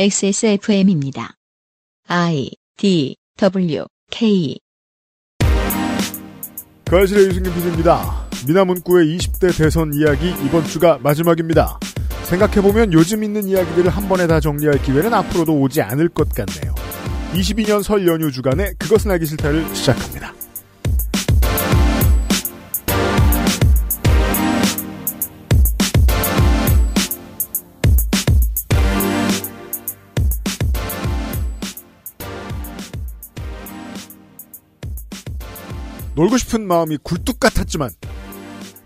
XSFM입니다. I D W K 거실의 유승균 PD입니다. 미나문구의 20대 대선 이야기 이번 주가 마지막입니다. 생각해보면 요즘 있는 이야기들을 한 번에 다 정리할 기회는 앞으로도 오지 않을 것 같네요. 22년 설 연휴 주간에 그것은 알기 싫다를 시작합니다. 놀고 싶은 마음이 굴뚝 같았지만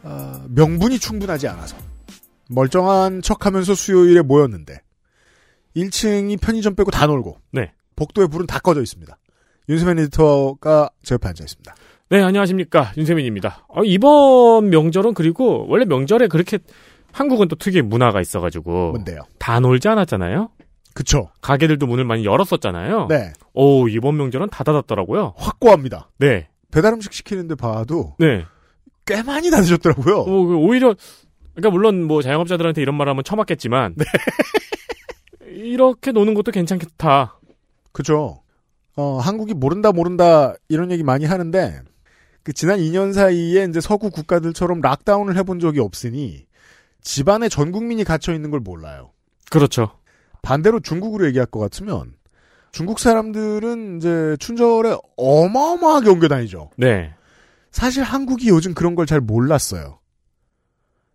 아, 명분이 충분하지 않아서 멀쩡한 척하면서 수요일에 모였는데 1층이 편의점 빼고 다 놀고 네. 복도에 불은 다 꺼져 있습니다. 윤세민 에디터가 제 옆에 앉아 있습니다. 네, 안녕하십니까. 윤세민입니다. 어, 이번 명절은 그리고 원래 명절에 그렇게 한국은 또 특유의 문화가 있어가지고 뭔데요? 다 놀지 않았잖아요. 그쵸? 가게들도 문을 많이 열었었잖아요. 네. 오, 이번 명절은 다 닫았더라고요. 확고합니다. 네. 배달 음식 시키는데 봐도 네. 꽤 많이 닫으셨더라고요. 어, 그 오히려 그러니까 물론 뭐 자영업자들한테 이런 말하면 처맞겠지만 네. 이렇게 노는 것도 괜찮겠다. 그죠. 어, 한국이 모른다 모른다 이런 얘기 많이 하는데 그 지난 2년 사이에 이제 서구 국가들처럼 락다운을 해본 적이 없으니 집안에 전 국민이 갇혀 있는 걸 몰라요. 그렇죠. 반대로 중국으로 얘기할 것 같으면 중국 사람들은 이제 춘절에 어마어마하게 옮겨 다니죠. 네. 사실 한국이 요즘 그런 걸 잘 몰랐어요.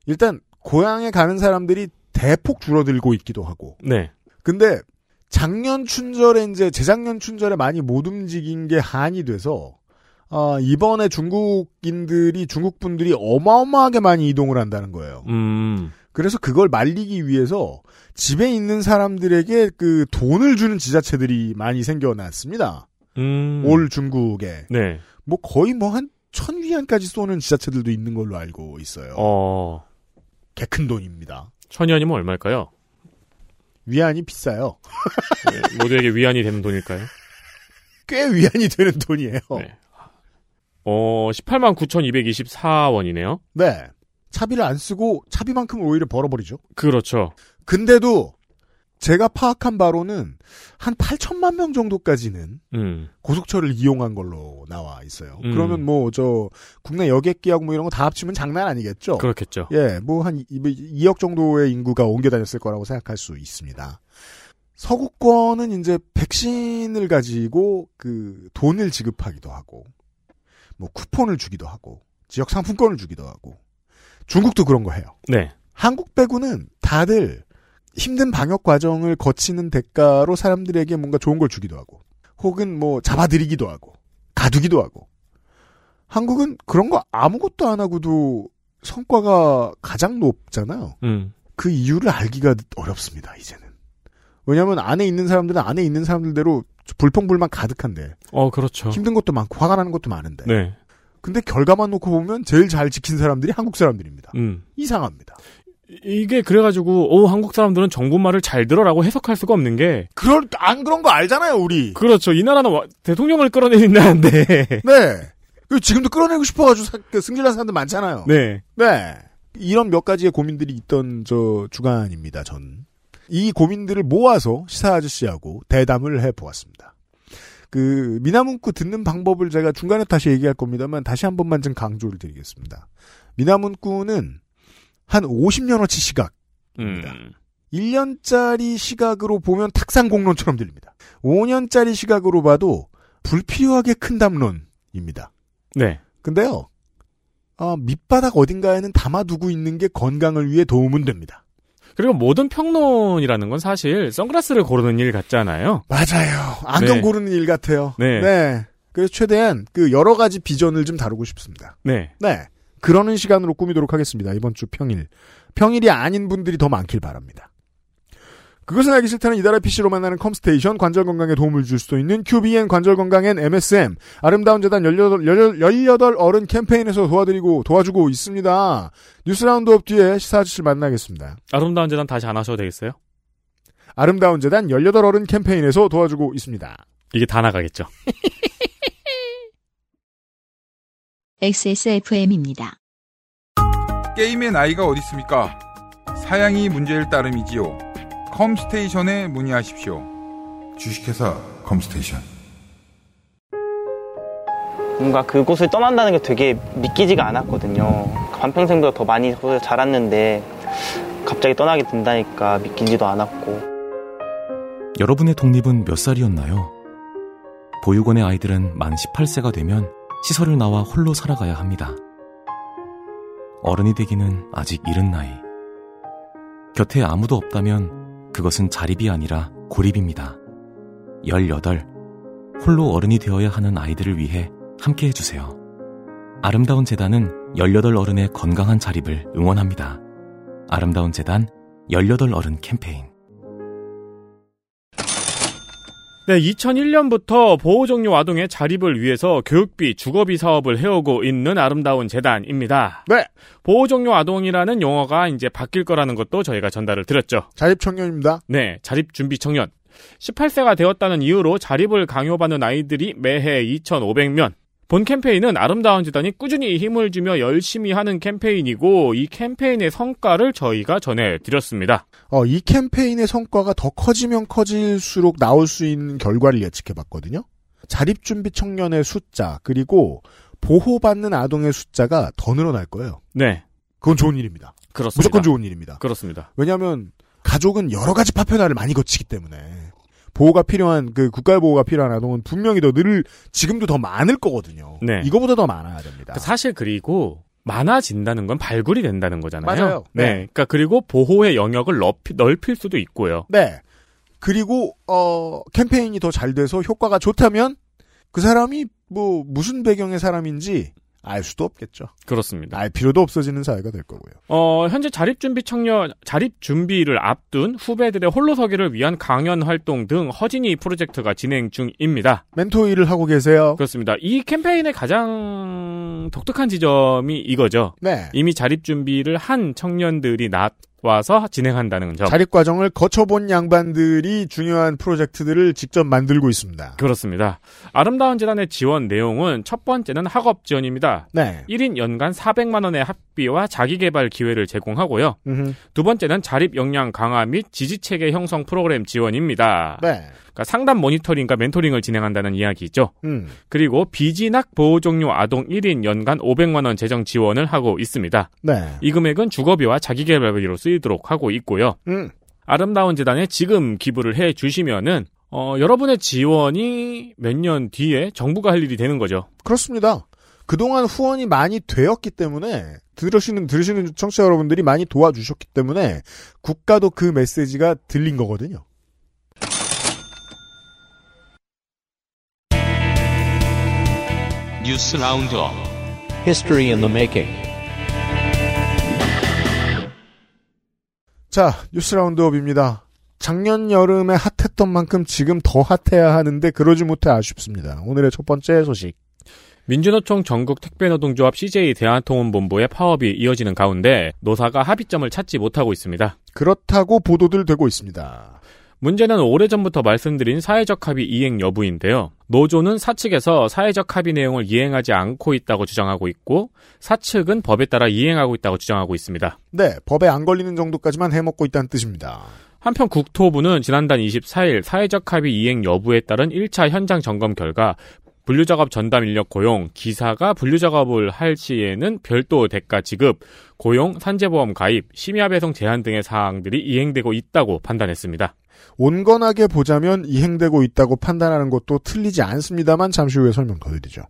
일단 고향에 가는 사람들이 대폭 줄어들고 있기도 하고. 네. 근데 작년 춘절에 이제 재작년 춘절에 많이 못 움직인 게 한이 돼서 아, 이번에 중국인들이 중국 분들이 어마어마하게 많이 이동을 한다는 거예요. 음. 그래서 그걸 말리기 위해서 집에 있는 사람들에게 그 돈을 주는 지자체들이 많이 생겨났습니다. 음. 올 중국에 네. 뭐 거의 뭐 한 천 위안까지 쏘는 지자체들도 있는 걸로 알고 있어요. 어. 개큰 돈입니다. 천 위안이면 얼마일까요? 위안이 비싸요. 네, 모두에게 위안이 되는 돈일까요? 꽤 위안이 되는 돈이에요. 네. 어, 18만 9,224원이네요. 네. 차비를 안 쓰고 차비만큼을 오히려 벌어버리죠. 그렇죠. 근데도 제가 파악한 바로는 한 8천만 명 정도까지는 음. 고속철을 이용한 걸로 나와 있어요. 음. 그러면 뭐 저 국내 여객기하고 뭐 이런 거 다 합치면 장난 아니겠죠. 그렇겠죠. 예, 뭐 한 2억 정도의 인구가 옮겨 다녔을 거라고 생각할 수 있습니다. 서구권은 이제 백신을 가지고 그 돈을 지급하기도 하고 뭐 쿠폰을 주기도 하고 지역 상품권을 주기도 하고 중국도 그런 거 해요. 네. 한국 빼고는 다들 힘든 방역 과정을 거치는 대가로 사람들에게 뭔가 좋은 걸 주기도 하고, 혹은 뭐 잡아들이기도 하고, 가두기도 하고. 한국은 그런 거 아무것도 안 하고도 성과가 가장 높잖아요. 음. 그 이유를 알기가 어렵습니다, 이제는. 왜냐면 하 안에 있는 사람들은 안에 있는 사람들대로 불평불만 가득한데, 어, 그렇죠. 힘든 것도 많고, 화가 나는 것도 많은데. 네. 근데 결과만 놓고 보면 제일 잘 지킨 사람들이 한국 사람들입니다. 음. 이상합니다. 이게 그래가지고, 오, 한국 사람들은 정부 말을 잘 들어라고 해석할 수가 없는 게, 그럴, 안 그런 거 알잖아요, 우리. 그렇죠. 이 나라는 와- 대통령을 끌어내린 나라인데. 네. 그 지금도 끌어내고 싶어가지고 사- 그 승질난 사람들 많잖아요. 네. 네. 이런 몇 가지의 고민들이 있던 저 주간입니다, 전. 이 고민들을 모아서 시사 아저씨하고 대담을 해보았습니다. 그, 미나문구 듣는 방법을 제가 중간에 다시 얘기할 겁니다만 다시 한 번만 좀 강조를 드리겠습니다. 미나문구는 한 50년어치 시각, 음. 1년짜리 시각으로 보면 탁상 공론처럼 들립니다. 5년짜리 시각으로 봐도 불필요하게 큰 담론입니다. 네. 근데요, 아, 밑바닥 어딘가에는 담아두고 있는 게 건강을 위해 도움은 됩니다. 그리고 모든 평론이라는 건 사실 선글라스를 고르는 일 같잖아요. 맞아요. 안경 네. 고르는 일 같아요. 네. 그래서 최대한 그 여러 가지 비전을 좀 다루고 싶습니다. 네. 네. 그러는 시간으로 꾸미도록 하겠습니다. 이번 주 평일. 평일이 아닌 분들이 더 많길 바랍니다. 그것은 알기 싫다는 이달의 PC로 만나는 컴스테이션, 관절 건강에 도움을 줄 수도 있는 QBN 관절 건강엔 MSM, 아름다운 재단 18, 18 어른 캠페인에서 도와드리고, 도와주고 있습니다. 뉴스 roundup 뒤에 시사 아저씨를 만나겠습니다. 아름다운 재단 다시 안 하셔도 되겠어요? 아름다운 재단 18 어른 캠페인에서 도와주고 있습니다. 이게 다 나가겠죠. XSFM입니다. 게임의 나이가 어디 있습니까? 사양이 문제일 따름이지요. 컴스테이션에 문의하십시오. 주식회사 컴스테이션. 뭔가 그곳을 떠난다는 게 되게 믿기지가 않았거든요. 반평생보다 더 많이 자랐는데 갑자기 떠나게 된다니까 믿기지도 않았고. 여러분의 독립은 몇 살이었나요? 보육원의 아이들은 만 18세가 되면 시설을 나와 홀로 살아가야 합니다. 어른이 되기는 아직 이른 나이. 곁에 아무도 없다면 그것은 자립이 아니라 고립입니다. 18. 홀로 어른이 되어야 하는 아이들을 위해 함께 해주세요. 아름다운 재단은 18 어른의 건강한 자립을 응원합니다. 아름다운 재단 18 어른 캠페인. 네, 2001년부터 보호종료 아동의 자립을 위해서 교육비, 주거비 사업을 해오고 있는 아름다운 재단입니다. 네. 보호종료 아동이라는 용어가 이제 바뀔 거라는 것도 저희가 전달을 드렸죠. 자립 청년입니다. 네, 자립 준비 청년. 18세가 되었다는 이유로 자립을 강요받는 아이들이 매해 2,500명, 본 캠페인은 아름다운 재단이 꾸준히 힘을 주며 열심히 하는 캠페인이고 이 캠페인의 성과를 저희가 전해드렸습니다. 어, 이 캠페인의 성과가 더 커지면 커질수록 나올 수 있는 결과를 예측해봤거든요. 자립준비 청년의 숫자 그리고 보호받는 아동의 숫자가 더 늘어날 거예요. 네. 그건 좋은 일입니다. 그렇습니다. 무조건 좋은 일입니다. 그렇습니다. 왜냐하면 가족은 여러 가지 파편화를 많이 거치기 때문에 보호가 필요한 그 국가의 보호가 필요한 아동은 분명히 더 늘 지금도 더 많을 거거든요. 네. 이거보다 더 많아야 됩니다. 사실 그리고 많아진다는 건 발굴이 된다는 거잖아요. 맞아요. 네. 네. 그러니까 그리고 보호의 영역을 넓히, 넓힐 수도 있고요. 네. 그리고 어 캠페인이 더 잘 돼서 효과가 좋다면 그 사람이 뭐 무슨 배경의 사람인지 알 수도 없겠죠. 그렇습니다. 알 필요도 없어지는 사회가 될 거고요. 어, 현재 자립준비 청년, 자립준비를 앞둔 후배들의 홀로서기를 위한 강연 활동 등 허진이 프로젝트가 진행 중입니다. 멘토 일을 하고 계세요. 그렇습니다. 이 캠페인의 가장 독특한 지점이 이거죠. 네. 이미 자립준비를 한 청년들이 나 와서 진행한다는 점. 자립 과정을 거쳐본 양반들이 중요한 프로젝트들을 직접 만들고 있습니다. 그렇습니다. 아름다운 재단의 지원 내용은 첫 번째는 학업 지원입니다. 네. 1인 연간 400만 원의 학비와 자기 개발 기회를 제공하고요. 음흠. 두 번째는 자립 역량 강화 및 지지 체계 형성 프로그램 지원입니다. 네. 그러니까 상담 모니터링과 멘토링을 진행한다는 이야기죠. 음. 그리고 비진학 보호 종료 아동 1인 연간 500만 원 재정 지원을 하고 있습니다. 네. 이 금액은 주거비와 자기개발비로 쓰이도록 하고 있고요. 음. 아름다운 재단에 지금 기부를 해 주시면은 어, 여러분의 지원이 몇 년 뒤에 정부가 할 일이 되는 거죠. 그렇습니다. 그동안 후원이 많이 되었기 때문에 들으시는 들으시는 청취자 여러분들이 많이 도와주셨기 때문에 국가도 그 메시지가 들린 거거든요. 뉴스 라운드업 History in the making. 자, 뉴스 roundup입니다. 작년 여름에 핫했던 만큼 지금 더 핫해야 하는데 그러지 못해 아쉽습니다. 오늘의 첫 번째 소식. 민주노총 전국 택배노동조합 CJ 대한통운본부의 파업이 이어지는 가운데 노사가 합의점을 찾지 못하고 있습니다. 그렇다고 보도들 되고 있습니다. 문제는 오래전부터 말씀드린 사회적 합의 이행 여부인데요. 노조는 사측에서 사회적 합의 내용을 이행하지 않고 있다고 주장하고 있고 사측은 법에 따라 이행하고 있다고 주장하고 있습니다. 네, 법에 안 걸리는 정도까지만 해먹고 있다는 뜻입니다. 한편 국토부는 지난달 24일 사회적 합의 이행 여부에 따른 1차 현장 점검 결과 분류작업 전담 인력 고용, 기사가 분류작업을 할 시에는 별도 대가 지급, 고용, 산재보험 가입, 심야 배송 제한 등의 사항들이 이행되고 있다고 판단했습니다. 온건하게 보자면 이행되고 있다고 판단하는 것도 틀리지 않습니다만 잠시 후에 설명 더 드리죠.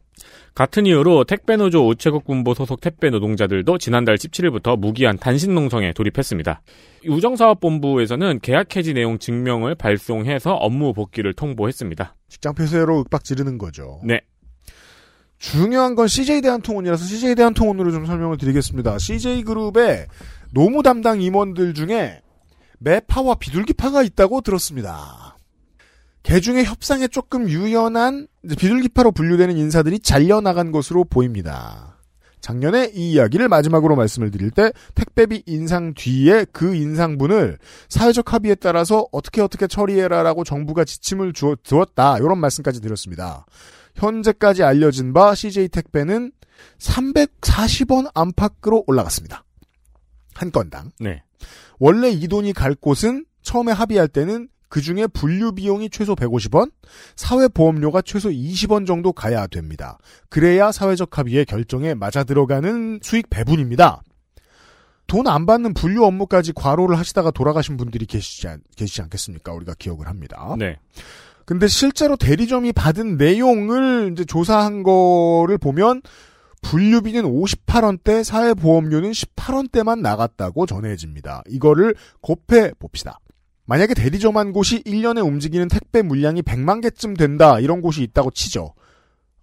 같은 이유로 택배노조 우체국 군보 소속 택배 노동자들도 지난달 17일부터 무기한 단신 농성에 돌입했습니다. 우정사업본부에서는 계약 해지 내용 증명을 발송해서 업무 복귀를 통보했습니다. 직장 폐쇄로 윽박 지르는 거죠. 네. 중요한 건 CJ 대한통운이라서 CJ 대한통운으로 좀 설명을 드리겠습니다. CJ 그룹의 노무 담당 임원들 중에 매파와 비둘기파가 있다고 들었습니다. 개중의 협상에 조금 유연한 비둘기파로 분류되는 인사들이 잘려나간 것으로 보입니다. 작년에 이 이야기를 마지막으로 말씀을 드릴 때 택배비 인상 뒤에 그 인상분을 사회적 합의에 따라서 어떻게 어떻게 처리해라라고 정부가 지침을 주어, 두었다 이런 말씀까지 드렸습니다. 현재까지 알려진 바 CJ 택배는 340원 안팎으로 올라갔습니다. 한 건당. 네. 원래 이 돈이 갈 곳은 처음에 합의할 때는 그 중에 분류 비용이 최소 150원, 사회보험료가 최소 20원 정도 가야 됩니다. 그래야 사회적 합의의 결정에 맞아 들어가는 수익 배분입니다. 돈 안 받는 분류 업무까지 과로를 하시다가 돌아가신 분들이 계시지, 않, 계시지 않겠습니까? 우리가 기억을 합니다. 네. 근데 실제로 대리점이 받은 내용을 이제 조사한 거를 보면 분류비는 58원대, 사회보험료는 18원대만 나갔다고 전해집니다. 이거를 곱해 봅시다. 만약에 대리점 한 곳이 1년에 움직이는 택배 물량이 100만 개쯤 된다, 이런 곳이 있다고 치죠.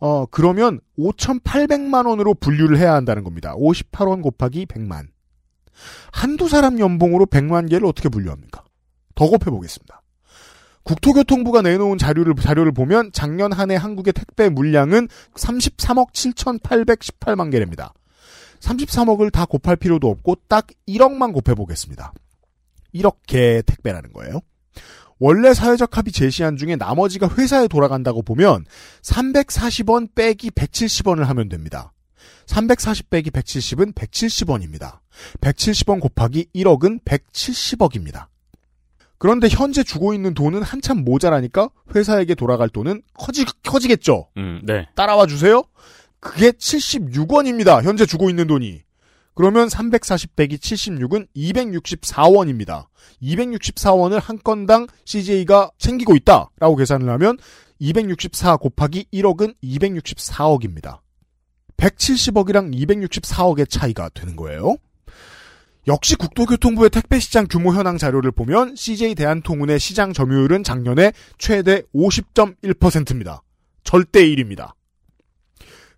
어, 그러면 5,800만 원으로 분류를 해야 한다는 겁니다. 58원 곱하기 100만. 한두 사람 연봉으로 100만 개를 어떻게 분류합니까? 더 곱해 보겠습니다. 국토교통부가 내놓은 자료를, 자료를 보면 작년 한 해 한국의 택배 물량은 33억 7,818만 개랍니다. 33억을 다 곱할 필요도 없고 딱 1억만 곱해 보겠습니다. 1억 개의 택배라는 거예요. 원래 사회적 합의 제시한 중에 나머지가 회사에 돌아간다고 보면 340원 빼기 170원을 하면 됩니다. 340 빼기 170은 170원입니다. 170원 곱하기 1억은 170억입니다. 그런데 현재 주고 있는 돈은 한참 모자라니까 회사에게 돌아갈 돈은 커지, 커지겠죠? 음, 네. 따라와 주세요? 그게 76원입니다. 현재 주고 있는 돈이. 그러면 340 빼기 76은 264원입니다. 264원을 한 건당 CJ가 챙기고 있다라고 계산을 하면 264 곱하기 1억은 264억입니다. 170억이랑 264억의 차이가 되는 거예요. 역시 국토교통부의 택배시장 규모 현황 자료를 보면 CJ 대한통운의 시장 점유율은 작년에 최대 50.1%입니다. 절대 1입니다.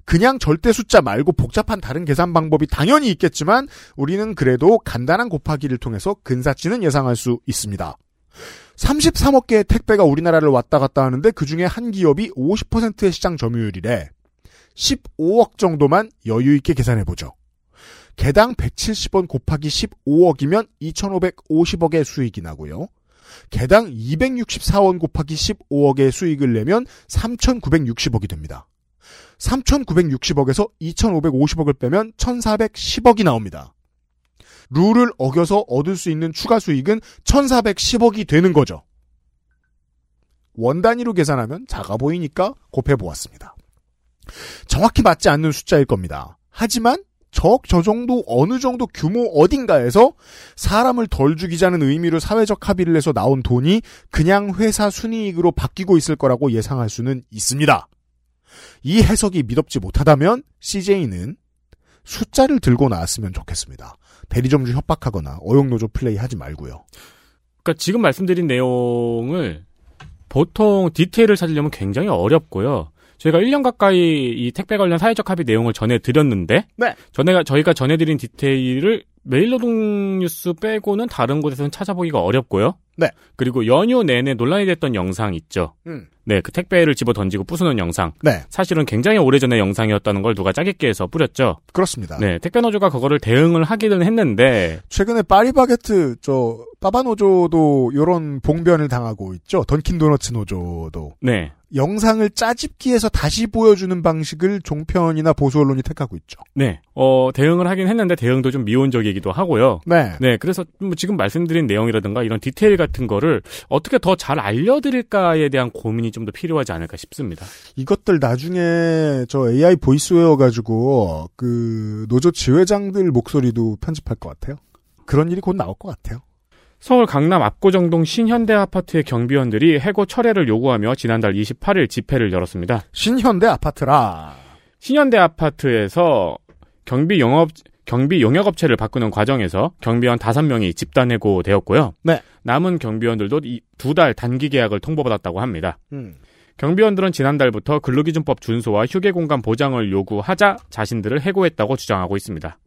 그냥 절대 숫자 말고 복잡한 다른 계산 방법이 당연히 있겠지만 우리는 그래도 간단한 곱하기를 통해서 근사치는 예상할 수 있습니다. 33억 개의 택배가 우리나라를 왔다 갔다 하는데 그 중에 한 기업이 50%의 시장 점유율이래. 15억 정도만 여유 있게 계산해 보죠. 개당 170원 곱하기 15억이면 2,550억의 수익이 나고요. 개당 264원 곱하기 15억의 수익을 내면 3,960억이 됩니다. 3,960억에서 2,550억을 빼면 1,410억이 나옵니다. 룰을 어겨서 얻을 수 있는 추가 수익은 1,410억이 되는 거죠. 원 단위로 계산하면 작아 보이니까 곱해 보았습니다. 정확히 맞지 않는 숫자일 겁니다. 하지만 적저 정도 어느 정도 규모 어딘가에서 사람을 덜 죽이자는 의미로 사회적 합의를 해서 나온 돈이 그냥 회사 순이익으로 바뀌고 있을 거라고 예상할 수는 있습니다. 이 해석이 믿업지 못하다면 CJ는 숫자를 들고 나왔으면 좋겠습니다. 대리점주 협박하거나 어용노조 플레이 하지 말고요. 그러니까 지금 말씀드린 내용을 보통 디테일을 찾으려면 굉장히 어렵고요. 저희가 1년 가까이 이 택배 관련 사회적 합의 내용을 전해드렸는데, 네. 전에 저희가 전해드린 디테일을 메일노동 뉴스 빼고는 다른 곳에서는 찾아보기가 어렵고요. 네. 그리고 연휴 내내 논란이 됐던 영상 있죠. 음. 네, 그 택배를 집어 던지고 부수는 영상. 네, 사실은 굉장히 오래전의 영상이었다는 걸 누가 짜깁기 해서 뿌렸죠. 그렇습니다. 네, 택배노조가 그거를 대응을 하기는 했는데, 최근에 파리바게트 저 빠바노조도 이런 봉변을 당하고 있죠. 던킨도너츠 노조도 네. 영상을 짜집기해서 다시 보여주는 방식을 종편이나 보수 언론이 택하고 있죠. 네. 어, 대응을 하긴 했는데 대응도 좀 미온적이기도 하고요. 네, 네, 그래서 뭐 지금 말씀드린 내용이라든가 이런 디테일 같은 거를 어떻게 더 잘 알려드릴까에 대한 고민이 좀 더 필요하지 않을까 싶습니다. 이것들 나중에 저 AI 보이스웨어 가지고 그 노조 지회장들 목소리도 편집할 것 같아요. 그런 일이 곧 나올 것 같아요. 서울 강남 압구정동 신현대 아파트의 경비원들이 해고 철회를 요구하며 지난달 28일 집회를 열었습니다. 신현대 아파트라. 신현대 아파트에서 경비 영업 경비 용역업체를 바꾸는 과정에서 경비원 5명이 집단 해고되었고요. 네. 남은 경비원들도 두 달 단기 계약을 통보받았다고 합니다. 음. 경비원들은 지난달부터 근로기준법 준수와 휴게 공간 보장을 요구하자 자신들을 해고했다고 주장하고 있습니다.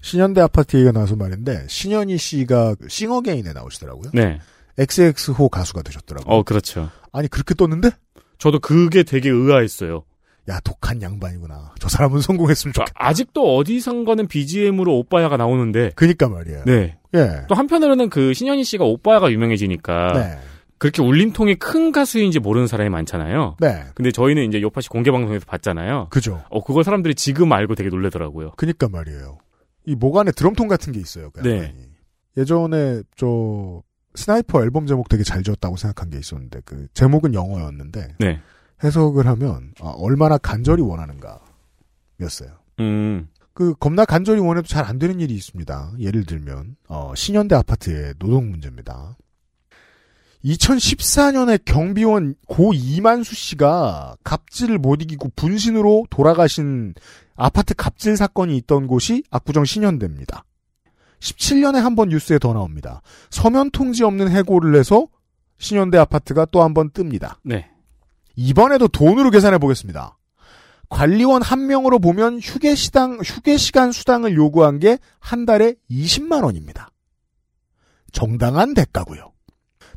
신현대 아파트 얘기가 나와서 말인데 신현희 씨가 그 싱어게인에 나오시더라고요. 네. XX호 가수가 되셨더라고요. 어, 그렇죠. 아니 그렇게 떴는데? 저도 그게 되게 의아했어요. 야 독한 양반이구나. 저 사람은 성공했으면 좋겠다. 아직도 어디선가는 BGM으로 오빠야가 나오는데, 그니까 말이에요. 네. 예. 또 한편으로는 그 신현희 씨가 오빠야가 유명해지니까, 네. 그렇게 울림통이 큰 가수인지 모르는 사람이 많잖아요. 네. 근데 저희는 이제 요파시 공개 방송에서 봤잖아요. 그죠. 어, 그걸 사람들이 지금 알고 되게 놀래더라고요. 그니까 말이에요. 이 목 안에 드럼통 같은 게 있어요. 그 네. 예전에 저 스나이퍼 앨범 제목 되게 잘 지었다고 생각한 게 있었는데 그 제목은 영어였는데 네. 해석을 하면 아, 얼마나 간절히 원하는가였어요. 음. 그 겁나 간절히 원해도 잘 안 되는 일이 있습니다. 예를 들면 어, 신현대 아파트의 노동 문제입니다. 2014년에 경비원 고 이만수 씨가 갑질을 못 이기고 분신으로 돌아가신 아파트 갑질 사건이 있던 곳이 압구정 신현대입니다. 17년에 한 번 뉴스에 더 나옵니다. 서면 통지 없는 해고를 해서 신현대 아파트가 또 한 번 뜹니다. 네. 이번에도 돈으로 계산해 보겠습니다. 관리원 한 명으로 보면 휴게 시당 휴게 시간 수당을 요구한 게 한 달에 20만 원입니다. 정당한 대가고요.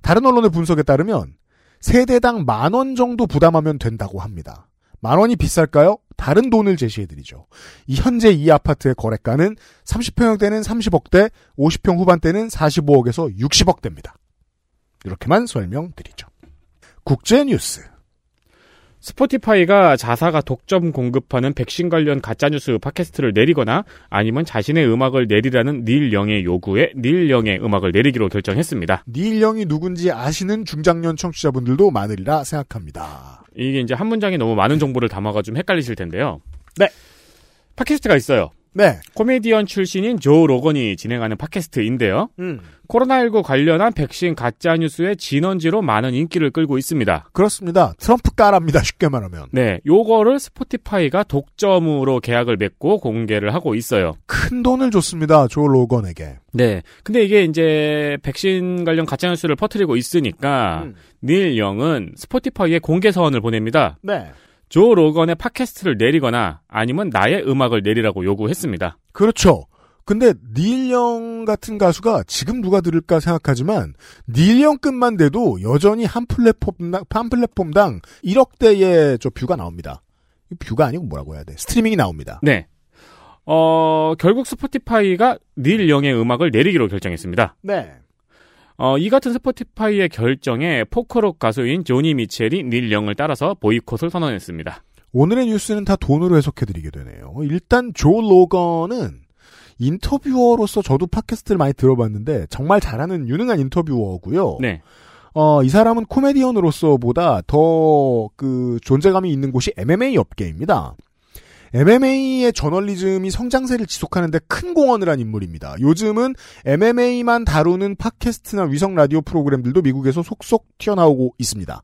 다른 언론의 분석에 따르면 세대당 만 원 정도 부담하면 된다고 합니다. 만 원이 비쌀까요? 다른 돈을 제시해드리죠. 이 현재 이 아파트의 거래가는 30평형대는 30억대, 50평 후반대는 45억에서 60억대입니다. 이렇게만 설명드리죠. 국제뉴스. 스포티파이가 자사가 독점 공급하는 백신 관련 가짜뉴스 팟캐스트를 내리거나 아니면 자신의 음악을 내리라는 닐 영의 요구에 닐 영의 음악을 내리기로 결정했습니다. 닐 영이 누군지 아시는 중장년 청취자분들도 많으리라 생각합니다. 이게 이제 한 문장에 너무 많은 정보를 담아가 좀 헷갈리실 텐데요. 네. 팟캐스트가 있어요. 네. 코미디언 출신인 조 로건이 진행하는 팟캐스트인데요. 음. 코로나19 관련한 백신 가짜 뉴스의 진원지로 많은 인기를 끌고 있습니다. 그렇습니다. 트럼프 까랍니다. 쉽게 말하면. 네, 요거를 스포티파이가 독점으로 계약을 맺고 공개를 하고 있어요. 큰 돈을 줬습니다. 조 로건에게. 네. 근데 이게 이제 백신 관련 가짜 뉴스를 퍼뜨리고 있으니까 음. 닐 영은 Spotify에 공개 서한을 보냅니다. 네. 조 로건의 팟캐스트를 내리거나 아니면 나의 음악을 내리라고 요구했습니다. 그렇죠. 근데 닐영 같은 가수가 지금 누가 들을까 생각하지만 닐영급만 돼도 여전히 한 플랫폼당 한 플랫폼당 1억대의 저 view가 나옵니다. 이 view가 아니고 뭐라고 해야 돼? 스트리밍이 나옵니다. 네. 어, 결국 Spotify가 닐 영의 음악을 내리기로 결정했습니다. 네. 어, 이 같은 스포티파이의 결정에 포크록 가수인 조니 미첼이 닐 영을 따라서 보이콧을 선언했습니다. 오늘의 뉴스는 다 돈으로 해석해드리게 되네요. 일단 조 로건은 인터뷰어로서 저도 팟캐스트를 많이 들어봤는데 정말 잘하는 유능한 인터뷰어고요. 네. 어, 이 사람은 코미디언으로서보다 더 그 존재감이 있는 곳이 MMA 업계입니다. MMA의 저널리즘이 성장세를 지속하는데 큰 공헌을 한 인물입니다. 요즘은 MMA만 다루는 팟캐스트나 위성 라디오 프로그램들도 미국에서 속속 튀어나오고 있습니다.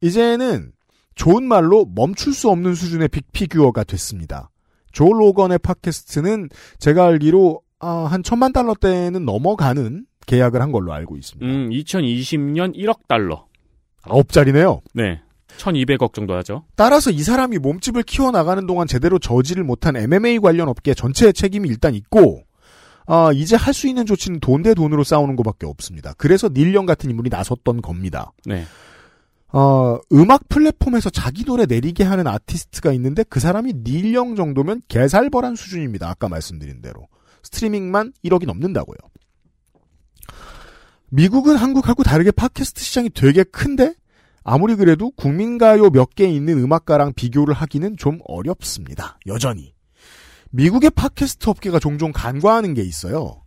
이제는 좋은 말로 멈출 수 없는 수준의 빅피규어가 됐습니다. 조 로건의 팟캐스트는 제가 알기로 아, 한 천만 달러대는 넘어가는 계약을 한 걸로 알고 있습니다. 음, 2020년 1억 달러. 아홉 자리네요. 네. 1200억 정도 하죠. 따라서 이 사람이 몸집을 키워나가는 동안 제대로 저지를 못한 MMA 관련 업계 전체의 책임이 일단 있고, 아, 이제 할 수 있는 조치는 돈 대 돈으로 싸우는 것밖에 없습니다. 그래서 닐령 같은 인물이 나섰던 겁니다. 네. 어, 음악 플랫폼에서 자기 노래 내리게 하는 아티스트가 있는데 그 사람이 닐령 정도면 개살벌한 수준입니다. 아까 말씀드린 대로. 스트리밍만 1억이 넘는다고요. 미국은 한국하고 다르게 팟캐스트 시장이 되게 큰데 아무리 그래도 국민가요 몇 개 있는 음악가랑 비교를 하기는 좀 어렵습니다. 여전히. 미국의 팟캐스트 업계가 종종 간과하는 게 있어요.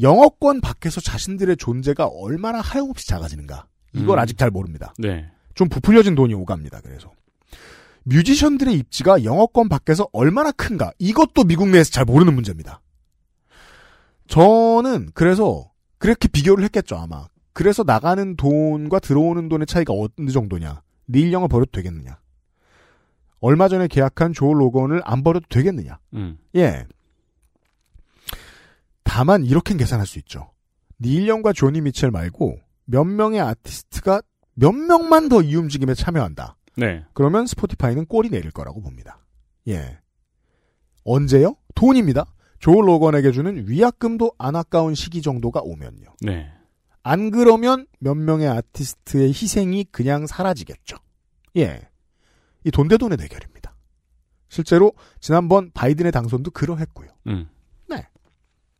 영어권 밖에서 자신들의 존재가 얼마나 하염없이 작아지는가. 이걸 음. 아직 잘 모릅니다. 네. 좀 부풀려진 돈이 오갑니다. 그래서 뮤지션들의 입지가 영어권 밖에서 얼마나 큰가 이것도 미국 내에서 잘 모르는 문제입니다. 저는 그래서 그렇게 비교를 했겠죠 아마. 그래서 나가는 돈과 들어오는 돈의 차이가 어느 정도냐. 닐 영을 버려도 되겠느냐. 얼마 전에 계약한 조 로건을 안 버려도 되겠느냐. 음. 예. 다만 이렇게는 계산할 수 있죠. 닐 영과 조니 미첼 말고 몇 명의 아티스트가 몇 명만 더 이 움직임에 참여한다. 네. 그러면 스포티파이는 꼴이 내릴 거라고 봅니다. 예. 언제요? 돈입니다. 조 로건에게 주는 위약금도 안 아까운 시기 정도가 오면요. 네. 안 그러면 몇 명의 아티스트의 희생이 그냥 사라지겠죠. 예. 이 돈 대돈의 대결입니다. 실제로 지난번 바이든의 당선도 그러했고요. 음.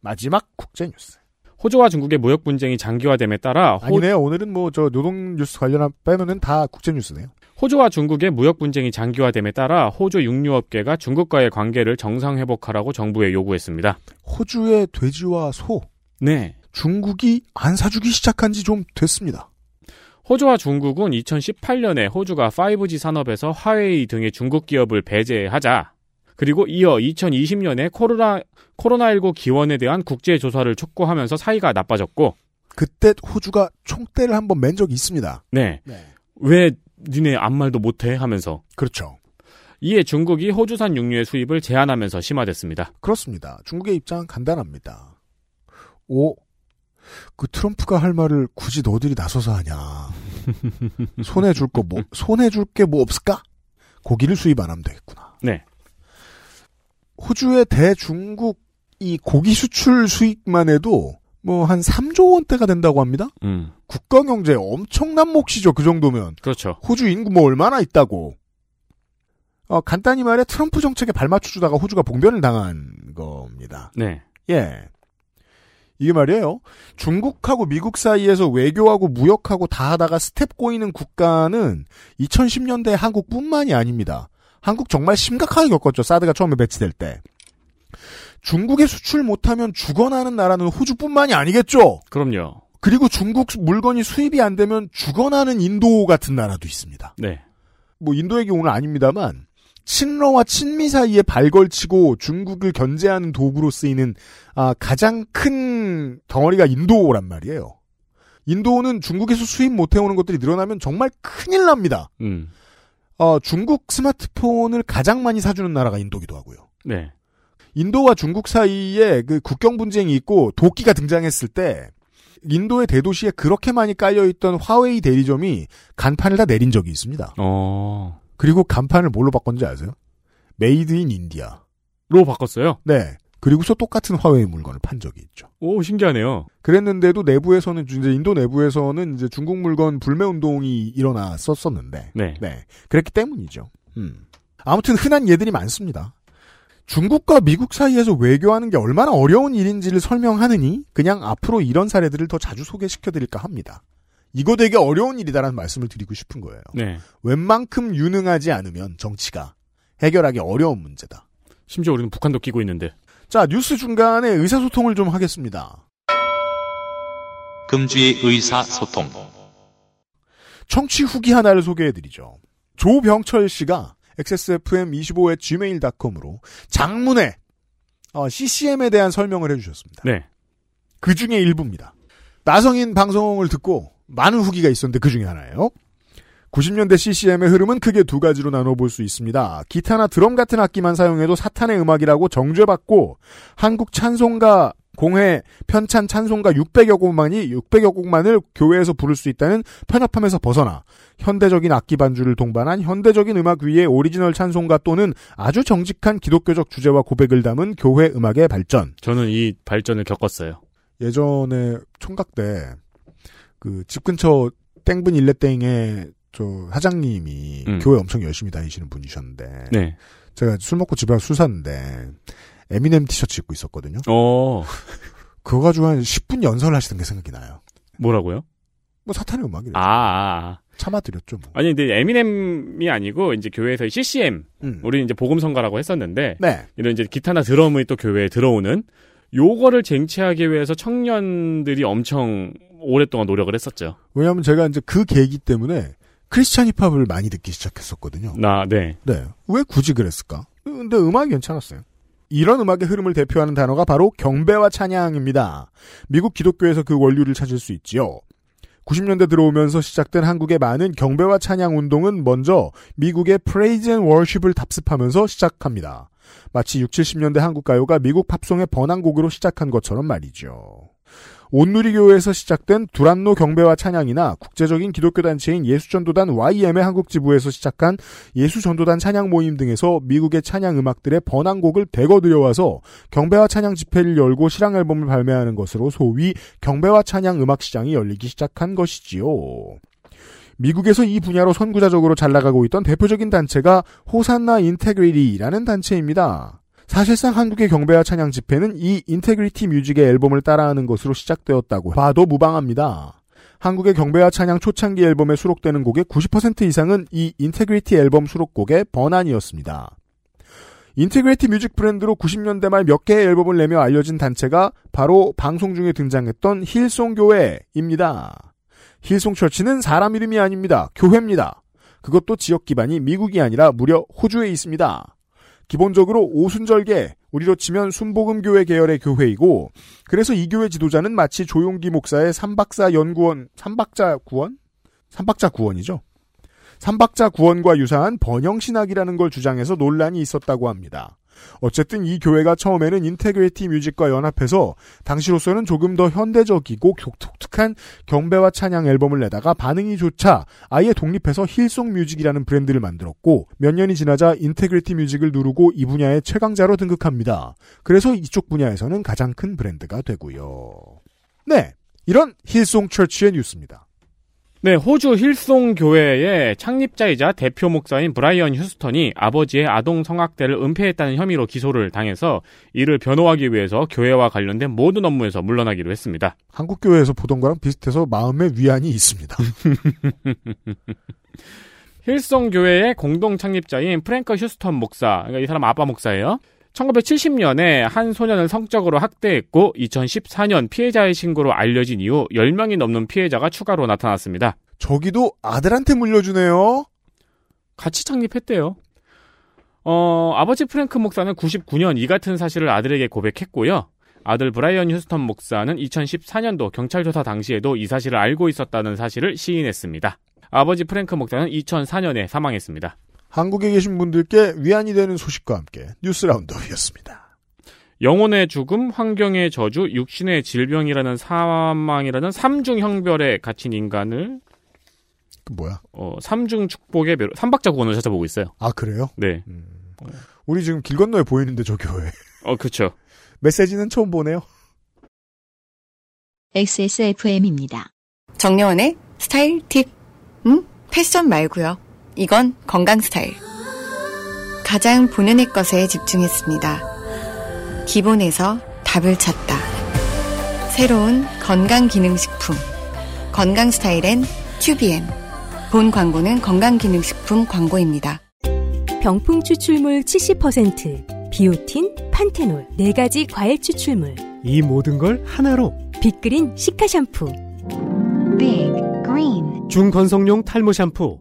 마지막 국제 뉴스. 호주와 중국의 무역 분쟁이 장기화됨에 따라 호, 아니네요. 오늘은 뭐 저 노동 뉴스 관련한 빼면은 다 국제 뉴스네요. 호주와 중국의 무역 분쟁이 장기화됨에 따라 호주 육류업계가 중국과의 관계를 정상 회복하라고 정부에 요구했습니다. 호주의 돼지와 소, 네. 중국이 안 사주기 시작한 지 좀 됐습니다. 호주와 중국은 2018년에 호주가 5G 산업에서 화웨이 등의 중국 기업을 배제하자 그리고 이어 2020년에 코로나 코로나19 기원에 대한 국제 조사를 촉구하면서 사이가 나빠졌고 그때 호주가 총대를 한번 맨 적이 있습니다. 네. 네. 왜 니네 아무 말도 못해 하면서 그렇죠. 이에 중국이 호주산 육류의 수입을 제한하면서 심화됐습니다. 그렇습니다. 중국의 입장은 간단합니다. 오, 그 트럼프가 할 말을 굳이 너들이 나서서 하냐. 손해 줄 거 뭐, 손해 줄 게 뭐 없을까? 고기를 수입 안 하면 되겠구나. 네. 호주의 대중국 이 고기 수출 수익만 해도 뭐 한 3조 원대가 된다고 합니다. 음. 국가 경제에 엄청난 몫이죠. 그 정도면. 그렇죠. 호주 인구 뭐 얼마나 있다고. 어, 간단히 말해 트럼프 정책에 발맞춰 주다가 호주가 봉변을 당한 겁니다. 네. 예. 이게 말이에요. 중국하고 미국 사이에서 외교하고 무역하고 다 하다가 스텝 꼬이는 국가는 2010년대 한국뿐만이 아닙니다. 한국 정말 심각하게 겪었죠. 사드가 처음에 배치될 때. 중국에 수출 못하면 죽어나는 나라는 호주뿐만이 아니겠죠. 그럼요. 그리고 중국 물건이 수입이 안 되면 죽어나는 인도 같은 나라도 있습니다. 네. 뭐 인도의 경우는 아닙니다만 친러와 친미 사이에 발걸치고 중국을 견제하는 도구로 쓰이는 아, 가장 큰 덩어리가 인도란 말이에요. 인도는 중국에서 수입 못해오는 것들이 늘어나면 정말 큰일 납니다. 음. 어, 중국 스마트폰을 가장 많이 사주는 나라가 인도기도 하고요. 네. 인도와 중국 사이에 그 국경 분쟁이 있고 도끼가 등장했을 때 인도의 대도시에 그렇게 많이 깔려있던 화웨이 대리점이 간판을 다 내린 적이 있습니다. 어. 그리고 간판을 뭘로 바꿨는지 아세요? Made in India. 로 바꿨어요? 네. 그리고서 똑같은 화웨이 물건을 판 적이 있죠. 오, 신기하네요. 그랬는데도 내부에서는 이제 인도 내부에서는 이제 중국 물건 불매 운동이 일어났었었는데, 네. 네, 그랬기 때문이죠. 음. 아무튼 흔한 예들이 많습니다. 중국과 미국 사이에서 외교하는 게 얼마나 어려운 일인지를 설명하느니 그냥 앞으로 이런 사례들을 더 자주 소개시켜 드릴까 합니다. 이거 되게 어려운 일이다라는 말씀을 드리고 싶은 거예요. 네. 웬만큼 유능하지 않으면 정치가 해결하기 어려운 문제다. 심지어 우리는 북한도 끼고 있는데. 자, 뉴스 중간에 의사소통을 좀 하겠습니다. 금주의 의사소통. 청취 후기 하나를 소개해드리죠. 조병철 씨가 xsfm25의 gmail.com으로 장문의 어, CCM에 대한 설명을 해주셨습니다. 네. 그 중에 일부입니다. 나성인 방송을 듣고 많은 후기가 있었는데 그 중에 하나예요. 90년대 CCM의 흐름은 크게 두 가지로 나눠볼 수 있습니다. 기타나 드럼 같은 악기만 사용해도 사탄의 음악이라고 정죄받고 한국 찬송가 공회 편찬 찬송가 600여 곡만이 600여 곡만을 교회에서 부를 수 있다는 편협함에서 벗어나 현대적인 악기 반주를 동반한 현대적인 음악 위에 오리지널 찬송가 또는 아주 정직한 기독교적 주제와 고백을 담은 교회 음악의 발전. 저는 이 발전을 겪었어요. 예전에 총각 때 그 집 근처 땡분 일레땡의 저 사장님이 음. 교회 엄청 열심히 다니시는 분이셨는데 네. 제가 술 먹고 집에 와서 술 샀는데 에미넴 티셔츠 입고 있었거든요. 어, 그거 가지고 한 10분 연설을 하시던 게 생각이 나요. 뭐라고요? 뭐 사탄의 음악이래. 아, 아, 아. 참아드렸죠. 뭐. 아니, 근데 에미넴이 아니고, 이제 교회에서 CCM, 음. 우리는 이제 복음성가라고 했었는데, 네. 이런 이제 기타나 드럼이 또 교회에 들어오는, 요거를 쟁취하기 위해서 청년들이 엄청 오랫동안 노력을 했었죠. 왜냐하면 제가 이제 그 계기 때문에 크리스찬 힙합을 많이 듣기 시작했었거든요. 나, 네. 네. 왜 굳이 그랬을까? 근데 음악이 괜찮았어요. 이런 음악의 흐름을 대표하는 단어가 바로 경배와 찬양입니다. 미국 기독교에서 그 원류를 찾을 수 있지요. 90년대 들어오면서 시작된 한국의 많은 경배와 찬양 운동은 먼저 미국의 praise and worship을 답습하면서 시작합니다. 마치 6, 70년대 한국 가요가 미국 팝송의 번안곡으로 시작한 것처럼 말이죠. 온누리교회에서 시작된 두란노 경배와 찬양이나 국제적인 기독교 단체인 예수전도단 YM의 한국 지부에서 시작한 예수전도단 찬양 모임 등에서 미국의 찬양 음악들의 번안곡을 대거 들여와서 경배와 찬양 집회를 열고 실황 앨범을 발매하는 것으로 소위 경배와 찬양 음악 시장이 열리기 시작한 것이지요. 미국에서 이 분야로 선구자적으로 잘 나가고 있던 대표적인 단체가 Hosanna Integrity라는 단체입니다. 사실상 한국의 경배와 찬양 집회는 이 Integrity Music의 앨범을 따라하는 것으로 시작되었다고 봐도 무방합니다. 한국의 경배와 찬양 초창기 앨범에 수록되는 곡의 90% 이상은 이 Integrity 앨범 수록곡의 번안이었습니다. Integrity Music 브랜드로 90년대 말 몇 개의 앨범을 내며 알려진 단체가 바로 방송 중에 등장했던 Hillsong 교회입니다. Hillsong Church는 사람 이름이 아닙니다. 교회입니다. 그것도 지역 기반이 미국이 아니라 무려 호주에 있습니다. 기본적으로 오순절계, 우리로 치면 순복음교회 계열의 교회이고, 그래서 이 교회 지도자는 마치 조용기 목사의 삼박자 구원, 삼박자 구원? 삼박자 구원이죠. 삼박자 구원과 유사한 번영신학이라는 걸 주장해서 논란이 있었다고 합니다. 어쨌든 이 교회가 처음에는 Integrity Music과 연합해서 당시로서는 조금 더 현대적이고 독특한 경배와 찬양 앨범을 내다가 반응이 좋자 아예 독립해서 Hillsong Music이라는 브랜드를 만들었고 몇 년이 지나자 Integrity Music을 누르고 이 분야의 최강자로 등극합니다. 그래서 이쪽 분야에서는 가장 큰 브랜드가 되고요. 네, 이런 Hillsong Church의 뉴스입니다. 네, 호주 Hillsong 교회의 창립자이자 대표 목사인 브라이언 휴스턴이 아버지의 아동 성학대를 은폐했다는 혐의로 기소를 당해서 이를 변호하기 위해서 교회와 관련된 모든 업무에서 물러나기로 했습니다. 한국 교회에서 보던 거랑 비슷해서 마음의 위안이 있습니다. 힐송 교회의 공동 창립자인 프랭크 휴스턴 목사, 그러니까 이 사람 아빠 목사예요. 1970년에 한 소년을 성적으로 학대했고 2014년 피해자의 신고로 알려진 이후 10명이 넘는 피해자가 추가로 나타났습니다. 저기도 아들한테 물려주네요. 같이 창립했대요. 어, 아버지 프랭크 목사는 99년 이 같은 사실을 아들에게 고백했고요. 아들 브라이언 휴스턴 목사는 2014년도 경찰 조사 당시에도 이 사실을 알고 있었다는 사실을 시인했습니다. 아버지 프랭크 목사는 2004년에 사망했습니다. 한국에 계신 분들께 위안이 되는 소식과 함께 뉴스 라운드업이었습니다. 영혼의 죽음, 환경의 저주, 육신의 질병이라는 사망이라는 삼중 형별에 갇힌 인간을 그 뭐야? 어, 삼중 축복의 배로 삼박자 구원을 찾아보고 있어요. 아 그래요? 네. 우리 지금 길 건너에 보이는데 저 교회. 어, 그렇죠. 메시지는 처음 보네요. XSFM입니다. 정려원의 스타일 팁. 음? 패션 말고요. 이건 건강 스타일. 가장 본연의 것에 집중했습니다. 기본에서 답을 찾다. 새로운 건강기능식품. 건강 스타일엔 튜비엔. 본 광고는 건강기능식품 광고입니다. 병풀 추출물 70%, 비오틴, 판테놀, 4가지 과일 추출물. 이 모든 걸 하나로 빅그린 시카 샴푸. Big Green 중건성용 탈모 샴푸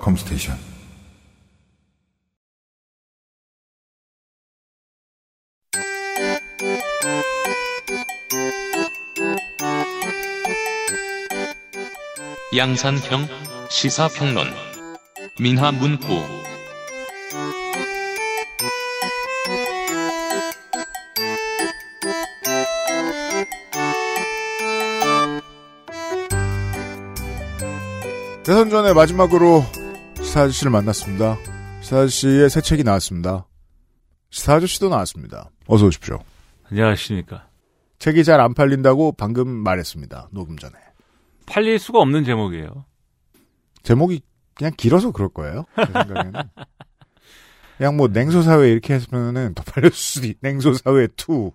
컴스테이션. 양산형 시사평론 민하 문구. 대선 전에 마지막으로 시사 아저씨를 만났습니다. 시사 아저씨의 새 책이 나왔습니다. 시사 아저씨도 나왔습니다. 어서 오십시오. 안녕하십니까. 책이 잘 안 팔린다고 방금 말했습니다. 녹음 전에. 팔릴 수가 없는 제목이에요. 제목이 그냥 길어서 그럴 거예요. 제 생각에는. 그냥 뭐 냉소사회 이렇게 했으면은 더 팔렸을 수도 있, 냉소사회 2.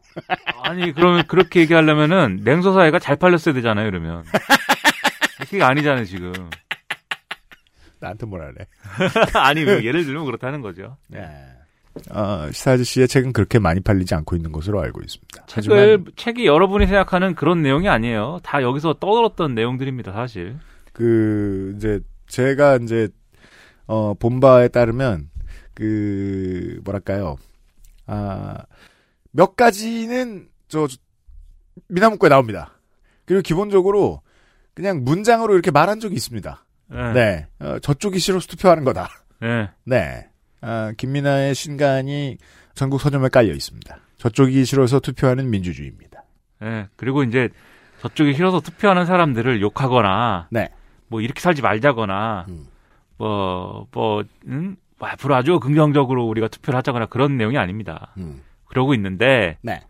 아니, 그러면 그렇게 얘기하려면은 냉소사회가 잘 팔렸어야 되잖아요, 그러면. 그게 아니잖아요, 지금. 나한테 뭐라 그래. 아니, 뭐 예를 들면 그렇다는 거죠. 네. 어, 시사 아저씨의 책은 그렇게 많이 팔리지 않고 있는 것으로 알고 있습니다. 책을, 책이 여러분이 생각하는 그런 내용이 아니에요. 다 여기서 떠들었던 내용들입니다, 사실. 그, 이제, 제가 이제, 어, 본 바에 따르면, 그, 뭐랄까요. 아, 몇 가지는, 저, 미나문구에 나옵니다. 그리고 기본적으로, 그냥 문장으로 이렇게 말한 적이 있습니다. 네. 네. 어, 저쪽이 싫어서 투표하는 거다. 네. 네. 아, 김민아의 신간이 전국 서점에 깔려 있습니다. 저쪽이 싫어서 투표하는 민주주의입니다. 네. 그리고 이제 저쪽이 싫어서 투표하는 사람들을 욕하거나, 네. 뭐 이렇게 살지 말자거나, 음. 뭐, 뭐, 음? 뭐 앞으로 아주 긍정적으로 우리가 투표를 하자거나 그런 내용이 아닙니다. 음. 그러고 있는데 네.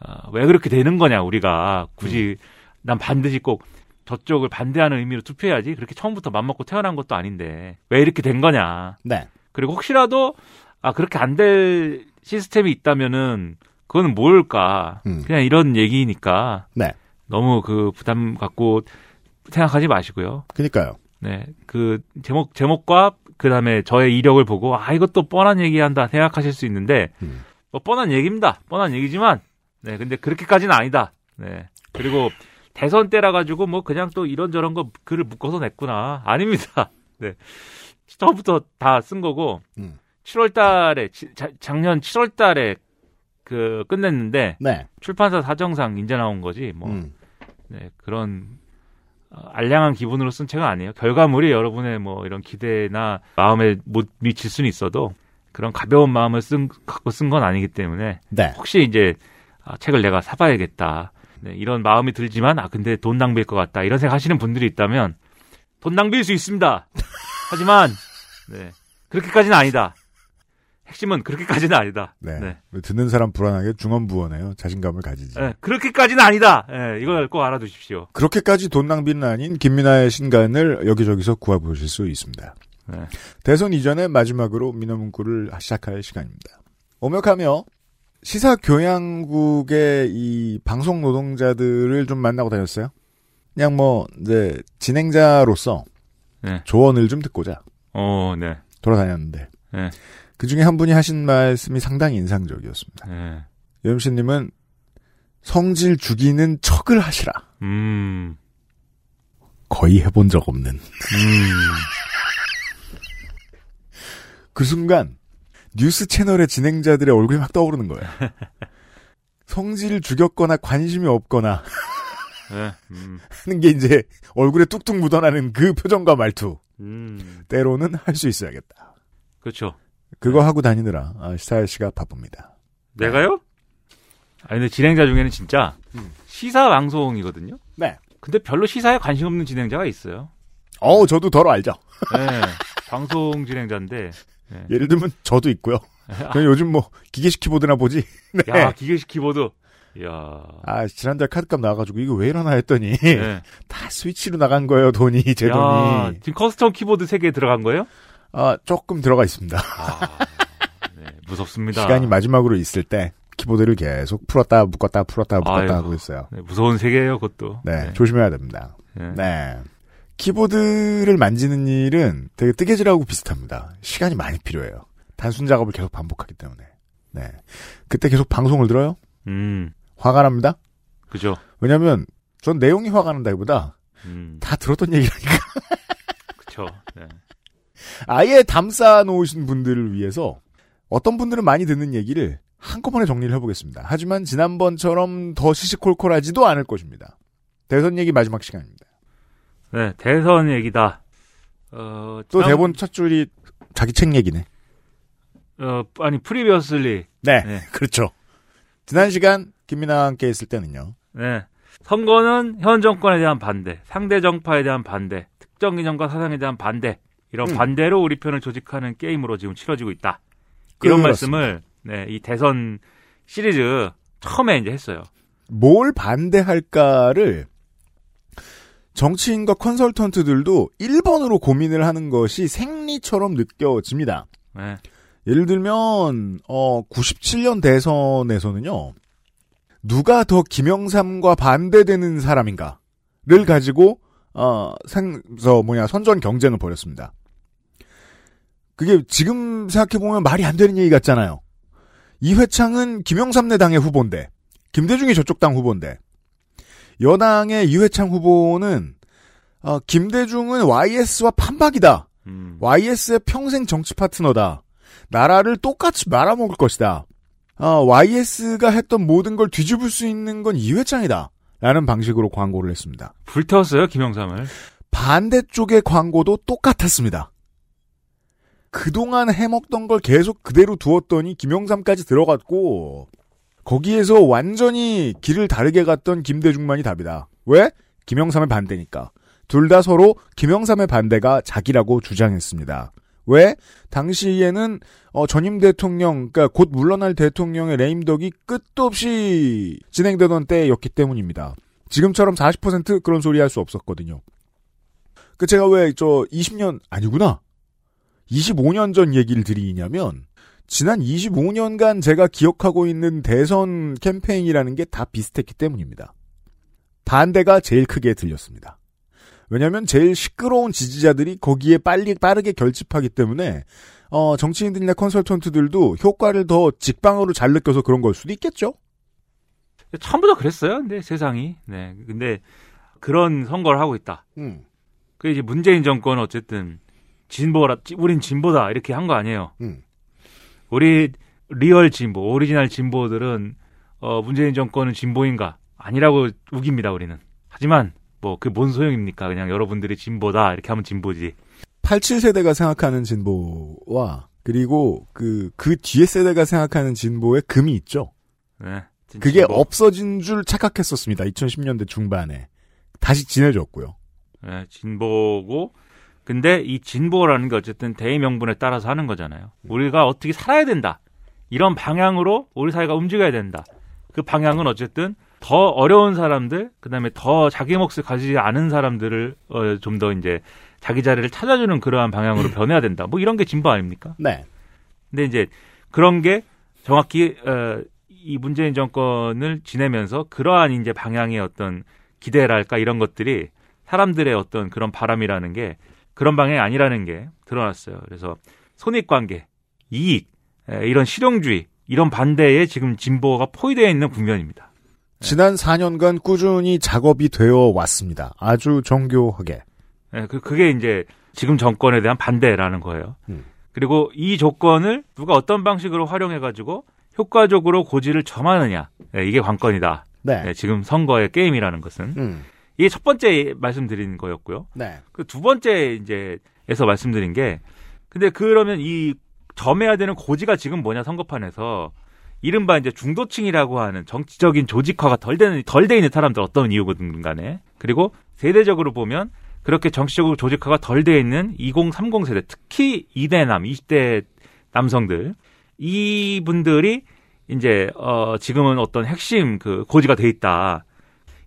어, 왜 그렇게 되는 거냐 우리가 굳이 난 반드시 꼭 저쪽을 반대하는 의미로 투표해야지 그렇게 처음부터 맘먹고 태어난 것도 아닌데 왜 이렇게 된 거냐 네. 그리고 혹시라도 아 그렇게 안 될 시스템이 있다면은 그거는 뭘까 음. 그냥 이런 얘기니까 네. 너무 그 부담 갖고 생각하지 마시고요. 그니까요. 네, 그 제목 제목과 그 다음에 저의 이력을 보고 아 이것도 뻔한 얘기한다 생각하실 수 있는데 음. 뭐 뻔한 얘기입니다. 뻔한 얘기지만 네, 근데 그렇게까지는 아니다. 네, 그리고 대선 때라 가지고 뭐 그냥 또 이런저런 거 글을 묶어서 냈구나 아닙니다. 네, 처음부터 다 쓴 거고 음. 7월 달에 작년 7월 달에 그 끝냈는데 네. 출판사 사정상 인제 나온 거지 뭐 음. 네, 그런 어, 알량한 기분으로 쓴 책은 아니에요. 결과물이 여러분의 뭐 이런 기대나 마음에 못 미칠 수는 있어도 그런 가벼운 마음을 쓴 갖고 쓴 건 아니기 때문에 네. 혹시 이제 아, 책을 내가 사봐야겠다 네, 이런 마음이 들지만 아 근데 돈 낭비일 것 같다 이런 생각 하시는 분들이 있다면 돈 낭비일 수 있습니다. 하지만 네, 그렇게까지는 아니다. 핵심은 그렇게까지는 아니다. 네. 네. 듣는 사람 불안하게 중언부언해요. 자신감을 가지지. 네, 그렇게까지는 아니다. 네, 이걸 꼭 알아두십시오. 그렇게까지 돈 낭비는 아닌 김민아의 신간을 여기저기서 구해보실 수 있습니다. 네. 대선 이전에 마지막으로 민어문구를 시작할 시간입니다. 오명하며 시사 교양국의 이 방송 노동자들을 좀 만나고 다녔어요. 그냥 뭐 이제 진행자로서 네. 조언을 좀 듣고자 어, 네. 돌아다녔는데 네. 그 중에 한 분이 하신 말씀이 상당히 인상적이었습니다. 네. 여임씨님은 성질 죽이는 척을 하시라. 음. 거의 해본 적 없는. 음. 그 순간 뉴스 채널의 진행자들의 얼굴이 막 떠오르는 거예요. 성질을 죽였거나 관심이 없거나 네. 음. 하는 게 이제 얼굴에 뚝뚝 묻어나는 그 표정과 말투. 음. 때로는 할 수 있어야겠다. 그렇죠. 그거 하고 다니느라 아, 스타일 씨가 바쁩니다. 내가요? 아니 근데 진행자 중에는 진짜 시사 방송이거든요. 네. 근데 별로 시사에 관심 없는 진행자가 있어요. 어, 저도 덜 알죠. 네. 방송 진행자인데. 네. 예를 들면 저도 있고요. 저는 요즘 뭐 기계식 키보드나 보지. 네. 야 기계식 키보드. 야. 아 지난달 카드값 나와가지고 이거 왜 이러나 했더니 네. 다 스위치로 나간 거예요 돈이 제 야, 돈이. 지금 custom 키보드 3개 들어간 거예요? 아 조금 들어가 있습니다. 아, 네, 무섭습니다. 시간이 마지막으로 있을 때 키보드를 계속 풀었다 묶었다 풀었다 묶었다 아이고, 하고 있어요. 네, 무서운 세계예요, 그것도. 네, 조심해야 됩니다. 네. 네. 키보드를 만지는 일은 되게 뜨개질하고 비슷합니다. 시간이 많이 필요해요. 단순 작업을 계속 반복하기 때문에. 네. 그때 계속 방송을 들어요? 음, 화가 납니다? 그죠. 왜냐면, 전 내용이 화가 난다기보다 음, 다 들었던 얘기라니까. 그쵸. 네. 아예 담쌓아 놓으신 분들을 위해서 어떤 분들은 많이 듣는 얘기를 한꺼번에 정리를 해보겠습니다. 하지만 지난번처럼 더 시시콜콜하지도 않을 것입니다. 대선 얘기 마지막 시간입니다. 네, 대선 얘기다. 어, 또 지난- 대본 첫 줄이 자기 책 얘기네. 어, 아니, previously. 네, 네. 그렇죠. 지난 시간 김민하와 함께 했을 때는요. 네. 선거는 현 정권에 대한 반대, 상대 정파에 대한 반대, 특정 이념과 사상에 대한 반대, 이런 음. 반대로 우리 편을 조직하는 게임으로 지금 치러지고 있다. 이런 그렇습니다. 말씀을, 네, 이 대선 시리즈 처음에 이제 했어요. 뭘 반대할까를 정치인과 컨설턴트들도 1번으로 고민을 하는 것이 생리처럼 느껴집니다. 네. 예를 들면 어 97년 대선에서는요. 누가 더 김영삼과 반대되는 사람인가를 가지고 어 생서 뭐냐 선전 경쟁을 벌였습니다. 그게 지금 생각해 보면 말이 안 되는 얘기 같잖아요. 이회창은 김영삼 내 당의 후보인데 김대중이 저쪽 당 후보인데 여당의 이회창 후보는 어, 김대중은 YS와 판박이다. 음. YS의 평생 정치 파트너다. 나라를 똑같이 말아먹을 것이다. 어, YS가 했던 모든 걸 뒤집을 수 있는 건 이회창이다. 라는 방식으로 광고를 했습니다. 불태웠어요, 김영삼을. 반대쪽의 광고도 똑같았습니다. 그동안 해먹던 걸 계속 그대로 두었더니 김영삼까지 들어갔고 거기에서 완전히 길을 다르게 갔던 김대중만이 답이다. 왜? 김영삼의 반대니까. 둘 다 서로 김영삼의 반대가 자기라고 주장했습니다. 왜? 당시에는 어, 전임 대통령, 그러니까 곧 물러날 대통령의 레임덕이 끝도 없이 진행되던 때였기 때문입니다. 지금처럼 40% 그런 소리 할 수 없었거든요. 그 제가 왜 저 20년 아니구나. 25년 전 얘기를 드리냐면 지난 25년간 제가 기억하고 있는 대선 캠페인이라는 게 다 비슷했기 때문입니다. 반대가 제일 크게 들렸습니다. 왜냐하면 제일 시끄러운 지지자들이 거기에 빨리 빠르게 결집하기 때문에 어, 정치인들이나 컨설턴트들도 효과를 더 직방으로 잘 느껴서 그런 걸 수도 있겠죠. 처음부터 그랬어요. 근데 세상이. 네. 근데 그런 선거를 하고 있다. 음. 그 이제 문재인 정권은 어쨌든 진보라, 우린 진보다 이렇게 한 거 아니에요. 음. 우리 real 진보, 오리지널 진보들은 어, 문재인 정권은 진보인가 아니라고 우깁니다. 우리는. 하지만 뭐 그 뭔 소용입니까? 그냥 여러분들이 진보다 이렇게 하면 진보지. 87세대가 생각하는 진보와 그리고 그, 그 뒤에 세대가 생각하는 진보의 금이 있죠. 네. 그게 진보. 없어진 줄 착각했었습니다. 2010년대 중반에. 다시 진해졌고요. 네, 진보고 근데 이 진보라는 게 어쨌든 대의 명분에 따라서 하는 거잖아요. 우리가 어떻게 살아야 된다. 이런 방향으로 우리 사회가 움직여야 된다. 그 방향은 어쨌든 더 어려운 사람들, 그 다음에 더 자기 몫을 가지지 않은 사람들을 어, 좀 더 이제 자기 자리를 찾아주는 그러한 방향으로 변해야 된다. 뭐 이런 게 진보 아닙니까? 네. 근데 이제 그런 게 정확히 어, 이 문재인 정권을 지내면서 그러한 이제 방향의 어떤 기대랄까 이런 것들이 사람들의 어떤 그런 바람이라는 게 그런 방향이 아니라는 게 드러났어요. 그래서 손익관계, 이익, 에, 이런 실용주의, 이런 반대에 지금 진보가 포위되어 있는 국면입니다. 지난 4년간 꾸준히 작업이 되어 왔습니다. 아주 정교하게. 예, 그, 그게 이제 지금 정권에 대한 반대라는 거예요. 음. 그리고 이 조건을 누가 어떤 방식으로 활용해가지고 효과적으로 고지를 점하느냐. 예, 이게 관건이다. 네. 예, 지금 선거의 게임이라는 것은. 음. 이게 첫 번째 말씀드린 거였고요. 네. 그 두 번째 이제에서 말씀드린 게 근데 그러면 이 점해야 되는 고지가 지금 뭐냐 선거판에서 이른바 이제 중도층이라고 하는 정치적인 조직화가 덜 되는 덜 돼 있는 사람들 어떤 이유든 간에 그리고 세대적으로 보면 그렇게 정치적으로 조직화가 덜 돼 있는 20, 30 세대 특히 2대남, 20대 남성들 이분들이 이제 어 지금은 어떤 핵심 그 고지가 돼 있다.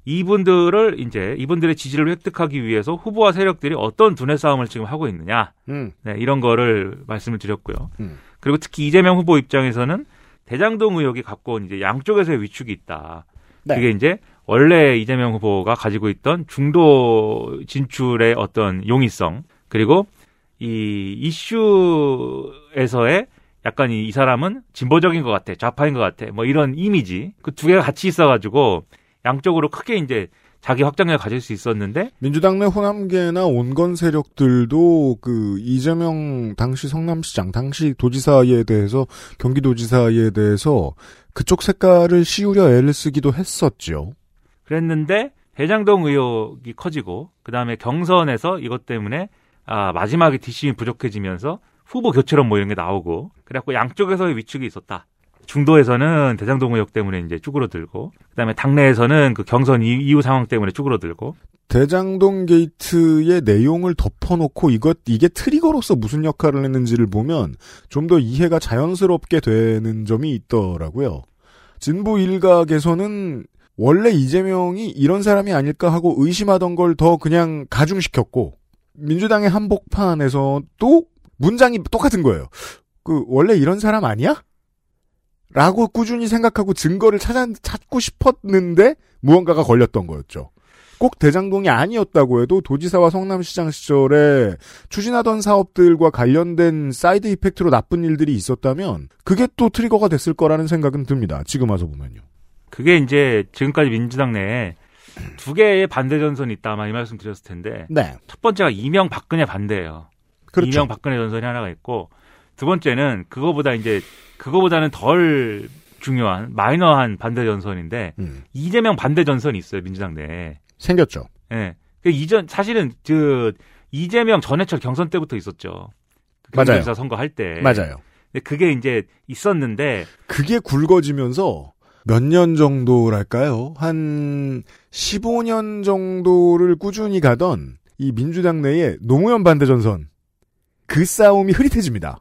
이분들을 이제 이분들의 지지를 획득하기 위해서 후보와 세력들이 어떤 두뇌 싸움을 지금 하고 있느냐. 음. 네, 이런 거를 말씀을 드렸고요. 음. 그리고 특히 이재명 후보 입장에서는 대장동 의혹이 갖고 온 이제 양쪽에서의 위축이 있다. 네. 그게 이제 원래 이재명 후보가 가지고 있던 중도 진출의 어떤 용이성 그리고 이 이슈에서의 약간 이, 이 사람은 진보적인 것 같아, 좌파인 것 같아, 뭐 이런 이미지 그 두 개가 같이 있어가지고 양쪽으로 크게 이제 자기 확장력을 가질 수 있었는데 민주당 내 호남계나 온건 세력들도 그 이재명 당시 성남시장, 당시 도지사에 대해서 경기도지사에 대해서 그쪽 색깔을 씌우려 애를 쓰기도 했었죠. 그랬는데 대장동 의혹이 커지고 그 다음에 경선에서 이것 때문에 아 마지막에 뒷심이 부족해지면서 후보 교체론 뭐 이런 게 나오고 그래갖고 양쪽에서의 위축이 있었다. 중도에서는 대장동 의혹 때문에 이제 쭈그러들고 그다음에 당내에서는 그 경선 이- 이후 상황 때문에 쭈그러들고 대장동 게이트의 내용을 덮어놓고 이것 이게 트리거로서 무슨 역할을 했는지를 보면 좀 더 이해가 자연스럽게 되는 점이 있더라고요. 진보 일각에서는 원래 이재명이 이런 사람이 아닐까 하고 의심하던 걸 더 그냥 가중시켰고 민주당의 한복판에서도 문장이 똑같은 거예요. 그 원래 이런 사람 아니야? 라고 꾸준히 생각하고 증거를 찾아, 찾고 싶었는데 무언가가 걸렸던 거였죠. 꼭 대장동이 아니었다고 해도 도지사와 성남시장 시절에 추진하던 사업들과 관련된 side effect로 나쁜 일들이 있었다면 그게 또 트리거가 됐을 거라는 생각은 듭니다. 지금 와서 보면요. 그게 이제 지금까지 민주당 내에 두 개의 반대 전선이 있다 아마 이 말씀 드렸을 텐데 네. 첫 번째가 이명 박근혜 반대예요. 그렇죠. 이명 박근혜 전선이 하나가 있고 두 번째는 그거보다 이제 그거보다는 덜 중요한 마이너한 반대 전선인데 음. 이재명 반대 전선이 있어요 민주당 내에. 생겼죠. 예. 그 이전 사실은 그 이재명 전해철 경선 때부터 있었죠. 그 맞아요. 경기도지사 선거 할 때. 맞아요. 근데 그게 이제 있었는데 그게 굵어지면서 몇 년 정도랄까요? 한 15년 정도를 꾸준히 가던 이 민주당 내에 노무현 반대 전선가 그 싸움이 흐릿해집니다.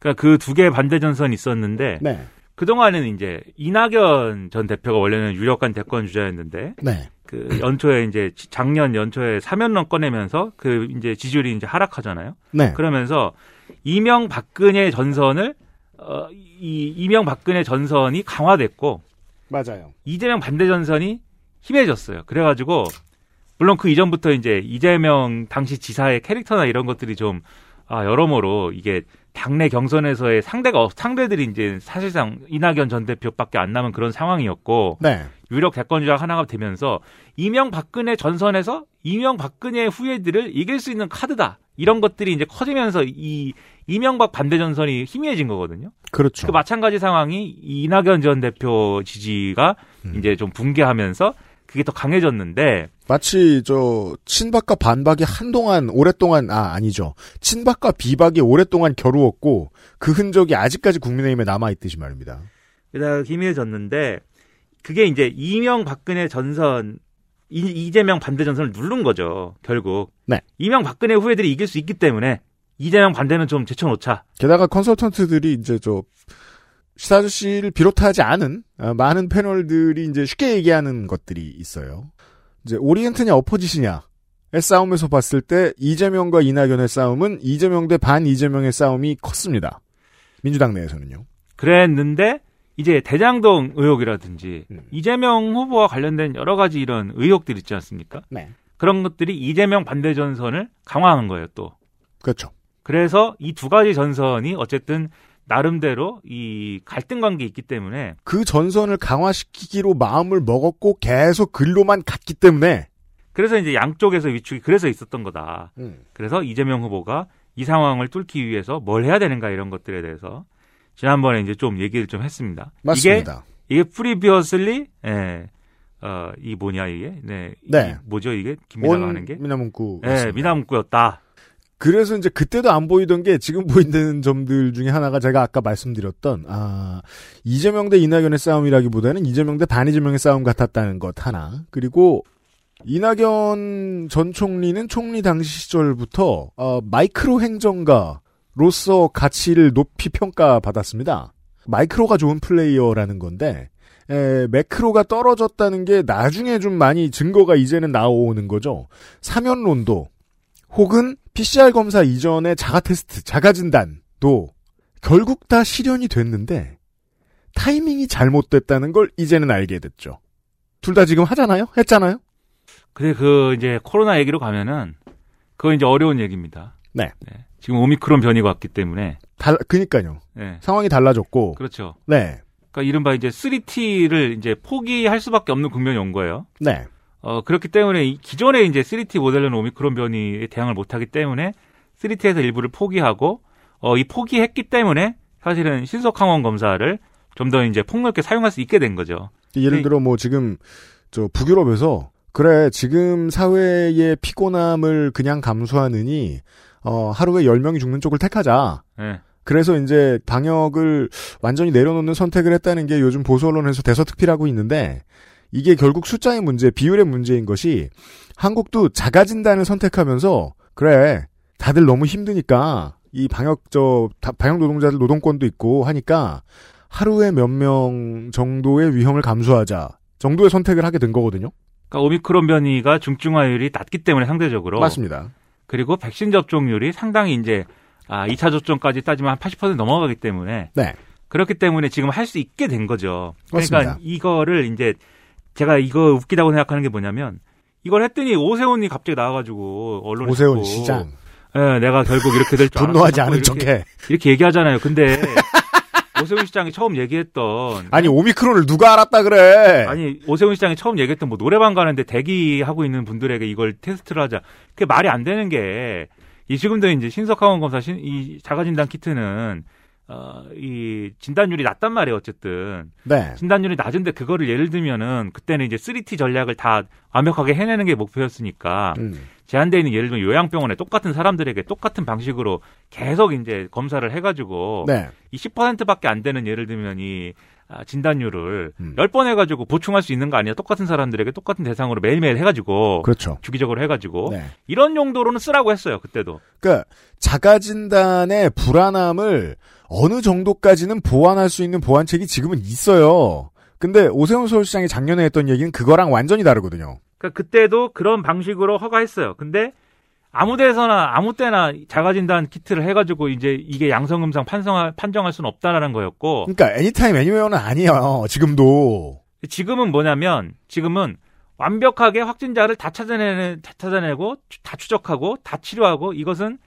그러니까 그 두 개의 반대 전선이 있었는데 네. 그 동안에는 이제 이낙연 전 대표가 원래는 유력한 대권 주자였는데 네. 그 연초에 이제 작년 연초에 사면론 꺼내면서 그 이제 지지율이 이제 하락하잖아요. 네. 그러면서 이명 박근혜 전선을 어, 이 이명 박근혜 전선이 강화됐고 맞아요. 이재명 반대 전선이 힘해졌어요. 그래가지고 물론 그 이전부터 이제 이재명 당시 지사의 캐릭터나 이런 것들이 좀 아, 여러모로 이게 당내 경선에서의 상대가 없- 상대들이 이제 사실상 이낙연 전 대표밖에 안 남은 그런 상황이었고 네. 유력 대권주자 하나가 되면서 이명 박근혜 전선에서 이명 박근혜 후예들을 이길 수 있는 카드다 이런 것들이 이제 커지면서 이 이명박 반대 전선이 희미해진 거거든요. 그렇죠. 그 마찬가지 상황이 이낙연 전 대표 지지가 음. 이제 좀 붕괴하면서 그게 더 강해졌는데 마치 저 친박과 반박이 한동안 오랫동안 아 아니죠. 친박과 비박이 오랫동안 겨루었고 그 흔적이 아직까지 국민의힘에 남아 있듯이 말입니다. 그다가 희미해졌는데 그게 이제 이명 박근혜 전선 이, 이재명 반대 전선을 누른 거죠 결국 네. 이명 박근혜 후예들이 이길 수 있기 때문에 이재명 반대는 좀 제쳐놓자 게다가 컨설턴트들이 이제 저 시사 아저씨를 비롯하지 않은 어, 많은 패널들이 이제 쉽게 얘기하는 것들이 있어요. 이제 오리엔트냐 어퍼짓이냐 의 싸움에서 봤을 때 이재명과 이낙연의 싸움은 이재명 대 반 이재명의 싸움이 컸습니다. 민주당 내에서는요. 그랬는데 이제 대장동 의혹이라든지 음. 이재명 후보와 관련된 여러 가지 이런 의혹들 있지 않습니까? 네. 그런 것들이 이재명 반대 전선을 강화한 거예요 또. 그렇죠. 그래서 이 두 가지 전선이 어쨌든 나름대로 이 갈등 관계 있기 때문에 그 전선을 강화시키기로 마음을 먹었고 계속 글로만 갔기 때문에 그래서 이제 양쪽에서 위축이 그래서 있었던 거다. 음. 그래서 이재명 후보가 이 상황을 뚫기 위해서 뭘 해야 되는가 이런 것들에 대해서 지난번에 이제 좀 얘기를 좀 했습니다. 맞습니다. 이게 이게 previously 예. 어, 이 뭐냐 이게? 네. 네. 이 뭐죠 이게? 김민아가 하는 게? 미나문구. 예, 미나문구였다. 그래서 이제 그때도 안 보이던 게 지금 보이는 점들 중에 하나가 제가 아까 말씀드렸던 아 이재명 대 이낙연의 싸움이라기보다는 이재명 대 반이재명의 싸움 같았다는 것 하나 그리고 이낙연 전 총리는 총리 당시 시절부터 어, 마이크로 행정가로서 가치를 높이 평가받았습니다. 마이크로가 좋은 플레이어라는 건데 에, 매크로가 떨어졌다는 게 나중에 좀 많이 증거가 이제는 나오는 거죠. 사면론도 혹은 PCR 검사 이전의 자가 테스트, 자가 진단도 결국 다 실현이 됐는데 타이밍이 잘못됐다는 걸 이제는 알게 됐죠. 둘 다 지금 하잖아요? 했잖아요? 근데 그 이제 코로나 얘기로 가면은 그건 이제 어려운 얘기입니다. 네. 지금 오미크론 변이가 왔기 때문에 달, 그니까요. 네. 상황이 달라졌고. 그렇죠. 네. 그러니까 이른바 이제 3T를 이제 포기할 수밖에 없는 국면이 온 거예요. 네. 어, 그렇기 때문에 이 기존에 이제 3T 모델로는 오미크론 변이에 대응을 못하기 때문에 3T에서 일부를 포기하고 어, 이 포기했기 때문에 사실은 신속 항원 검사를 좀 더 이제 폭넓게 사용할 수 있게 된 거죠. 예를 들어 뭐 지금 저 북유럽에서 그래 지금 사회의 피곤함을 그냥 감수하느니 어 하루에 10명이 죽는 쪽을 택하자. 네. 그래서 이제 방역을 완전히 내려놓는 선택을 했다는 게 요즘 보수 언론에서 대서특필하고 있는데 이게 결국 숫자의 문제, 비율의 문제인 것이 한국도 자가 진단을 선택하면서 그래 다들 너무 힘드니까 이 방역 저 다- 방역 노동자들 노동권도 있고 하니까 하루에 몇 명 정도의 위험을 감수하자 정도의 선택을 하게 된 거거든요. 그러니까 오미크론 변이가 중증화율이 낮기 때문에 상대적으로 맞습니다. 그리고 백신 접종률이 상당히 이제 아, 2차 접종까지 따지면 한 80% 넘어가기 때문에 네. 그렇기 때문에 지금 할 수 있게 된 거죠. 그러니까 맞습니다. 이거를 이제 제가 이거 웃기다고 생각하는 게 뭐냐면 이걸 했더니 오세훈이 갑자기 나와가지고 언론에 오세훈 시장. 예, 내가 결국 이렇게 될 줄 분노하지 않은 이렇게, 척해. 이렇게 얘기하잖아요. 근데 오세훈 시장이 처음 얘기했던 아니 오미크론을 누가 알았다 그래? 아니 오세훈 시장이 처음 얘기했던 뭐 노래방 가는데 대기하고 있는 분들에게 이걸 테스트를 하자. 그게 말이 안 되는 게 이 지금도 이제 신속항원 검사 신, 이 자가진단 키트는 어, 이 진단율이 낮단 말이에요. 어쨌든 네. 진단율이 낮은데 그거를 예를 들면은 그때는 이제 3T 전략을 다 완벽하게 해내는 게 목표였으니까 음. 제한돼 있는 예를 들면 요양병원에 똑같은 사람들에게 똑같은 방식으로 계속 이제 검사를 해가지고 네. 이 10%밖에 안 되는 예를 들면 이 아, 진단율을 음. 10번 해가지고 보충할 수 있는 거 아니야? 똑같은 사람들에게 똑같은 대상으로 매일매일 해가지고. 그렇죠. 주기적으로 해가지고. 네. 이런 용도로는 쓰라고 했어요, 그때도. 그러니까 자가 진단의 불안함을 어느 정도까지는 보완할 수 있는 보완책이 지금은 있어요. 근데 오세훈 서울시장이 작년에 했던 얘기는 그거랑 완전히 다르거든요. 그러니까 그때도 그런 방식으로 허가했어요. 근데 아무 데서나 아무 때나 자가진단 키트를 해가지고 이제 이게 양성 음상 판정할 판정할 수는 없다라는 거였고 그러니까 애니타임 애니웨어는 아니에요. 지금도. 지금은 뭐냐면 지금은 완벽하게 확진자를 다 찾아내는 다 찾아내고 다 추적하고 다 치료하고 이것은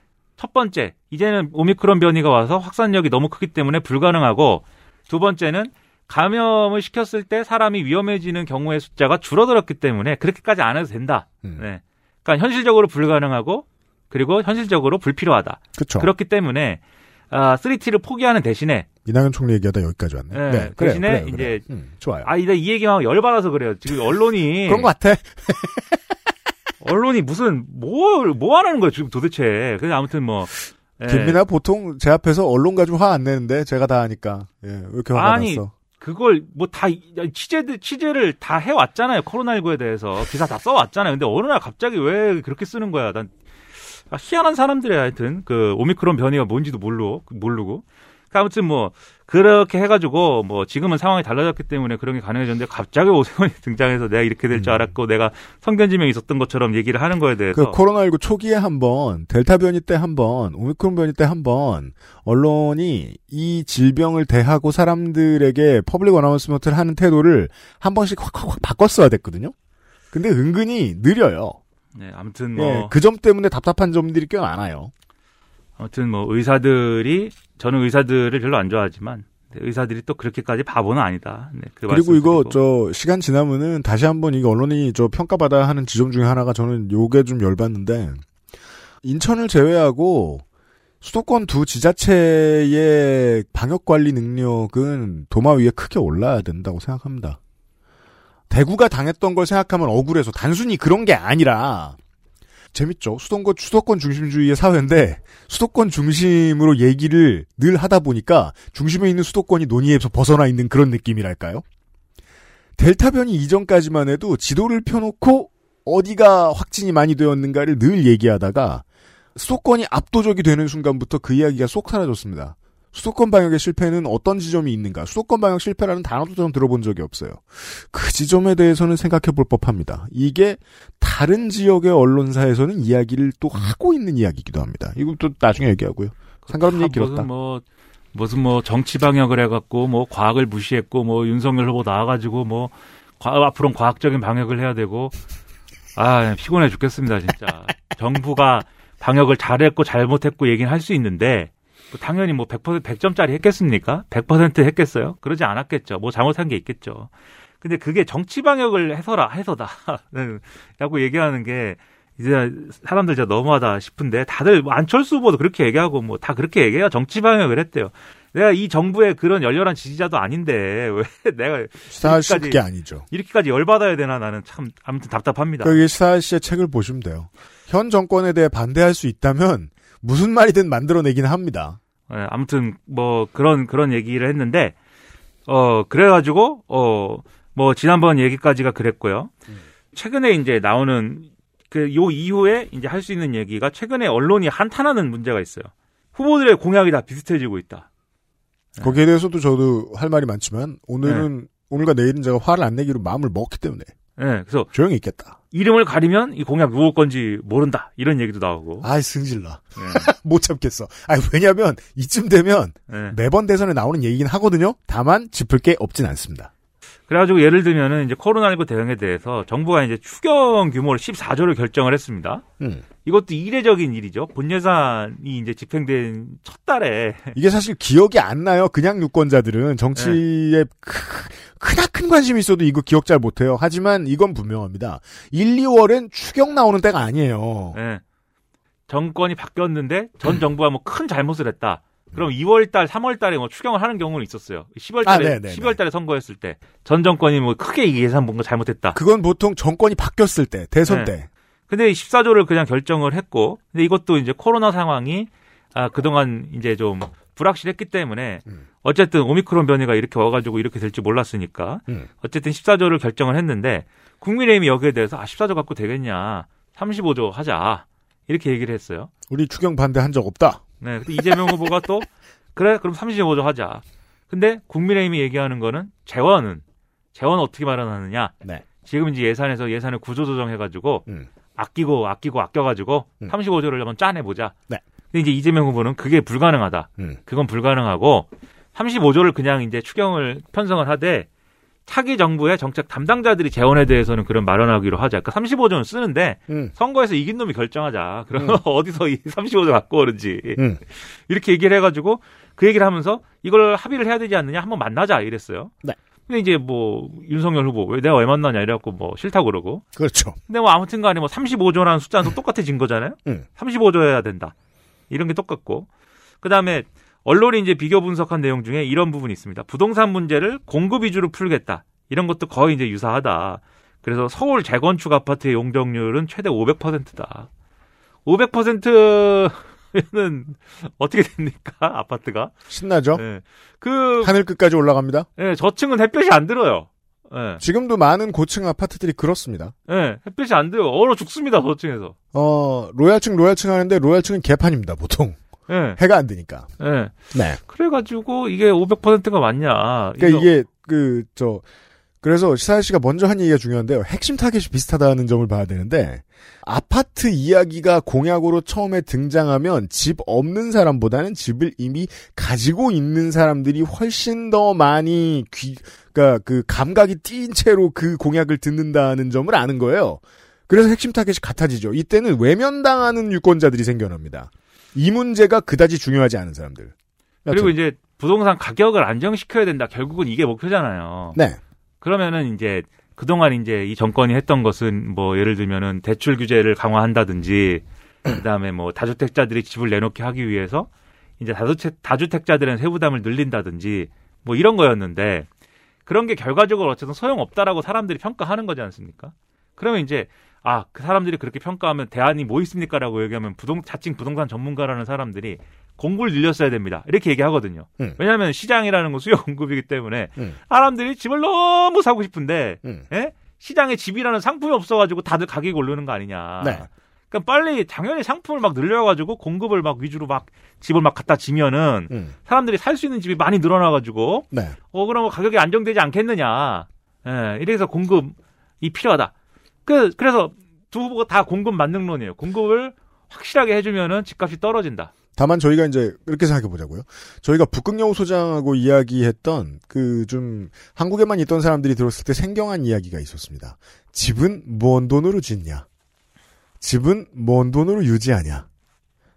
첫 번째 이제는 오미크론 변이가 와서 확산력이 너무 크기 때문에 불가능하고 두 번째는 감염을 시켰을 때 사람이 위험해지는 경우의 숫자가 줄어들었기 때문에 그렇게까지 안 해도 된다. 음. 네. 그러니까 현실적으로 불가능하고 그리고 현실적으로 불필요하다. 그쵸. 그렇기 때문에 아, 3T를 포기하는 대신에 이낙연 총리 얘기하다 여기까지 왔네. 네, 네, 그래요, 대신에 그래요, 이제 그래요. 음, 좋아요. 아, 이제 이 얘기만 하고 열받아서 그래요. 지금 언론이 그런 것 같아. 언론이 무슨 뭘 뭐 하는 거예요 지금 도대체. 그래서 아무튼 뭐 예. 김민아 보통 제 앞에서 언론 가지고 화 안 내는데 제가 다 하니까 예, 왜 이렇게 화가 아니 났어? 그걸 뭐 다 취재들 취재를 다 해왔잖아요 코로나19에 대해서 기사 다 써왔잖아요. 근데 어느 날 갑자기 왜 그렇게 쓰는 거야? 난 아, 희한한 사람들이야 하여튼 그 오미크론 변이가 뭔지도 모르고 모르고. 아무튼 뭐 그렇게 해가지고 뭐 지금은 상황이 달라졌기 때문에 그런 게 가능해졌는데 갑자기 오세훈이 등장해서 내가 이렇게 될 줄 알았고 내가 선견지명이 있었던 것처럼 얘기를 하는 거에 대해서 음. 그 코로나19 초기에 한 번, 델타 변이 때 한 번, 오미크론 변이 때 한 번, 언론이 이 질병을 대하고 사람들에게 public announcement를 하는 태도를 한 번씩 확, 확, 확 바꿨어야 됐거든요? 근데 은근히 느려요. 네, 아무튼 뭐 예, 그점 때문에 답답한 점들이 꽤 많아요. 아무튼 뭐 의사들이 저는 의사들을 별로 안 좋아하지만 네, 의사들이 또 그렇게까지 바보는 아니다. 네, 그 그리고 이거. 저 시간 지나면은 다시 한번 이거 언론이 저 평가받아야 하는 지점 중에 하나가 저는 요게 좀 열받는데 인천을 제외하고 수도권 두 지자체의 방역 관리 능력은 도마 위에 크게 올라야 된다고 생각합니다. 대구가 당했던 걸 생각하면 억울해서 단순히 그런 게 아니라 재밌죠. 수도권, 수도권 중심주의의 사회인데 수도권 중심으로 얘기를 늘 하다 보니까 중심에 있는 수도권이 논의에서 벗어나 있는 그런 느낌이랄까요? 델타 변이 이전까지만 해도 지도를 펴놓고 어디가 확진이 많이 되었는가를 늘 얘기하다가 수도권이 압도적이 되는 순간부터 그 이야기가 쏙 사라졌습니다. 수도권 방역의 실패는 어떤 지점이 있는가? 수도권 방역 실패라는 단어도 전 들어본 적이 없어요. 그 지점에 대해서는 생각해 볼 법합니다. 이게 다른 지역의 언론사에서는 이야기를 또 하고 있는 이야기이기도 합니다. 이것도 나중에 얘기하고요. 상관없는 다 얘기 길었다. 무슨 뭐 무슨 뭐 정치 방역을 해갖고 뭐 과학을 무시했고 뭐 윤석열 후보 나와가지고 뭐 과- 앞으로는 과학적인 방역을 해야 되고 아 피곤해 죽겠습니다 진짜 정부가 방역을 잘했고 잘못했고 얘기는 할 수 있는데 뭐 당연히 뭐 100% 100점짜리 했겠습니까? 100% 했겠어요? 그러지 않았겠죠. 뭐 잘못한 게 있겠죠. 근데 그게 정치 방역을 해서라 해서다 라고 얘기하는 게 이제 사람들 진짜 너무하다 싶은데 다들 뭐 안철수 후보도 그렇게 얘기하고 뭐 다 그렇게 얘기해요. 정치 방역을 했대요. 내가 이 정부의 그런 열렬한 지지자도 아닌데 왜 내가 이렇게까지- 그게 아니죠. 이렇게까지 열받아야 되나 나는 참 아무튼 답답합니다. 거기 스타 씨의 책을 보시면 돼요. 현 정권에 대해 반대할 수 있다면 무슨 말이든 만들어내긴 합니다. 예, 아무튼 뭐 그런 그런 얘기를 했는데 어 그래가지고 어 뭐 지난번 얘기까지가 그랬고요. 최근에 이제 나오는 그 요 이후에 이제 할 수 있는 얘기가 최근에 언론이 한탄하는 문제가 있어요. 후보들의 공약이 다 비슷해지고 있다. 거기에 대해서도 저도 할 말이 많지만 오늘은 오늘과 내일은 제가 화를 안 내기로 마음을 먹기 때문에 예, 그래서 조용히 있겠다. 이름을 가리면 이 공약 누구 건지 모른다 이런 얘기도 나오고. 아이 승질나. 못 참겠어. 아니 왜냐면 이쯤 되면 예. 매번 대선에 나오는 얘기긴 하거든요. 다만 짚을 게 없진 않습니다. 그래가지고 예를 들면은 이제 코로나19 대응에 대해서 정부가 이제 추경 규모를 14조를 결정을 했습니다. 음. 이것도 이례적인 일이죠. 본 예산이 이제 집행된 첫 달에 이게 사실 기억이 안 나요. 그냥 유권자들은 정치에 크, 크나큰 관심이 있어도 이거 기억 잘 못해요. 하지만 이건 분명합니다. 1, 2월엔 추경 나오는 때가 아니에요. 예. 정권이 바뀌었는데 전 정부가 뭐 큰 잘못을 했다. 그럼 2월 달, 3월 달에 뭐 추경을 하는 경우는 있었어요. 10월 아, 달에 네네네. 10월 달에 선거했을 때 전 정권이 뭐 크게 예산 뭔가 잘못했다. 그건 보통 정권이 바뀌었을 때, 대선 네. 때. 근데 14조를 그냥 결정을 했고, 근데 이것도 이제 코로나 상황이 아, 그동안 이제 좀 불확실했기 때문에 음. 어쨌든 오미크론 변이가 이렇게 와가지고 이렇게 될지 몰랐으니까 음. 어쨌든 14조를 결정을 했는데 국민의힘이 여기에 대해서 아 14조 갖고 되겠냐 35조 하자 이렇게 얘기를 했어요. 우리 추경 반대한 적 없다. 네, 근데 이재명 후보가 또 그래 그럼 35조 하자. 근데 국민의힘이 얘기하는 거는 재원은 재원 어떻게 마련하느냐. 네. 지금 이제 예산에서 예산을 구조 조정해가지고 음. 아끼고 아끼고 아껴가지고 음. 35조를 한번 짜내보자. 네. 근데 이제 이재명 후보는 그게 불가능하다. 음. 그건 불가능하고 35조를 그냥 이제 추경을 편성을 하되 차기 정부의 정책 담당자들이 재원에 대해서는 그런 마련하기로 하자. 그러니까 35조는 쓰는데 음. 선거에서 이긴 놈이 결정하자. 그럼 어디서 이 35조 갖고 오는지 음. 이렇게 얘기를 해가지고 그 얘기를 하면서 이걸 합의를 해야 되지 않느냐 한번 만나자 이랬어요. 네. 근데 이제 뭐 윤석열 후보 왜 내가 왜 만나냐 이래갖고 뭐 싫다고 그러고. 그렇죠. 근데 뭐 아무튼간에 뭐 35조라는 숫자는 또 똑같아진 거잖아요. 음. 35조 해야 된다. 이런 게 똑같고. 그 다음에 언론이 이제 비교 분석한 내용 중에 이런 부분이 있습니다. 부동산 문제를 공급 위주로 풀겠다. 이런 것도 거의 이제 유사하다. 그래서 서울 재건축 아파트의 용적률은 최대 500%다. 500%는 어떻게 됩니까? 아파트가? 신나죠? 예. 그, 하늘 끝까지 올라갑니다. 예, 저층은 햇볕이 안 들어요. 예. 지금도 많은 고층 아파트들이 그렇습니다. 예, 햇볕이 안 들어요. 얼어 죽습니다, 저층에서. 어, 로얄층, 로얄층 하는데 로얄층은 개판입니다, 보통. 예. 해가 안 되니까. 예. 네. 그래가지고 이게 500%가 맞냐. 그러니까 이거- 이게 그 저 그래서 시사일 씨가 먼저 한 얘기가 중요한데요. 핵심 타겟이 비슷하다는 점을 봐야 되는데 아파트 이야기가 공약으로 처음에 등장하면 집 없는 사람보다는 집을 이미 가지고 있는 사람들이 훨씬 더 많이 귀 그러니까 그 감각이 띈 채로 그 공약을 듣는다는 점을 아는 거예요. 그래서 핵심 타겟이 같아지죠. 이때는 외면당하는 유권자들이 생겨납니다. 이 문제가 그다지 중요하지 않은 사람들. 그리고 여튼, 이제 부동산 가격을 안정시켜야 된다. 결국은 이게 목표잖아요. 네. 그러면은 이제 그동안 이제 이 정권이 했던 것은 뭐 예를 들면은 대출 규제를 강화한다든지 그다음에 뭐 다주택자들이 집을 내놓게 하기 위해서 이제 다주택 다주택자들은 세부담을 늘린다든지 뭐 이런 거였는데 그런 게 결과적으로 어쨌든 소용 없다라고 사람들이 평가하는 거지 않습니까? 그러면 이제 아 그 사람들이 그렇게 평가하면 대안이 뭐 있습니까라고 얘기하면 부동 자칭 부동산 전문가라는 사람들이 공부를 늘렸어야 됩니다. 이렇게 얘기하거든요. 음. 왜냐하면 시장이라는 건 수요 공급이기 때문에 음. 사람들이 집을 너무 사고 싶은데 음. 예? 시장에 집이라는 상품이 없어가지고 다들 가격이 오르는 거 아니냐. 네. 그러니까 빨리 당연히 상품을 막 늘려가지고 공급을 막 위주로 막 집을 막 갖다 지면은 음. 사람들이 살 수 있는 집이 많이 늘어나가지고 네. 어 그러면 가격이 안정되지 않겠느냐. 예, 이래서 공급이 필요하다. 그 그래서 두 후보가 다 공급 만능론이에요. 공급을 확실하게 해주면은 집값이 떨어진다. 다만 저희가 이제 이렇게 생각해 보자고요. 저희가 북극여우 소장하고 이야기했던 그 좀 한국에만 있던 사람들이 들었을 때 생경한 이야기가 있었습니다. 집은 뭔 돈으로 짓냐? 집은 뭔 돈으로 유지하냐?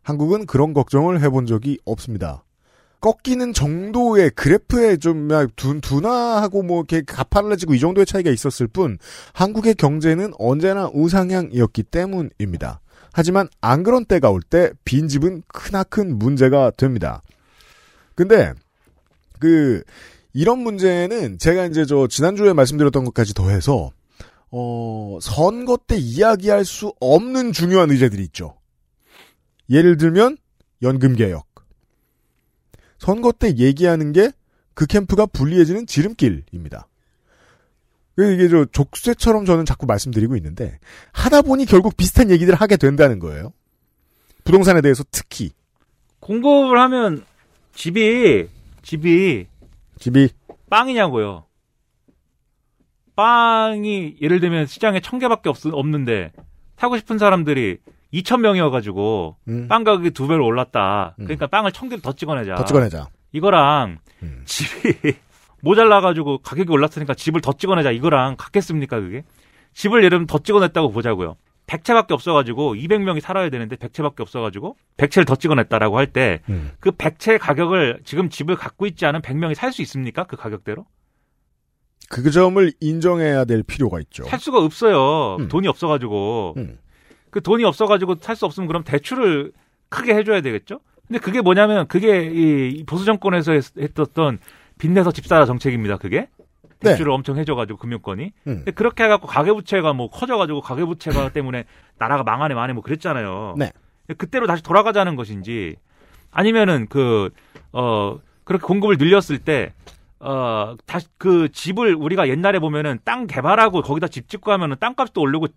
한국은 그런 걱정을 해본 적이 없습니다. 꺾이는 정도의 그래프에 좀 둔, 둔화하고 뭐 이렇게 가팔라지고 이 정도의 차이가 있었을 뿐 한국의 경제는 언제나 우상향이었기 때문입니다. 하지만 안 그런 때가 올 때 빈집은 크나큰 문제가 됩니다. 근데 그 이런 문제는 제가 이제 저 지난주에 말씀드렸던 것까지 더해서 어 선거 때 이야기할 수 없는 중요한 의제들이 있죠. 예를 들면 연금 개혁. 선거 때 얘기하는 게 그 캠프가 불리해지는 지름길입니다. 그래서 이게 저 족쇄처럼 저는 자꾸 말씀드리고 있는데 하다 보니 결국 비슷한 얘기들을 하게 된다는 거예요. 부동산에 대해서 특히 공급을 하면 집이 집이 집이 빵이냐고요. 빵이 예를 들면 시장에 천 개밖에 없, 없는데 사고 싶은 사람들이 2천 명이어가지고 음. 빵 가격이 두 배로 올랐다. 그러니까 빵을 천 개를 더 찍어내자. 더 찍어내자. 이거랑 집이 모자라가지고 가격이 올랐으니까 집을 더 찍어내자. 이거랑 같겠습니까 그게? 집을 예를 들면 더 찍어냈다고 보자고요. 100채밖에 없어가지고 200명이 살아야 되는데 100채밖에 없어가지고 100채를 더 찍어냈다라고 할 때그 100채 가격을 지금 집을 갖고 있지 않은 100명이 살 수 있습니까? 그 가격대로? 그 점을 인정해야 될 필요가 있죠. 살 수가 없어요. 음. 돈이 없어가지고. 그 돈이 없어가지고 살 수 없으면 그럼 대출을 크게 해줘야 되겠죠? 근데 그게 뭐냐면 그게 이 보수 정권에서 했- 했었던 빚내서 집사라 정책입니다. 그게 네. 대출을 엄청 해줘가지고 금융권이. 음. 근데 그렇게 해갖고 가계부채가 뭐 커져가지고 가계부채가 때문에 나라가 망하네 망하네 뭐 그랬잖아요. 네. 그때로 다시 돌아가자는 것인지 아니면은 그 어 그렇게 공급을 늘렸을 때 어, 다시 그 집을 우리가 옛날에 보면은 땅 개발하고 거기다 집 짓고 하면은 땅값도 오르고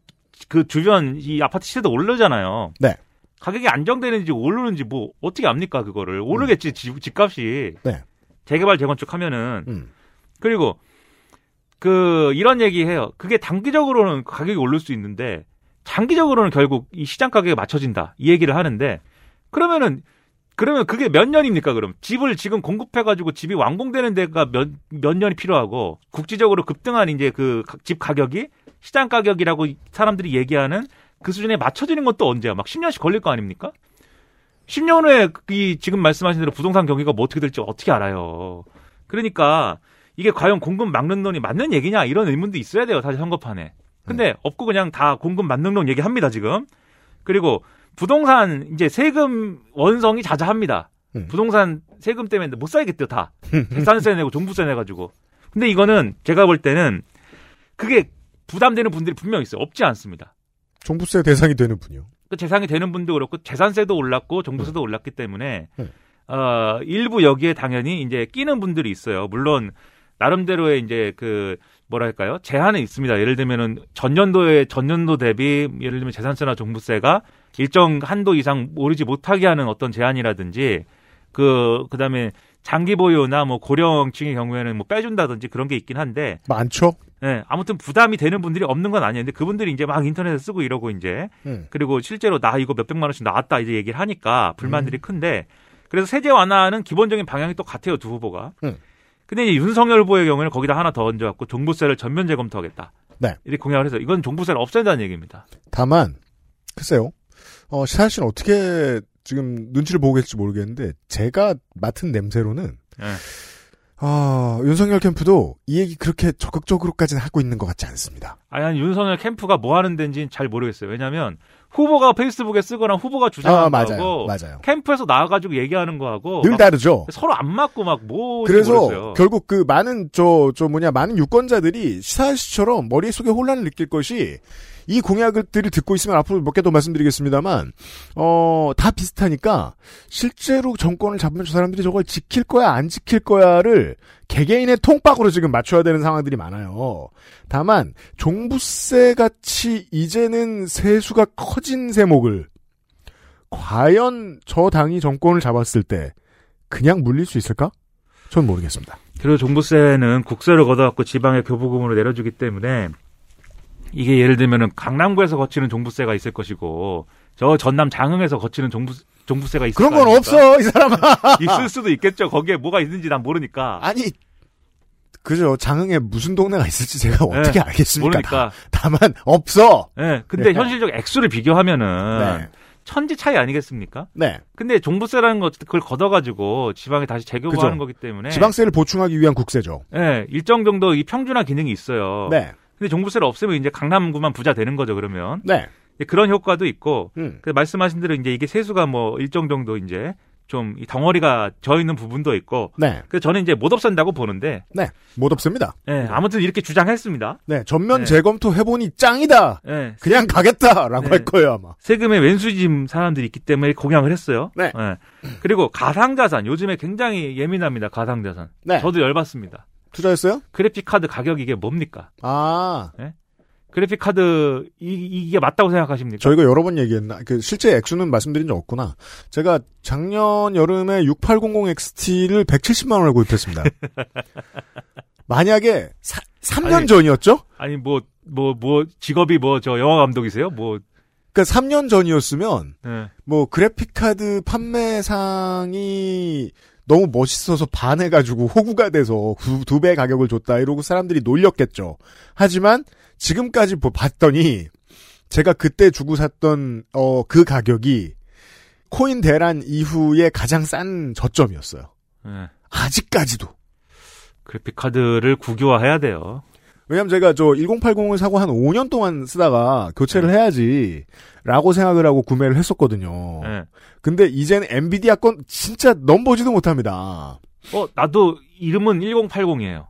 그 주변 이 아파트 시세도 오르잖아요. 네. 가격이 안정되는지 오르는지 뭐 어떻게 압니까 그거를 오르겠지 집, 집값이 네. 재개발 재건축 하면은 음. 그리고 그 이런 얘기해요. 그게 단기적으로는 가격이 오를 수 있는데 장기적으로는 결국 이 시장 가격에 맞춰진다 이 얘기를 하는데 그러면은 그러면 그게 몇 년입니까 그럼 집을 지금 공급해 가지고 집이 완공되는 데가 몇 몇 년이 필요하고 국지적으로 급등한 이제 그 집 가격이 시장 가격이라고 사람들이 얘기하는 그 수준에 맞춰지는 것도 언제야 막 10년씩 걸릴 거 아닙니까? 10년 후에 이 지금 말씀하신 대로 부동산 경기가 뭐 어떻게 될지 어떻게 알아요. 그러니까 이게 과연 공급 막는론이 맞는 얘기냐 이런 의문도 있어야 돼요 사실 선거판에. 근데 없고 그냥 다 공급 막는론 얘기합니다 지금. 그리고 부동산 이제 세금 원성이 자자합니다. 부동산 세금 때문에 못 살겠대요 다. 재산세 내고 종부세 내가지고. 근데 이거는 제가 볼 때는 그게 부담되는 분들이 분명 있어요. 없지 않습니다. 종부세 대상이 되는 분이요. 그 재산이 되는 분도 그렇고 재산세도 올랐고 종부세도 올랐기 때문에 어 일부 여기에 당연히 이제 끼는 분들이 있어요. 물론 나름대로의 이제 그 뭐랄까요 제한은 있습니다. 예를 들면은 전년도에 전년도 대비 예를 들면 재산세나 종부세가 일정 한도 이상 오르지 못하게 하는 어떤 제한이라든지 그 그다음에 장기 보유나 뭐 고령층의 경우에는 뭐 빼준다든지 그런 게 있긴 한데 많죠. 네, 아무튼 부담이 되는 분들이 없는 건 아니었는데 그분들이 이제 막 인터넷에 쓰고 이러고 이제 음. 그리고 실제로 나 이거 몇 백만 원씩 나왔다 이제 얘기를 하니까 불만들이 음. 큰데 그래서 세제 완화는 기본적인 방향이 똑같아요 두 후보가. 음. 근데 이제 윤석열 후보의 경우에는 거기다 하나 더 얹어갖고 종부세를 전면 재검토하겠다. 네. 이렇게 공약을 해서 이건 종부세를 없앤다는 얘기입니다. 다만 글쎄요. 어, 씨는 어떻게 지금 눈치를 보고 계실지 모르겠는데 제가 맡은 냄새로는 네. 아, 윤석열 캠프도 이 얘기 그렇게 적극적으로까지는 하고 있는 것 같지 않습니다. 아니, 아니 윤석열 캠프가 뭐 하는 데인지는 잘 모르겠어요. 왜냐하면 후보가 페이스북에 쓰거나 후보가 주장하는 아, 맞아요. 거하고 맞아요. 캠프에서 나와가지고 얘기하는 거하고 늘막 다르죠. 서로 안 맞고 막 뭐 그래서 결국 그 많은 저, 저 뭐냐, 많은 유권자들이 시사할 씨처럼 머릿속에 혼란을 느낄 것이 이 공약들을 듣고 있으면 앞으로 몇 개 더 말씀드리겠습니다만, 어, 다 비슷하니까 실제로 정권을 잡으면 저 사람들이 저걸 지킬 거야, 안 지킬 거야를 개개인의 통박으로 지금 맞춰야 되는 상황들이 많아요. 다만, 종부세 같이 이제는 세수가 커진 세목을 과연 저 당이 정권을 잡았을 때 그냥 물릴 수 있을까? 전 모르겠습니다. 그리고 종부세는 국세를 걷어갖고 지방의 교부금으로 내려주기 때문에 이게 예를 들면은 강남구에서 거치는 종부세가 있을 것이고 저 전남 장흥에서 거치는 종부 종부세가 있을 그런 거 건? 없어, 이 사람아. 있을 수도 있겠죠. 거기에 뭐가 있는지 난 모르니까. 아니, 그죠. 장흥에 무슨 동네가 있을지 제가 네, 어떻게 알겠습니까? 모르니까. 다, 다만, 없어! 네, 근데 네. 현실적 액수를 비교하면은 네. 천지 차이 아니겠습니까? 네. 근데 종부세라는 것 그걸 걷어가지고 지방에 다시. 재교부하는 거기 때문에 지방세를 보충하기 위한 국세죠. 네, 일정 정도 이 평준화 기능이 있어요. 네. 근데 종부세를 없애면 이제 강남구만 부자 되는 거죠, 그러면. 네. 그런 효과도 있고, 음. 그 말씀하신 대로 이제 이게 세수가 뭐 일정 정도 이제 좀이 덩어리가 져 있는 부분도 있고, 네. 그래서 저는 이제 못 없앤다고 보는데, 네. 못 없습니다. 예, 아무튼 이렇게 주장했습니다. 네. 전면 네. 재검토 해보니 짱이다! 예, 그냥 가겠다라고 네. 할 거예요, 아마. 세금의 왼수짐 사람들이 있기 때문에 공약을 했어요. 네. 예. 그리고 가상자산 요즘에 굉장히 예민합니다. 가상자산. 네. 저도 열받습니다. 투자했어요? 그래픽 카드 가격 이게 뭡니까? 아. 그래픽 카드 이, 이게 맞다고 생각하십니까? 저희가 여러 번 얘기했나? 그 실제 액수는 말씀드린 적 없구나. 제가 작년 여름에 6800XT를 170만 원에 구입했습니다. 만약에 사, 3년 아니, 전이었죠? 아니 뭐 뭐 뭐 직업이 뭐 저 영화 감독이세요? 뭐 그러니까 3년 전이었으면 예. 뭐 그래픽 카드 판매상이 너무 멋있어서 반해가지고 호구가 돼서 두 배 가격을 줬다 이러고 사람들이 놀렸겠죠. 하지만 지금까지 보- 봤더니 제가 그때 주고 샀던 어 그 가격이 코인 대란 이후에 가장 싼 저점이었어요. 예. 아직까지도. 그래픽 카드를 국유화해야 돼요. 왜냐면 제가 저 1080을 사고 한 5년 동안 쓰다가 교체를 해야지 라고 생각을 하고 구매를 했었거든요. 예. 근데 이제는 엔비디아 건 진짜 넘보지도 못합니다. 어 나도 이름은 1080이에요.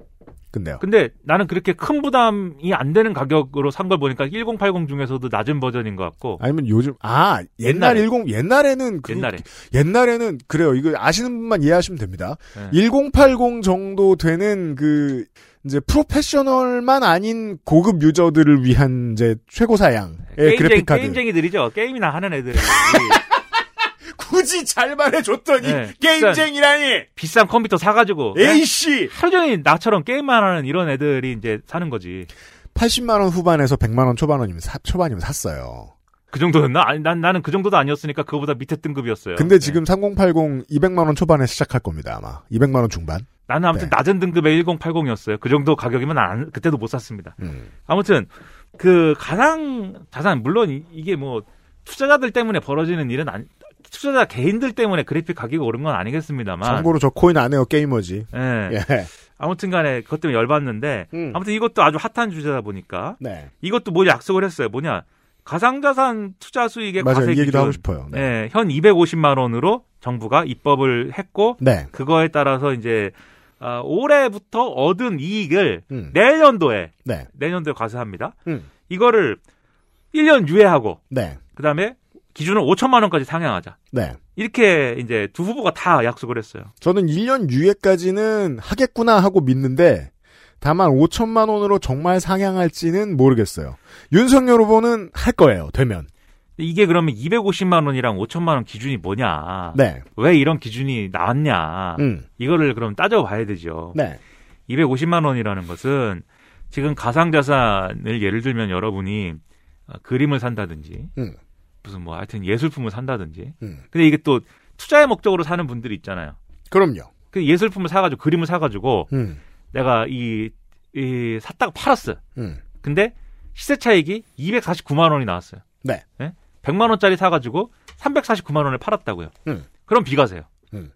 근데요. 근데 나는 그렇게 큰 부담이 안 되는 가격으로 산 걸 보니까 1080 중에서도 낮은 버전인 것 같고. 아니면 요즘 아 옛날 옛날에. 10 옛날에는 그, 옛날에. 옛날에는 그래요. 이거 아시는 분만 이해하시면 됩니다. 네. 1080 정도 되는 그 이제 프로페셔널만 아닌 고급 유저들을 위한 이제 최고 사양의 게임쟁, 그래픽 카드. 게임쟁이들이죠. 게임이나 하는 애들이. 굳이 잘 말해줬더니 네, 게임쟁이라니. 비싼 컴퓨터 사가지고. 에이씨. 하루 종일 나처럼 게임만 하는 이런 애들이 이제 사는 거지. 80만 원 후반에서 100만 원 초반이면 사, 초반이면 샀어요. 그 정도였나? 아니, 난, 나는 그 정도도 아니었으니까 그거보다 밑에 등급이었어요. 근데 지금 3080 200만 원 초반에 시작할 겁니다 아마. 200만 원 중반. 나는 아무튼 네. 낮은 등급의 1080이었어요. 그 정도 가격이면 안, 그때도 못 샀습니다. 음. 아무튼 그 가상 자산 물론 이- 이게 뭐 투자자들 때문에 벌어지는 일은 아니 투자자 개인들 때문에 그래픽 가격이 오른 건 아니겠습니다만. 참고로 저 코인 안 해요 게이머지. 예. 예. 아무튼 간에 그것 때문에 열받는데 음. 아무튼 이것도 아주 핫한 주제다 보니까 네. 이것도 뭐 약속을 했어요. 뭐냐 가상자산 투자 수익의 맞아요. 과세 기준, 하고 싶어요. 네. 네, 현 250만 원으로 정부가 입법을 했고 네. 그거에 따라서 이제 아, 올해부터 얻은 이익을 음. 내년도에 네. 내년도에 과세합니다. 음. 이거를 1년 유예하고 네. 그다음에 기준을 5천만 원까지 상향하자. 네. 이렇게 이제 두 후보가 다 약속을 했어요. 저는 1년 유예까지는 하겠구나 하고 믿는데 다만 5천만 원으로 정말 상향할지는 모르겠어요. 윤석열 후보는 할 거예요. 되면. 이게 그러면 250만 원이랑 5천만 원 기준이 뭐냐? 네. 왜 이런 기준이 나왔냐? 음. 이거를 그럼 따져봐야 되죠. 네. 250만 원이라는 것은 지금 가상자산을 예를 들면 여러분이 어, 그림을 산다든지 음. 무슨 뭐 하여튼 예술품을 산다든지 음. 근데 이게 또 투자의 목적으로 사는 분들이 있잖아요. 그럼요. 그 예술품을 사가지고 그림을 사가지고 음. 내가 이, 이 샀다가 팔았어. 음. 근데 시세 차익이 249만 원이 나왔어요. 네. 100만 원짜리 사가지고 349만 원을 팔았다고요. 음. 그럼 비과세요. 음.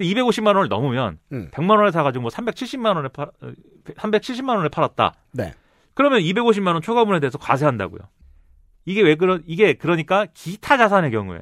250만 원을 넘으면 음. 100만 원에 사가지고 뭐 370만 원에 팔, 어, 370만 원에 팔았다. 네. 그러면 250만 원 초과분에 대해서 과세한다고요. 이게 왜 그런 이게 그러니까 기타 자산의 경우에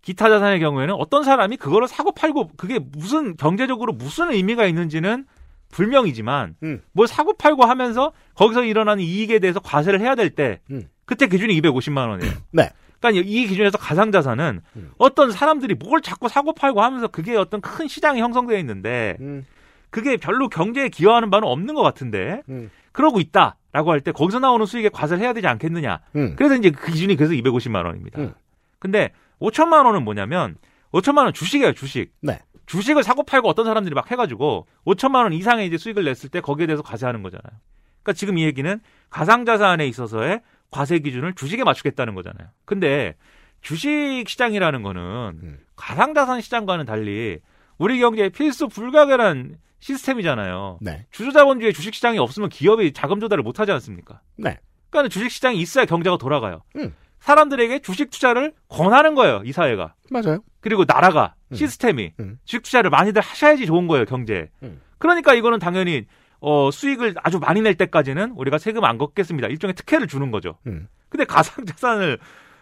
기타 자산의 경우에는 어떤 사람이 그거를 사고 팔고 그게 무슨 경제적으로 무슨 의미가 있는지는 불명이지만 음. 뭘 사고 팔고 하면서 거기서 일어나는 이익에 대해서 과세를 해야 될때 음. 그때 기준이 250만 원이에요. 네. 그러니까 이 기준에서 가상자산은 음. 어떤 사람들이 뭘 자꾸 사고 팔고 하면서 그게 어떤 큰 시장이 형성되어 있는데 음. 그게 별로 경제에 기여하는 바는 없는 것 같은데 음. 그러고 있다라고 할 때 거기서 나오는 수익에 과세를 해야 되지 않겠느냐. 음. 그래서 이제 그 기준이 그래서 250만 원입니다. 음. 근데 5천만 원은 뭐냐면 5천만 원 주식이에요, 주식. 네. 주식을 사고 팔고 어떤 사람들이 막 해가지고 5천만 원 이상의 이제 수익을 냈을 때 거기에 대해서 과세하는 거잖아요. 그러니까 지금 이 얘기는 가상자산에 있어서의 과세 기준을 주식에 맞추겠다는 거잖아요. 근데 주식 시장이라는 거는 음. 가상자산 시장과는 달리 우리 경제의 필수 불가결한 시스템이잖아요. 네. 주주자본주의 주식 시장이 없으면 기업이 자금 조달을 못 하지 않습니까? 네. 그러니까 주식 시장이 있어야 경제가 돌아가요. 음. 사람들에게 주식 투자를 권하는 거예요, 이 사회가. 맞아요. 그리고 나라가, 음. 시스템이 음. 주식 투자를 많이들 하셔야지 좋은 거예요, 경제에. 음. 그러니까 이거는 당연히 어, 수익을 아주 많이 낼 때까지는 우리가 세금 안 걷겠습니다. 일종의 특혜를 주는 거죠. 음. 근데 가상 자산을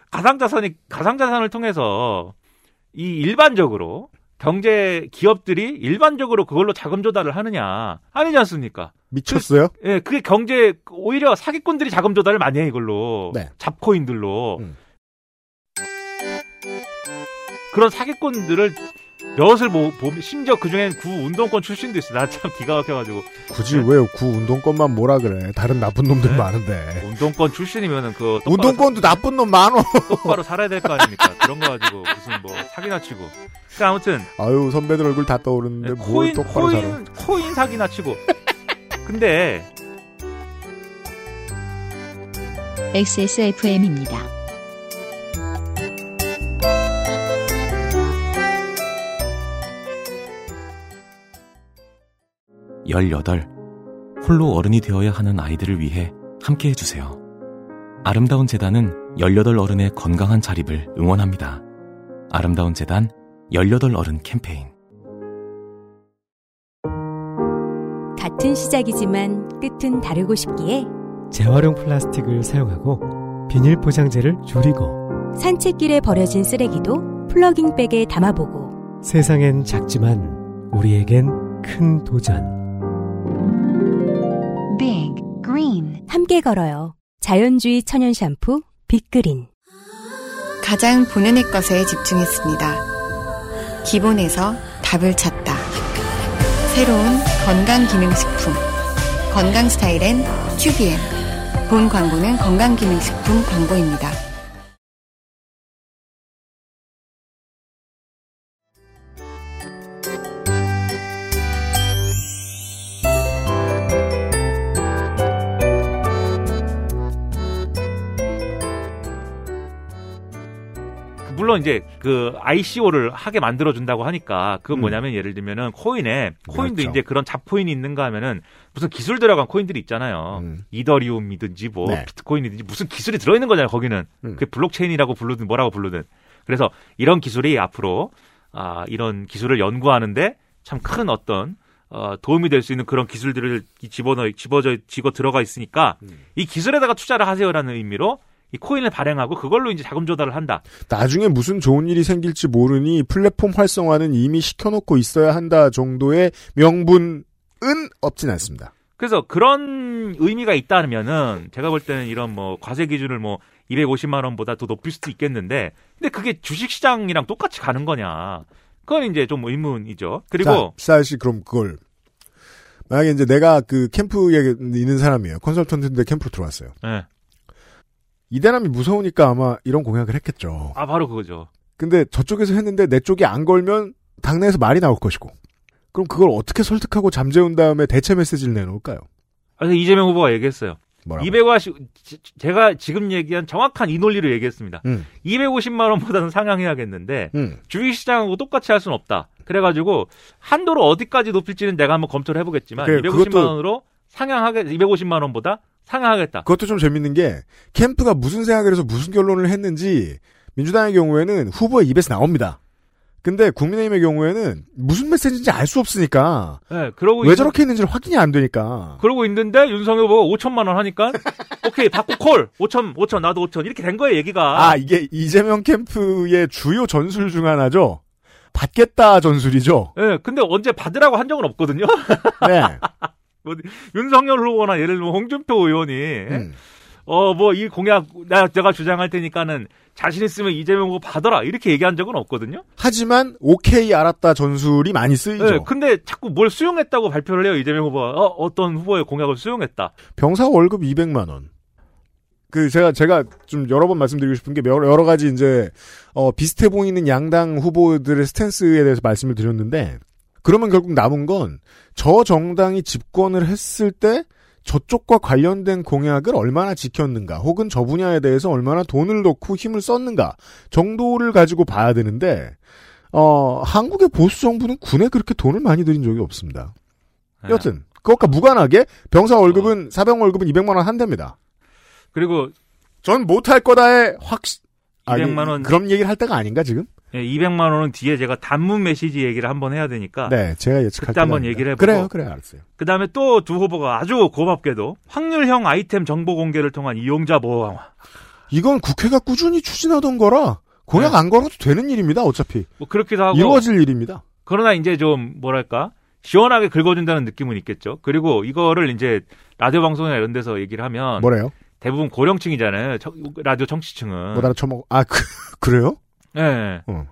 가상 자산이 가상 자산을 통해서 이 일반적으로 경제 기업들이 일반적으로 그걸로 자금 조달을 하느냐 아니지 않습니까? 미쳤어요? 예, 그게 경제 오히려 사기꾼들이 자금 조달을 많이 해 이걸로 네. 잡코인들로 음. 그런 사기꾼들을 몇을 보, 보 심지어 그 중엔 구 운동권 출신도 있어. 나 참 기가 막혀가지고 굳이 왜 구 운동권만 뭐라 그래? 다른 나쁜 놈들 네? 많은데. 운동권 출신이면은 그 똑바로 운동권도 나쁜 놈 많어. 똑바로 살아야 될 거 아닙니까? 그런 거 가지고 무슨 뭐 사기나 치고. 그러니까 아무튼 아유 선배들 얼굴 다 떠오르는데 뭘 네, 코인 똑바로 살아. 코인 코인 사기나 치고. 근데 XSFM입니다. 열여덟 홀로 어른이 되어야 하는 아이들을 위해 함께 해주세요. 아름다운 재단은 18 어른의 건강한 자립을 응원합니다. 아름다운 재단 18 어른 캠페인 같은 시작이지만 끝은 다르고 싶기에 재활용 플라스틱을 사용하고 비닐 포장재를 줄이고 산책길에 버려진 쓰레기도 플러깅백에 담아보고 세상엔 작지만 우리에겐 큰 도전 Big Green. 함께 걸어요. 자연주의 천연 샴푸 빅그린. 가장 본연의 것에 집중했습니다. 기본에서 답을 찾다. 새로운 건강기능식품. 건강 스타일엔 큐비엔. 본 광고는 건강기능식품 광고입니다. 물론 이제 그 ICO를 하게 만들어 준다고 하니까 그건 음. 뭐냐면 예를 들면은 코인에 코인도 그렇죠. 이제 그런 잡코인이 있는가 하면은 무슨 기술 들어간 코인들이 있잖아요. 이더리움이든지 뭐 음. 네. 비트코인이든지 무슨 기술이 들어 있는 거잖아요. 거기는 음. 그게 블록체인이라고 부르든 뭐라고 부르든 그래서 이런 기술이 앞으로 아 이런 기술을 연구하는데 참 큰 어떤 어, 도움이 될 수 있는 그런 기술들을 이 집어넣 집어져 집어 들어가 있으니까 음. 이 기술에다가 투자를 하세요라는 의미로 이 코인을 발행하고 그걸로 이제 자금 조달을 한다. 나중에 무슨 좋은 일이 생길지 모르니 플랫폼 활성화는 이미 시켜놓고 있어야 한다 정도의 명분은 없진 않습니다. 그래서 그런 의미가 있다면은 제가 볼 때는 이런 뭐 과세 기준을 뭐 250만 원보다 더 높일 수도 있겠는데 근데 그게 주식 시장이랑 똑같이 가는 거냐? 그건 이제 좀 의문이죠. 그리고 자, 사실 그럼 그걸 만약에 이제 내가 그 캠프에 있는 사람이에요. 컨설턴트인데 캠프로 들어왔어요. 예. 이대남이 무서우니까 아마 이런 공약을 했겠죠. 아 바로 그거죠. 근데 저쪽에서 했는데 내 쪽이 안 걸면 당내에서 말이 나올 것이고. 그럼 그걸 어떻게 설득하고 잠재운 다음에 대체 메시지를 내놓을까요? 그래서 이재명 후보가 얘기했어요. 뭐라고? 250 지- 제가 지금 얘기한 정확한 이 논리를 얘기했습니다. 음. 250만 원보다는 상향해야겠는데 음. 주식 시장하고 똑같이 할 수는 없다. 그래가지고 한도를 어디까지 높일지는 내가 한번 검토를 해보겠지만 그래, 250만 그것도- 원으로 상향하게 250만 원보다 상향하겠다. 그것도 좀 재밌는 게 캠프가 무슨 생각을 해서 무슨 결론을 했는지 민주당의 경우에는 후보의 입에서 나옵니다. 근데 국민의힘의 경우에는 무슨 메시지인지 알 수 없으니까 네, 그러고 왜 있는- 저렇게 했는지를 확인이 안 되니까 그러고 있는데 윤석열 후보가 5천만 원 하니까 오케이 받고 콜 5천 5천 나도 5천 이렇게 된 거예요 얘기가. 아 이게 이재명 캠프의 주요 전술 중 하나죠. 받겠다 전술이죠. 예, 근데 언제 받으라고 한 적은 없거든요. 네. 뭐, 윤석열 후보나 예를 들면 홍준표 의원이 음. 어뭐 이 공약 나 내가 주장할 테니까는 자신 있으면 이재명 후보 받아라 이렇게 얘기한 적은 없거든요. 하지만 오케이 알았다 전술이 많이 쓰이죠. 예, 근데 자꾸 뭘 수용했다고 발표를 해요 이재명 후보가 어, 어떤 후보의 공약을 수용했다. 병사 월급 200만 원. 그 제가 제가 좀 여러 번 말씀드리고 싶은 게 여러, 여러 가지 이제 어 비슷해 보이는 양당 후보들의 스탠스에 대해서 말씀을 드렸는데 그러면 결국 남은 건 저 정당이 집권을 했을 때 저쪽과 관련된 공약을 얼마나 지켰는가 혹은 저 분야에 대해서 얼마나 돈을 넣고 힘을 썼는가 정도를 가지고 봐야 되는데 어 한국의 보수 정부는 군에 그렇게 돈을 많이 들인 적이 없습니다. 네. 여튼 그것과 무관하게 병사 월급은 사병 월급은 200만 원 한답니다. 그리고 전 못할 거다에 확시 200만 원. 그런 얘기를 할 때가 아닌가 지금? 예, 200만 원은 뒤에 제가 단문 메시지 얘기를 한번 해야 되니까 네, 제가 예측할 그때 한번. 얘기를 해보고 그래요, 그래요, 알았어요. 그 다음에 또 두 후보가 아주 고맙게도 확률형 아이템 정보 공개를 통한 이용자 보호 강화. 이건 국회가 꾸준히 추진하던 거라 공약 네. 안 걸어도 되는 일입니다. 어차피 뭐 그렇기도 하고 이루어질 일입니다. 그러나 이제 좀 뭐랄까 시원하게 긁어준다는 느낌은 있겠죠. 그리고 이거를 이제 라디오 방송이나 이런 데서 얘기를 하면 뭐래요? 대부분 고령층이잖아요. 청- 라디오 청취층은. 못 알아쳐먹. 아 그, 그래요? 예. 어.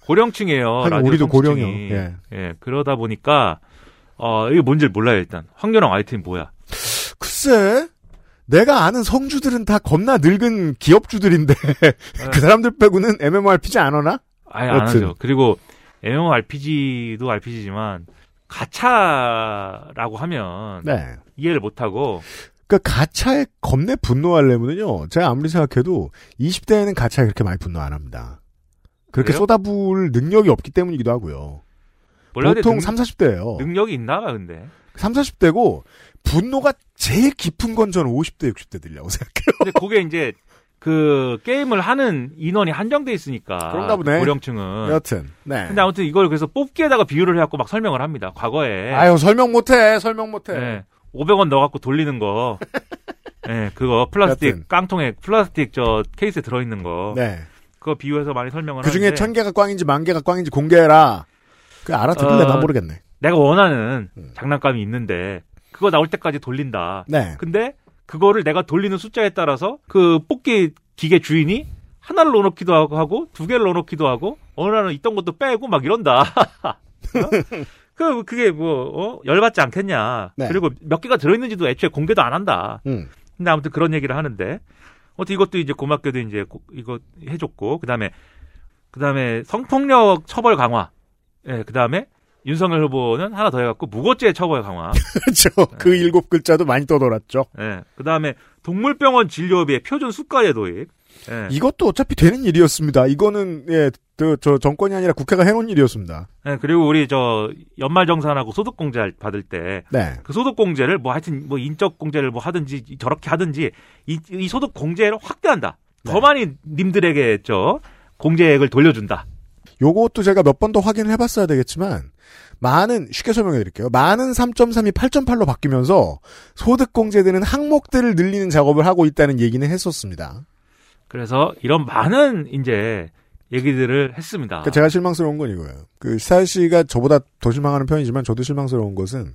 고령층이에요. 하긴 우리도. 고령이요. 예. 예, 그러다 보니까 어 이게 뭔지 몰라요 일단. 확률형 아이템이 뭐야? 글쎄. 내가 아는 성주들은 다 겁나 늙은 기업주들인데 그 사람들 빼고는 MMORPG 안 하나? 아예 안. 하죠. 그리고 MMORPG도 RPG지만 가차라고 하면 네. 이해를 못 하고 그 가차에 겁내 분노하려면요. 제가 아무리 생각해도 20대에는 가차에 그렇게 많이 분노 안 합니다. 그렇게 그래요? 쏟아부을 능력이 없기 때문이기도 하고요. 보통 근데 3, 40대예요. 능력이 있나 근데. 3, 40대고 분노가 제일 깊은 건 저는 50대, 60대들이라고 생각해요. 근데 그게 이제 그 게임을 하는 인원이 한정돼 있으니까 그런가 보네. 고령층은. 여튼. 네. 근데 아무튼 이걸 그래서 뽑기에다가 비유를 해갖고 막 설명을 합니다. 과거에. 아유, 설명 못해. 설명 못해. 예. 500원 넣어갖고 돌리는 거. 예, 그거 플라스틱 여튼. 깡통에 플라스틱 저 케이스에 들어있는 거. 네. 그거 비유해서 많이 설명을 그 중에 천 개가 꽝인지 만 개가 꽝인지 공개해라. 그 알아듣길래 어, 난 모르겠네. 내가 원하는 음. 장난감이 있는데 그거 나올 때까지 돌린다. 네. 근데 그거를 내가 돌리는 숫자에 따라서 그 뽑기 기계 주인이 하나를 넣어놓기도 하고 하고 두 개를 넣어놓기도 하고 어느 날은 있던 것도 빼고 막 이런다. 어? 그 그게 뭐 어? 열받지 않겠냐. 네. 그리고 몇 개가 들어있는지도 애초에 공개도 안 한다. 음. 근데 아무튼 그런 얘기를 하는데 어떻게 이것도 이제 고맙게도 이제 고- 이거 해줬고 그다음에 그다음에 성폭력 처벌 강화. 예, 그다음에 윤석열 후보는 하나 더 해갖고 무고죄 처벌 강화. 그렇죠. 그 일곱 글자도 많이 떠돌았죠. 예, 그다음에 동물병원 진료비의 표준 수가제 도입. 예. 이것도 어차피 되는 일이었습니다. 이거는 예, 저, 저 정권이 아니라 국회가 해놓은 일이었습니다. 예, 그리고 우리 저 연말 정산하고 소득 공제 받을 때 네. 그 소득 공제를 뭐 하여튼 뭐 인적 공제를 뭐 하든지 저렇게 하든지 이, 이 소득 공제를 확대한다. 더 네. 많이 님들에게 저 공제액을 돌려준다. 요것도 제가 몇 번 더 확인을 해봤어야 되겠지만 많은 쉽게 설명해 드릴게요. 많은 3.3이 8.8로 바뀌면서 소득 공제되는 항목들을 늘리는 작업을 하고 있다는 얘기는 했었습니다. 그래서 이런 많은 이제 얘기들을 했습니다. 그러니까 제가 실망스러운 건 이거예요. 그 시사일 씨가 저보다 더 실망하는 편이지만 저도 실망스러운 것은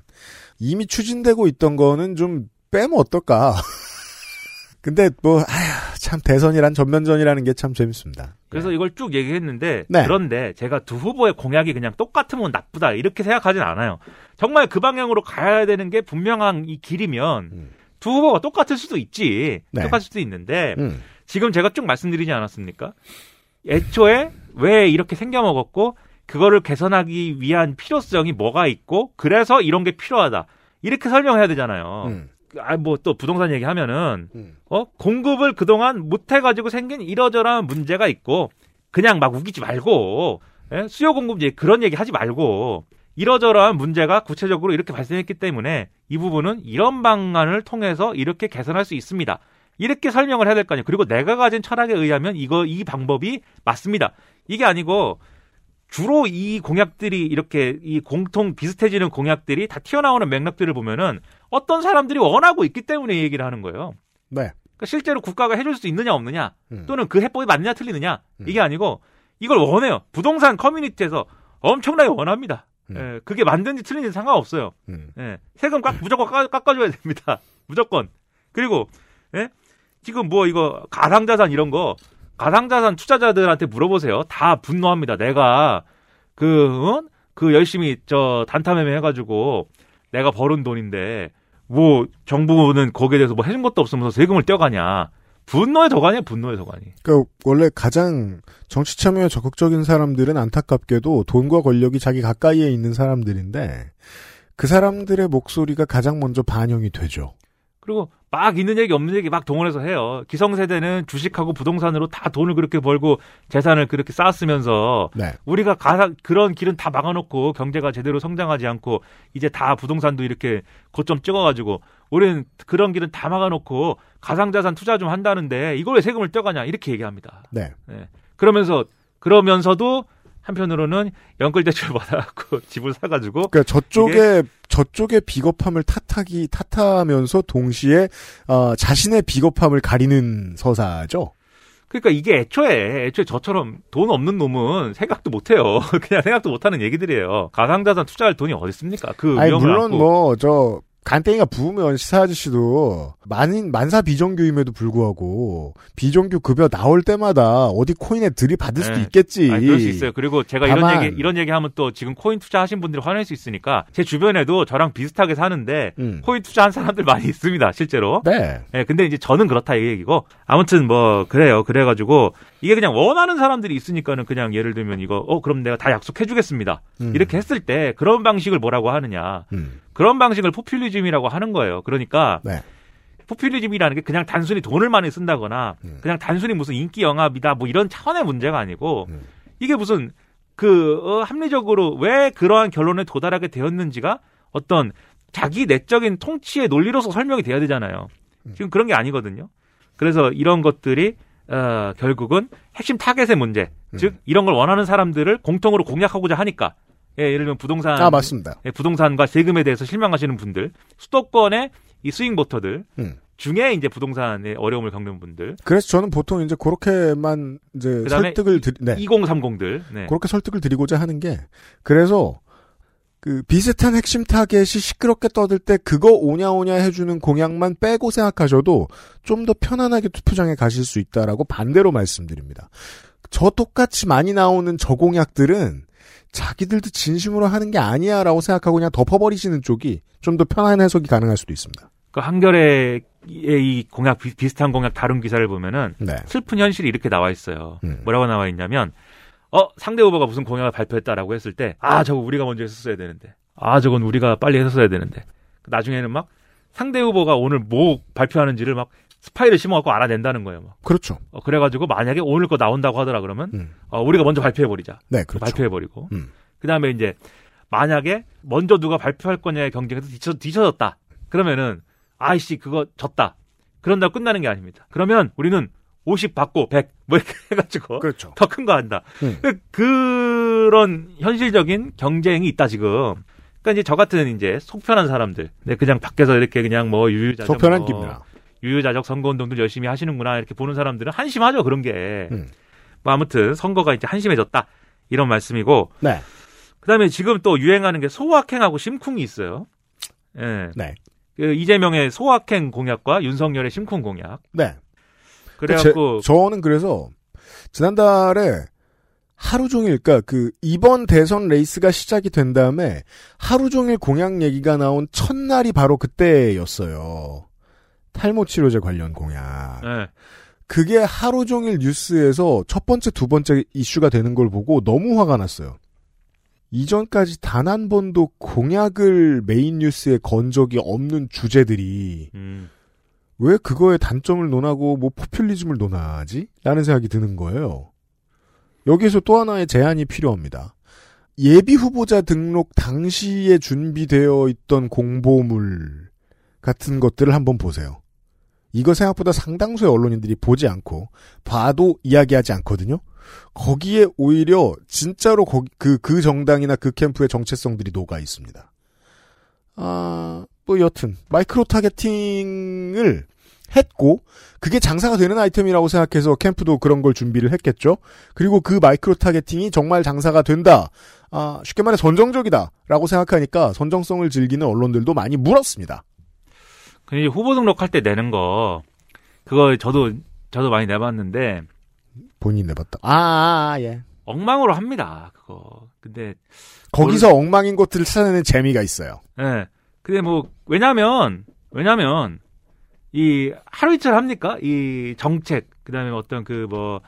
이미 추진되고 있던 거는 좀 빼면 어떨까. 근데 뭐 아휴 참 대선이란 전면전이라는 게 참 재밌습니다. 그래서 이걸 쭉 얘기했는데 네. 그런데 제가 두 후보의 공약이 그냥 똑같으면 나쁘다 이렇게 생각하진 않아요. 정말 그 방향으로 가야 되는 게 분명한 이 길이면 두 후보가 똑같을 수도 있지. 네. 똑같을 수도 있는데 음. 지금 제가 쭉 말씀드리지 않았습니까? 애초에 왜 이렇게 생겨먹었고 그거를 개선하기 위한 필요성이 뭐가 있고 그래서 이런 게 필요하다. 이렇게 설명해야 되잖아요. 음. 아, 뭐 또 부동산 얘기하면은 어 공급을 그동안 못 해가지고 생긴 이러저러한 문제가 있고 그냥 막 우기지 말고 예? 수요 공급 얘기 그런 얘기 하지 말고 이러저러한 문제가 구체적으로 이렇게 발생했기 때문에 이 부분은 이런 방안을 통해서 이렇게 개선할 수 있습니다. 이렇게 설명을 해야 될 거 아니에요. 그리고 내가 가진 철학에 의하면 이거 이 방법이 맞습니다. 이게 아니고 주로 이 공약들이 이렇게 이 공통 비슷해지는 공약들이 다 튀어나오는 맥락들을 보면은 어떤 사람들이 원하고 있기 때문에 이 얘기를 하는 거예요. 네. 그러니까 실제로 국가가 해줄 수 있느냐 없느냐 음. 또는 그 해법이 맞느냐 틀리느냐 이게 아니고 이걸 원해요. 부동산 커뮤니티에서 엄청나게 원합니다. 예, 그게 맞는지 틀린지 상관없어요. 음. 예, 세금 깎, 무조건 깎, 깎아줘야 됩니다. 무조건. 그리고 예? 지금 뭐 이거 가상자산 이런 거 가상자산 투자자들한테 물어보세요. 다 분노합니다. 내가 그, 어? 그 열심히 저 단타매매 해가지고 내가 벌은 돈인데 뭐 정부는 거기에 대해서 뭐 해준 것도 없으면서 세금을 떼어가냐. 분노의 도가니야, 분노의 도가니. 그 원래 가장 정치 참여에 적극적인 사람들은 안타깝게도 돈과 권력이 자기 가까이에 있는 사람들인데 그 사람들의 목소리가 가장 먼저 반영이 되죠. 그리고 막 있는 얘기 없는 얘기 막 동원해서 해요. 기성세대는 주식하고 부동산으로 다 돈을 그렇게 벌고 재산을 그렇게 쌓았으면서 네. 우리가 가 그런 길은 다 막아놓고 경제가 제대로 성장하지 않고 이제 다 부동산도 이렇게 고점 찍어가지고 우리는 그런 길은 다 막아놓고 가상자산 투자 좀 한다는데 이걸 왜 세금을 떼가냐 이렇게 얘기합니다. 네. 네. 그러면서 그러면서도 한편으로는 연끌 대출 받아갖고 집을 사가지고 그러니까 저쪽에 저쪽의 비겁함을 탓하기 탓하면서 동시에 어, 자신의 비겁함을 가리는 서사죠. 그러니까 이게 애초에 애초에 저처럼 돈 없는 놈은 생각도 못 해요. 그냥 생각도 못 하는 얘기들이에요. 가상자산 투자할 돈이 어디 있습니까? 그 아니 물론. 뭐 저 간땡이가 부으면 시사 아저씨도 만인 만사 비정규임에도 불구하고 비정규 급여 나올 때마다 어디 코인에 들이받을 수도 네. 있겠지. 아니, 그럴 수 있어요. 그리고 제가 이런 다만- 얘기 이런 얘기 하면 또 지금 코인 투자하신 분들이 화낼 수 있으니까 제 주변에도 저랑 비슷하게 사는데 음. 코인 투자한 사람들 많이 있습니다. 실제로. 네. 예, 근데 이제 저는 그렇다 이 얘기고 아무튼 뭐 그래요. 그래가지고 이게 그냥 원하는 사람들이 있으니까는 그냥 예를 들면 이거 어 그럼 내가 다 약속해 주겠습니다. 음. 이렇게 했을 때 그런 방식을 뭐라고 하느냐? 음. 그런 방식을 포퓰리즘이라고 하는 거예요. 그러니까 네. 포퓰리즘이라는 게 그냥 단순히 돈을 많이 쓴다거나 음. 그냥 단순히 무슨 인기 영합이다 뭐 이런 차원의 문제가 아니고 음. 이게 무슨 그 어, 합리적으로 왜 그러한 결론에 도달하게 되었는지가 어떤 자기 내적인 통치의 논리로서 설명이 돼야 되잖아요. 음. 지금 그런 게 아니거든요. 그래서 이런 것들이 어, 결국은 핵심 타겟의 문제, 음. 즉 이런 걸 원하는 사람들을 공통으로 공략하고자 하니까 예, 예를 들면 부동산 아 맞습니다. 예, 부동산과 세금에 대해서 실망하시는 분들, 수도권의 이 스윙 보터들 음. 중에 이제 부동산에 어려움을 겪는 분들, 그래서 저는 보통 이제 그렇게만 이제 그다음에 설득을 드리, 네. 2030들, 네. 그렇게 설득을 드리고자 하는 게 그래서 그 비슷한 핵심 타겟이 시끄럽게 떠들 때 그거 오냐오냐 해주는 공약만 빼고 생각하셔도 좀 더 편안하게 투표장에 가실 수 있다라고 반대로 말씀드립니다. 저 똑같이 많이 나오는 저 공약들은 자기들도 진심으로 하는 게 아니야라고 생각하고 그냥 덮어버리시는 쪽이 좀 더 편한 해석이 가능할 수도 있습니다. 그 한겨레의 이 공약 비, 비슷한 공약 다른 기사를 보면은 네. 슬픈 현실이 이렇게 나와 있어요. 음. 뭐라고 나와 있냐면 어 상대 후보가 무슨 공약을 발표했다라고 했을 때 아 저거 우리가 먼저 했었어야 되는데 아 저건 우리가 빨리 했었어야 되는데 나중에는 막 상대 후보가 오늘 뭐 발표하는지를 막 스파이를 심어갖고 알아낸다는 거예요. 막. 그렇죠. 어, 그래가지고 만약에 오늘 거 나온다고 하더라 그러면 어, 우리가 먼저 발표해버리자. 네, 그렇죠. 발표해버리고 음. 그 다음에 이제 만약에 먼저 누가 발표할 거냐의 경쟁에서 뒤쳐, 뒤쳐졌다. 그러면은 아이씨 그거 졌다. 그런다고 끝나는 게 아닙니다. 그러면 우리는 50 받고 100 뭐 이렇게 해가지고 그렇죠. 더 큰 거 한다. 음. 그- 그런 현실적인 경쟁이 있다 지금. 그러니까 이제 저 같은 이제 속편한 사람들, 네, 그냥 밖에서 이렇게 그냥 뭐 유유자적 속편한 뭐 김연아. 유유자적 선거운동들 열심히 하시는구나 이렇게 보는 사람들은 한심하죠 그런 게. 음. 뭐 아무튼 선거가 이제 한심해졌다 이런 말씀이고. 네. 그 다음에 지금 또 유행하는 게 소확행하고 심쿵이 있어요. 예. 네. 그 이재명의 소확행 공약과 윤석열의 심쿵 공약. 네. 그래갖고 제- 저는 그래서 지난달에 하루 종일 그러니까 그 이번 대선 레이스가 시작이 된 다음에 하루 종일 공약 얘기가 나온 첫날이 바로 그때였어요. 탈모 치료제 관련 공약. 예. 그게 하루 종일 뉴스에서 첫 번째, 두 번째 이슈가 되는 걸 보고 너무 화가 났어요. 이전까지 단 한 번도 공약을 메인 뉴스에 건 적이 없는 주제들이 음. 왜 그거의 단점을 논하고 뭐 포퓰리즘을 논하지? 라는 생각이 드는 거예요. 여기에서 또 하나의 제안이 필요합니다. 예비 후보자 등록 당시에 준비되어 있던 공보물 같은 것들을 한번 보세요. 이거 생각보다 상당수의 언론인들이 보지 않고 봐도 이야기하지 않거든요. 거기에 오히려 진짜로 거기- 그, 그 정당이나 그 캠프의 정체성들이 녹아 있습니다. 아, 뭐 여튼 micro targeting을 했고 그게 장사가 되는 아이템이라고 생각해서 캠프도 그런 걸 준비를 했겠죠. 그리고 그 micro targeting이 정말 장사가 된다. 아, 쉽게 말해 선정적이다라고 생각하니까 선정성을 즐기는 언론들도 많이 물었습니다. 그 이제 후보 등록할 때 내는 거 그거 저도 저도 많이 내봤는데 본인 내봤다. 아, 아, 예. 엉망으로 합니다. 그거. 근데 거기서 엉망인 것들을 찾아내는 재미가 있어요. 예. 근데 뭐 왜냐면 왜냐면 이 하루 이틀 합니까? 이 정책 그다음에 어떤 그뭐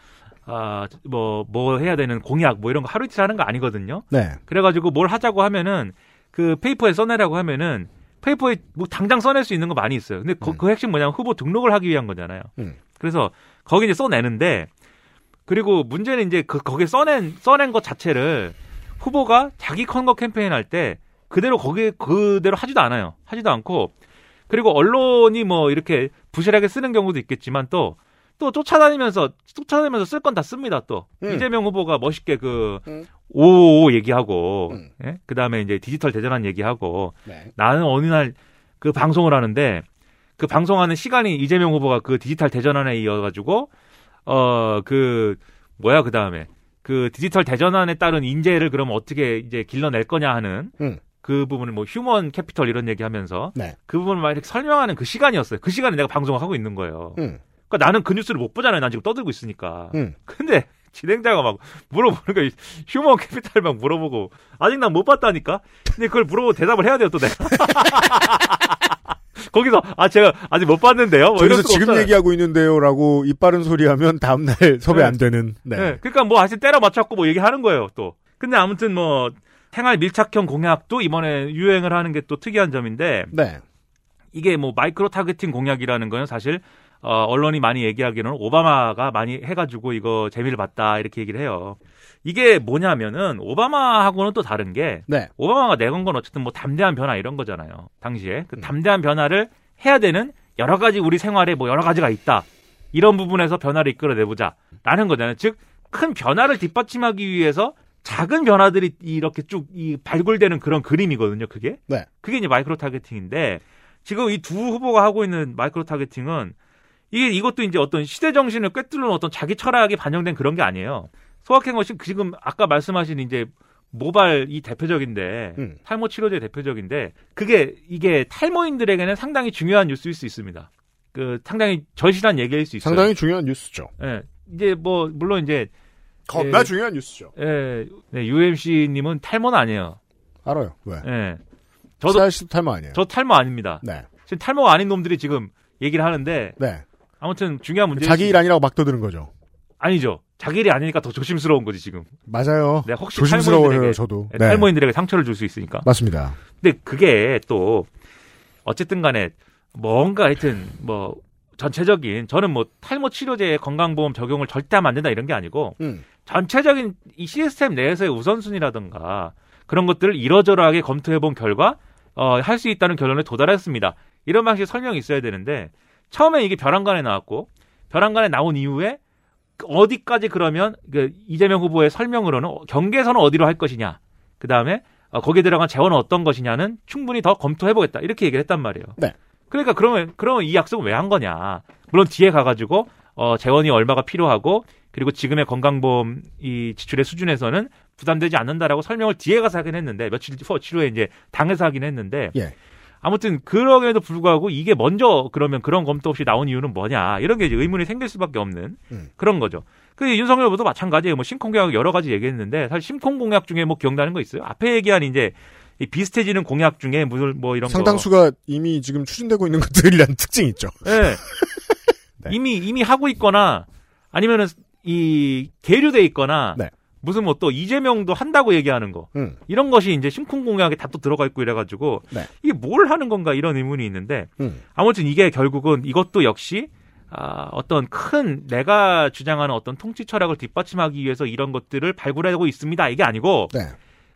아, 뭐, 뭐 해야 되는 공약, 뭐 이런 거 하루 이틀 하는 거 아니거든요. 네. 그래가지고 뭘 하자고 하면은 그 페이퍼에 써내라고 하면은 페이퍼에 뭐 당장 써낼 수 있는 거 많이 있어요. 근데 그, 그 핵심 뭐냐면 후보 등록을 하기 위한 거잖아요. 음. 그래서 거기 이제 써내는데 그리고 문제는 이제 그 거기에 써낸 써낸 것 자체를 후보가 자기 선거 캠페인 할 때 그대로 거기에 그대로 하지도 않아요. 하지도 않고 그리고 언론이 뭐 이렇게 부실하게 쓰는 경우도 있겠지만 또또 쫓아다니면서 쫓아다니면서 쓸 건 다 씁니다 또 음. 이재명 후보가 멋있게 그 음. 오오 얘기하고 음. 예? 그다음에 이제 디지털 대전환 얘기하고 네. 나는 어느 날 그 방송을 하는데 그 방송하는 시간이 이재명 후보가 그 디지털 대전환에 이어 가지고 어 그 뭐야 그 다음에 그 디지털 대전환에 따른 인재를 그럼 어떻게 이제 길러낼 거냐 하는 음. 그 부분을 뭐 human capital 이런 얘기하면서 네. 그 부분을 막 이렇게 설명하는 그 시간이었어요. 그 시간에 내가 방송을 하고 있는 거예요. 음. 그러니까 나는 그 뉴스를 못 보잖아요. 난 지금 떠들고 있으니까. 음. 근데 진행자가 막 물어보는 거야. human capital 막 물어보고 아직 난 못 봤다니까. 근데 그걸 물어보고 대답을 해야 돼요 또 내가. 거기서 아 제가 아직 못 봤는데요. 뭐 수가 지금 없잖아요. 얘기하고 있는데요라고 입 바른 소리 하면 다음 날 섭외 네. 안 되는. 네. 네. 그러니까 뭐 아직 때려 맞췄고 뭐 얘기하는 거예요 또. 근데 아무튼 뭐 생활 밀착형 공약도 이번에 유행을 하는 게 또 특이한 점인데 네. 이게 뭐 micro targeting 공약이라는 거는 사실 어, 언론이 많이 얘기하기로는 오바마가 많이 해가지고 이거 재미를 봤다 이렇게 얘기를 해요. 이게 뭐냐면은 오바마하고는 또 다른 게 네. 오바마가 내건 건 어쨌든 뭐 담대한 변화 이런 거잖아요. 당시에 그 담대한 변화를 해야 되는 여러 가지 우리 생활에 뭐 여러 가지가 있다. 이런 부분에서 변화를 이끌어내보자라는 거잖아요. 즉 큰 변화를 뒷받침하기 위해서 작은 변화들이 이렇게 쭉 이 발굴되는 그런 그림이거든요. 그게 네. 그게 이제 micro targeting인데 지금 이 두 후보가 하고 있는 micro targeting은 이게 이것도 이제 어떤 시대 정신을 꿰뚫는 어떤 자기 철학이 반영된 그런 게 아니에요. 소확행 것이 지금 아까 말씀하신 이제 모발 이 대표적인데 음. 탈모 치료제 대표적인데 그게 이게 탈모인들에게는 상당히 중요한 뉴스일 수 있습니다. 그 상당히 절실한 얘기일 수 있어요. 상당히 중요한 뉴스죠. 예. 이제 뭐 물론 이제 겁나 예, 중요한 뉴스죠. 예. 네, UMC님은 탈모는 아니에요. 알아요. 왜? 예. 저도 씨도 탈모 아니에요. 저 탈모 아닙니다. 네. 지금 탈모가 아닌 놈들이 지금 얘기를 하는데 네. 아무튼 중요한 문제 자기 일 아니라고 막 떠드는 거죠. 아니죠. 자기 일이 아니니까 더 조심스러운 거지 지금. 맞아요. 네, 혹시 조심스러워요, 탈모인들에게- 저도. 네, 네. 탈모인들에게 상처를 줄 수 있으니까. 맞습니다. 근데 그게 또 어쨌든 간에 뭔가 하여튼 뭐 전체적인 저는 뭐 탈모 치료제 건강보험 적용을 절대 하면 안 된다 이런 게 아니고 음. 전체적인 이 시스템 내에서의 우선순위라든가 그런 것들을 이러저러하게 검토해 본 결과 어, 할 수 있다는 결론에 도달했습니다. 이런 방식의 설명이 있어야 되는데 처음에 이게 벼랑간에 나왔고 벼랑간에 나온 이후에 어디까지 그러면 그 이재명 후보의 설명으로는 경계선은 어디로 할 것이냐 그 다음에 어, 거기에 들어간 재원은 어떤 것이냐는 충분히 더 검토해 보겠다 이렇게 얘기를 했단 말이에요. 네. 그러니까 그러면 그러면 이 약속은 왜 한 거냐? 물론 뒤에 가가지고 어, 재원이 얼마가 필요하고 그리고 지금의 건강보험 이 지출의 수준에서는 부담되지 않는다라고 설명을 뒤에 가서 하긴 했는데 며칠 후 치료에 이제 당해서 하긴 했는데 예. 아무튼 그럼에도 불구하고 이게 먼저 그러면 그런 검토 없이 나온 이유는 뭐냐 이런 게 이제 의문이 생길 수밖에 없는 음. 그런 거죠. 그 윤석열 후보도 마찬가지예요. 뭐 심콩 공약 여러 가지 얘기했는데 사실 심콩 공약 중에 뭐 기억나는 거 있어요? 앞에 얘기한 이제 이 비슷해지는 공약 중에 무슨 뭐 이런 거 상당수가 이미 지금 추진되고 있는 것들이라는 특징이 있죠. 예. 이미 이미 하고 있거나 아니면은 이 계류돼 있거나 네. 무슨 뭐 또 이재명도 한다고 얘기하는 거 음. 이런 것이 이제 심쿵 공약에 다 또 들어가 있고 이래가지고 네. 이게 뭘 하는 건가 이런 의문이 있는데 음. 아무튼 이게 결국은 이것도 역시 아, 어떤 큰 내가 주장하는 어떤 통치 철학을 뒷받침하기 위해서 이런 것들을 발굴하고 있습니다. 이게 아니고 네.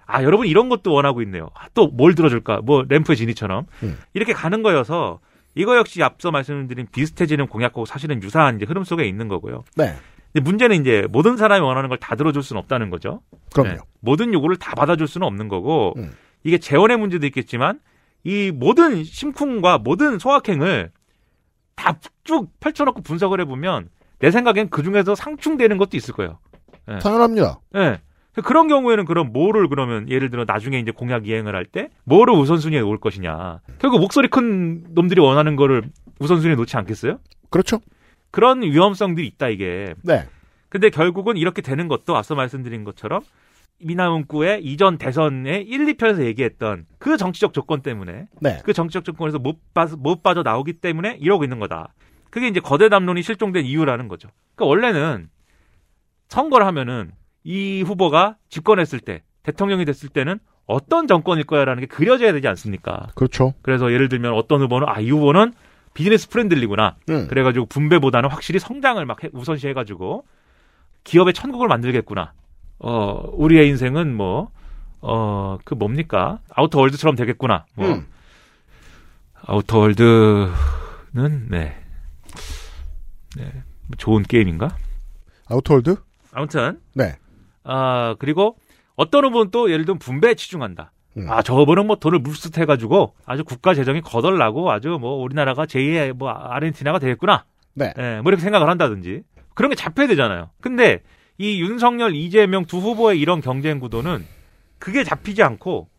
아 여러분 이런 것도 원하고 있네요. 아, 또뭘 들어줄까? 뭐 램프의 진이처럼 음. 이렇게 가는 거여서 이거 역시 앞서 말씀드린 비슷해지는 공약하고 사실은 유사한 이제 흐름 속에 있는 거고요. 네. 근데 문제는 이제 모든 사람이 원하는 걸 다 들어줄 수는 없다는 거죠. 그럼요. 네. 모든 요구를 다 받아줄 수는 없는 거고 음. 이게 재원의 문제도 있겠지만 이 모든 심쿵과 모든 소확행을 다 쭉 펼쳐놓고 분석을 해보면 내 생각엔 그 중에서 상충되는 것도 있을 거예요. 예. 당연합니다. 예. 그런 경우에는 그럼 뭐를 그러면 예를 들어 나중에 이제 공약 이행을 할 때 뭐를 우선순위에 놓을 것이냐. 결국 목소리 큰 놈들이 원하는 거를 우선순위에 놓지 않겠어요? 그렇죠. 그런 위험성들이 있다 이게. 네. 근데 결국은 이렇게 되는 것도 앞서 말씀드린 것처럼 미나문구의 이전 대선의 1, 2편에서 얘기했던 그 정치적 조건 때문에 네. 그 정치적 조건에서 못, 빠, 못 빠져 나오기 때문에 이러고 있는 거다. 그게 이제 거대 담론이 실종된 이유라는 거죠. 그러니까 원래는 선거를 하면은 이 후보가 집권했을 때 대통령이 됐을 때는 어떤 정권일 거야라는 게 그려져야 되지 않습니까? 그렇죠. 그래서 예를 들면 어떤 후보는 아 이 후보는 비즈니스 프렌들리구나. 음. 그래가지고 분배보다는 확실히 성장을 막 해- 우선시해가지고 기업의 천국을 만들겠구나. 어 우리의 인생은 뭐 어 그 뭡니까 Outer World처럼 되겠구나. 뭐 음. Outer World는 네. 네. 좋은 게임인가? Outer World? 아무튼 네. 아 그리고 어떤 후보는 또 예를 들면 분배에 치중한다. 음. 아, 저 후보는 뭐 돈을 물 쓰듯 해가지고 아주 국가 재정이 거덜나고 아주 뭐 우리나라가 제2의 뭐 아르헨티나가 되겠구나. 네. 예, 뭐 이렇게 생각을 한다든지. 그런 게 잡혀야 되잖아요. 근데 이 윤석열, 이재명 두 후보의 이런 경쟁 구도는 그게 잡히지 않고,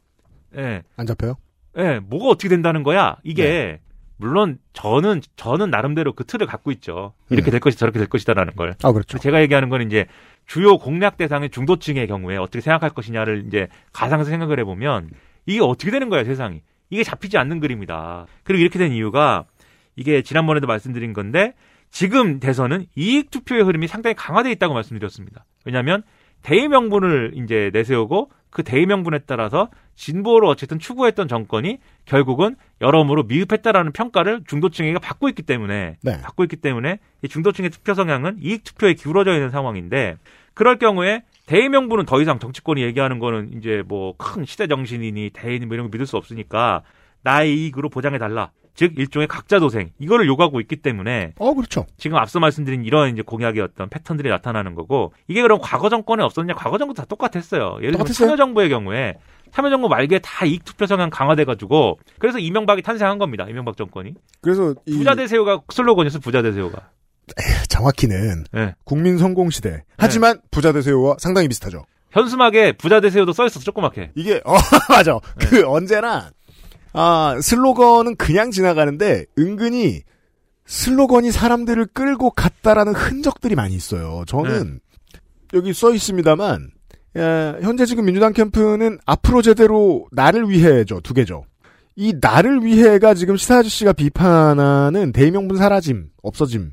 예, 안 잡혀요? 예, 뭐가 어떻게 된다는 거야? 이게, 네. 물론 저는, 저는 나름대로 그 틀을 갖고 있죠. 이렇게 음. 될 것이 저렇게 될 것이다라는 걸. 아, 그렇죠. 제가 얘기하는 건 이제 주요 공략 대상의 중도층의 경우에 어떻게 생각할 것이냐를 이제 가상에서 생각을 해보면 이게 어떻게 되는 거야 세상이? 이게 잡히지 않는 그림이다. 그리고 이렇게 된 이유가 이게 지난번에도 말씀드린 건데 지금 대선은 이익 투표의 흐름이 상당히 강화돼 있다고 말씀드렸습니다. 왜냐하면 대의 명분을 이제 내세우고 그 대의 명분에 따라서 진보로 어쨌든 추구했던 정권이 결국은 여러모로 미흡했다라는 평가를 중도층에게 받고 있기 때문에 네. 받고 있기 때문에 이 중도층의 투표 성향은 이익 투표에 기울어져 있는 상황인데 그럴 경우에 대의 명분은 더 이상 정치권이 얘기하는 거는 이제 뭐 큰 시대 정신이니 대의니 뭐 이런 거 믿을 수 없으니까 나의 이익으로 보장해 달라. 즉 일종의 각자 도생 이거를 요구하고 있기 때문에 어, 그렇죠. 지금 앞서 말씀드린 이런 이제 공약의 어떤 패턴들이 나타나는 거고 이게 그럼 과거 정권에 없었냐? 과거 정권 다 똑같았어요. 예를 들면 똑같았어요? 참여 정부의 경우에 참여 정부 말기에 다 이익 투표 성향 강화돼 가지고 그래서 이명박이 탄생한 겁니다. 이명박 정권이 그래서 이 부자 대세요가 슬로건이었어 부자 대세요가. 정확히는 네. 국민 성공 시대. 하지만 부자 되세요와 상당히 비슷하죠. 현수막에 부자 되세요도 써 있었어 조그맣게. 이게 어 맞아. 그 언제나 아 슬로건은 그냥 지나가는데 은근히 슬로건이 사람들을 끌고 갔다라는 흔적들이 많이 있어요. 저는 여기 써 있습니다만 예, 현재 지금 민주당 캠프는 앞으로 제대로 나를 위해죠 두 개죠. 이 나를 위해가 지금 시사 아저씨가 비판하는 대명분 사라짐, 없어짐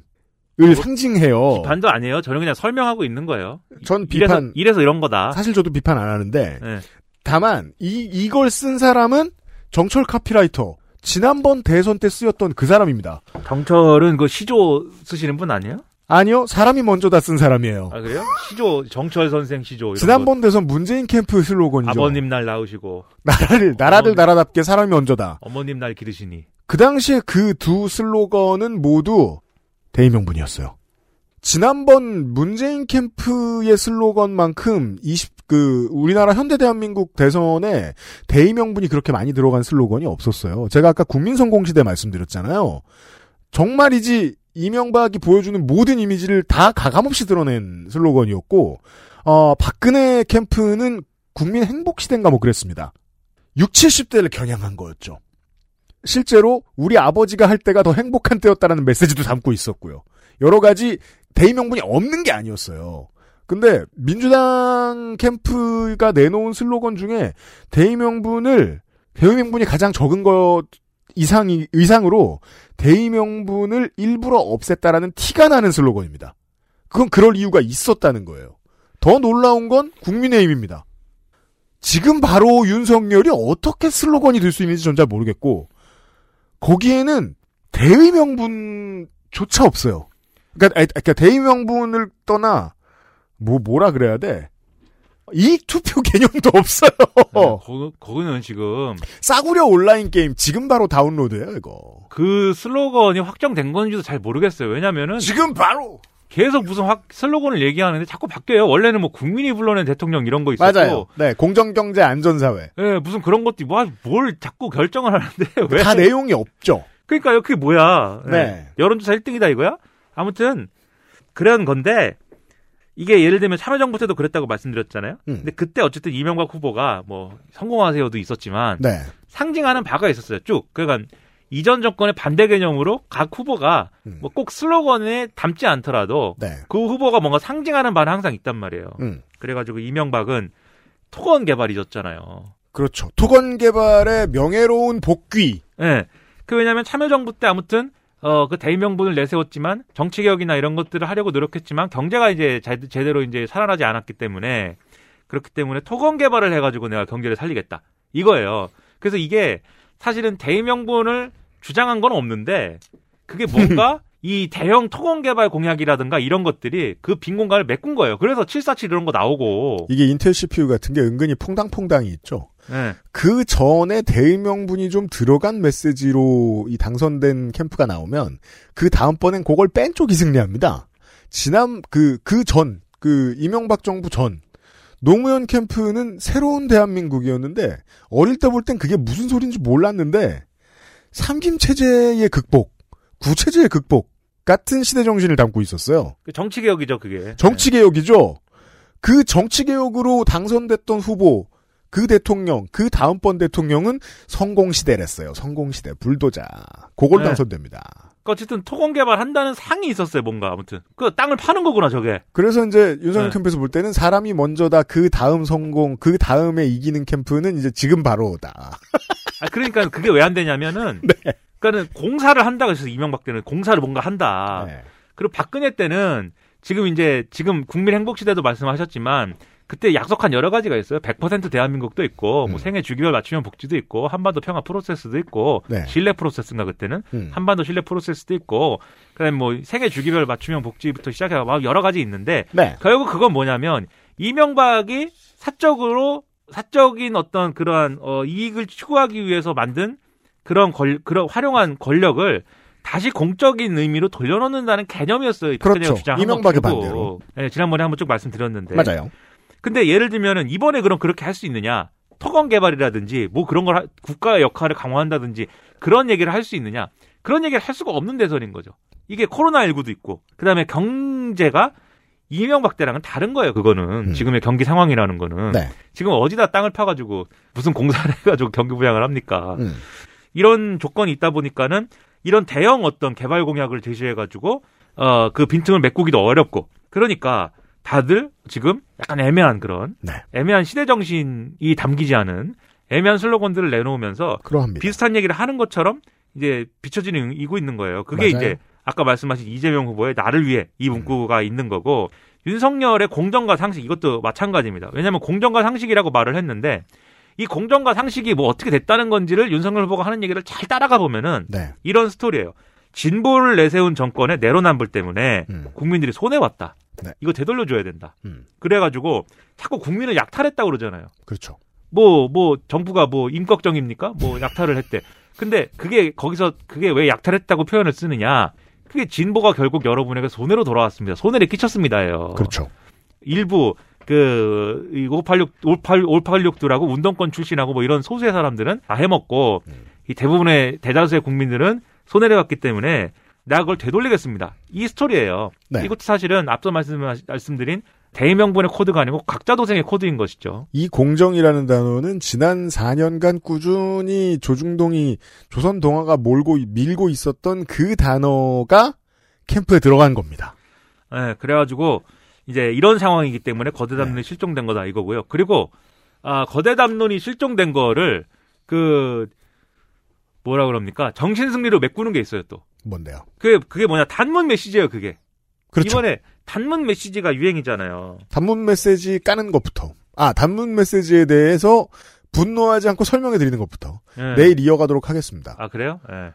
을 상징해요. 비판도 아니에요. 저는 그냥 설명하고 있는 거예요. 전 이래서, 비판 이래서 이런 거다. 사실 저도 비판 안 하는데 네. 다만 이 이걸 쓴 사람은 정철 카피라이터 지난번 대선 때 쓰였던 그 사람입니다. 정철은 그 시조 쓰시는 분 아니에요? 아니요, 사람이 먼저 다 쓴 사람이에요. 아 그래요? 시조 정철 선생 시조. 지난번 대선 문재인 캠프 슬로건이죠. 거. 아버님 날 낳으시고 나라를 나라를 나라답게 사람이 먼저다. 어머님 날 기르시니. 그 당시에 그 두 슬로건은 모두 대의명분이었어요. 지난번 문재인 캠프의 슬로건만큼 20, 그, 우리나라 현대 대한민국 대선에 대의명분이 그렇게 많이 들어간 슬로건이 없었어요. 제가 아까 국민성공시대 말씀드렸잖아요. 정말이지 이명박이 보여주는 모든 이미지를 다 가감없이 드러낸 슬로건이었고, 어, 박근혜 캠프는 국민 행복시대인가 뭐 그랬습니다. 60, 70대를 겨냥한 거였죠. 실제로 우리 아버지가 할 때가 더 행복한 때였다라는 메시지도 담고 있었고요. 여러 가지 대의명분이 없는 게 아니었어요. 근데 민주당 캠프가 내놓은 슬로건 중에 대의명분을 대의명분이 가장 적은 것 이상이 이상으로 대의명분을 일부러 없앴다라는 티가 나는 슬로건입니다. 그건 그럴 이유가 있었다는 거예요. 더 놀라운 건 국민의힘입니다. 지금 바로 윤석열이 어떻게 슬로건이 될 수 있는지 전 잘 모르겠고 거기에는 대의 명분조차 없어요. 그러니까, 그러니까 대의 명분을 떠나 뭐 뭐라 그래야 돼? 이익 투표 개념도 없어요. 거, 거기는 지금 싸구려 온라인 게임 지금 바로 다운로드해요 이거. 그 슬로건이 확정된 건지도 잘 모르겠어요. 왜냐면은 지금 바로 계속 무슨 확 슬로건을 얘기하는데 자꾸 바뀌어요. 원래는 뭐 국민이 불러낸 대통령 이런 거 있었고 맞아요. 네, 공정 경제 안전 사회. 네, 무슨 그런 것도 뭐뭘 자꾸 결정을 하는데 왜? 다 내용이 없죠. 그러니까요. 그게 뭐야? 네. 네. 여론조사 1등이다 이거야? 아무튼 그런 건데 이게 예를 들면 참여정부 때도 그랬다고 말씀드렸잖아요. 음. 근데 그때 어쨌든 이명박 후보가 뭐 성공하세요도 있었지만 네. 상징하는 바가 있었어요. 쭉. 그러니까 이전 정권의 반대 개념으로 각 후보가 뭐꼭 슬로건에 담지 않더라도 네. 그 후보가 뭔가 상징하는 바는 항상 있단 말이에요. 음. 그래가지고 이명박은 토건 개발 잊었잖아요. 그렇죠. 토건 개발의 명예로운 복귀. 예. 네. 그 왜냐면 참여정부 때 아무튼 어, 그 대명분을 내세웠지만 정치 개혁이나 이런 것들을 하려고 노력했지만 경제가 이제 자- 제대로 이제 살아나지 않았기 때문에 그렇기 때문에 토건 개발을 해가지고 내가 경제를 살리겠다. 이거예요. 그래서 이게 사실은 대명분을 주장한 건 없는데 그게 뭔가 이 대형 토건 개발 공약이라든가 이런 것들이 그 빈 공간을 메꾼 거예요. 그래서 747 이런 거 나오고. 이게 인텔 CPU 같은 게 은근히 퐁당퐁당이 있죠. 네. 그 전에 대의명분이 좀 들어간 메시지로 이 당선된 캠프가 나오면 그 다음번엔 그걸 뺀 쪽이 승리합니다. 지난 그 그 전 그 이명박 정부 전 노무현 캠프는 새로운 대한민국이었는데 어릴 때 볼 땐 그게 무슨 소리인지 몰랐는데 삼김 체제의 극복, 구체제의 극복 같은 시대 정신을 담고 있었어요. 그 정치개혁이죠, 그게. 정치 개혁이죠. 그 정치 개혁으로 당선됐던 후보, 그 대통령, 그 다음번 대통령은 성공시대랬어요. 성공시대, 불도자. 그걸 네. 당선됩니다. 그러니까 어쨌든 토건 개발한다는 상이 있었어요, 뭔가 아무튼. 그 땅을 파는 거구나, 저게. 그래서 이제 윤석열 네. 캠프에서 볼 때는 사람이 먼저다, 그 다음 성공, 그 다음에 이기는 캠프는 이제 지금 바로다. 아, 그러니까 그게 왜 안 되냐면은. 네. 그러니까는 공사를 한다고 해서 이명박 때는 공사를 뭔가 한다. 네. 그리고 박근혜 때는 지금 이제 지금 국민 행복 시대도 말씀하셨지만 그때 약속한 여러 가지가 있어요. 100% 대한민국도 있고 음. 뭐 생애 주기별 맞춤형 복지도 있고 한반도 평화 프로세스도 있고 네. 신뢰 프로세스인가 그때는 음. 한반도 신뢰 프로세스도 있고 그다음에 뭐 생애 주기별 맞춤형 복지부터 시작해서 막 여러 가지 있는데 네. 결국 그건 뭐냐면 이명박이 사적으로 사적인 어떤 그러한 어, 이익을 추구하기 위해서 만든 그런 권 그런 활용한 권력을 다시 공적인 의미로 돌려놓는다는 개념이었어요. 그렇죠. 이명박의. 반대로. 네, 지난번에 한번 쭉 말씀드렸는데. 맞아요. 근데 예를 들면은 이번에 그럼 그렇게 할 수 있느냐? 토건 개발이라든지 뭐 그런 걸 하- 국가의 역할을 강화한다든지 그런 얘기를 할 수 있느냐? 그런 얘기를 할 수가 없는 대선인 거죠. 이게 코로나19도 있고 그다음에 경제가 이명박 때랑은 다른 거예요. 그거는 지금의 경기 상황이라는 거는 음. 네. 지금 어디다 땅을 파가지고 무슨 공사를 해가지고 경기 부양을 합니까? 음. 이런 조건이 있다 보니까는 이런 대형 어떤 개발 공약을 제시해가지고 어 그 빈틈을 메꾸기도 어렵고 그러니까 다들 지금 약간 애매한 그런 네. 애매한 시대 정신이 담기지 않은 애매한 슬로건들을 내놓으면서 그러합니다. 비슷한 얘기를 하는 것처럼 이제 비춰지는 이고 있는 거예요. 그게 맞아요. 이제 아까 말씀하신 이재명 후보의 나를 위해 이 문구가 있는 거고 윤석열의 공정과 상식 이것도 마찬가지입니다. 왜냐하면 공정과 상식이라고 말을 했는데 이 공정과 상식이 뭐 어떻게 됐다는 건지를 윤석열 후보가 하는 얘기를 잘 따라가 보면은 네. 이런 스토리예요. 진보를 내세운 정권의 내로남불 때문에 음. 국민들이 손해 왔다. 네. 이거 되돌려줘야 된다. 음. 그래가지고 자꾸 국민을 약탈했다 고 그러잖아요. 그렇죠. 뭐, 뭐, 정부가 뭐, 임꺽정입니까? 뭐, 약탈을 했대. 근데 그게, 거기서, 그게 왜 약탈했다고 표현을 쓰느냐? 그게 진보가 결국 여러분에게 손해로 돌아왔습니다. 손해를 끼쳤습니다예요. 그렇죠. 일부, 그, 이 586, 58, 586들하고 운동권 출신하고 뭐 이런 소수의 사람들은 다 해먹고, 음. 이 대부분의 대다수의 국민들은 손해를 봤기 때문에 내가 그걸 되돌리겠습니다. 이 스토리예요. 네. 이것도 사실은 앞서 말씀, 말씀드린 대의명분의 코드가 아니고 각자 도생의 코드인 것이죠. 이 공정이라는 단어는 지난 4년간 꾸준히 조중동이 조선 동화가 몰고 밀고 있었던 그 단어가 캠프에 들어간 겁니다. 네, 그래가지고 이제 이런 상황이기 때문에 거대 네. 담론이 실종된 거다 이거고요. 그리고 아 거대 담론이 실종된 거를 그 뭐라 그럽니까 정신 승리로 메꾸는 게 있어요 또. 뭔데요? 그게 그게 뭐냐 단문 메시지예요 그게. 그렇죠. 이번에 단문 메시지가 유행이잖아요. 단문 메시지 까는 것부터. 아, 단문 메시지에 대해서 분노하지 않고 설명해 드리는 것부터. 네. 내일 이어가도록 하겠습니다. 아 그래요? 예.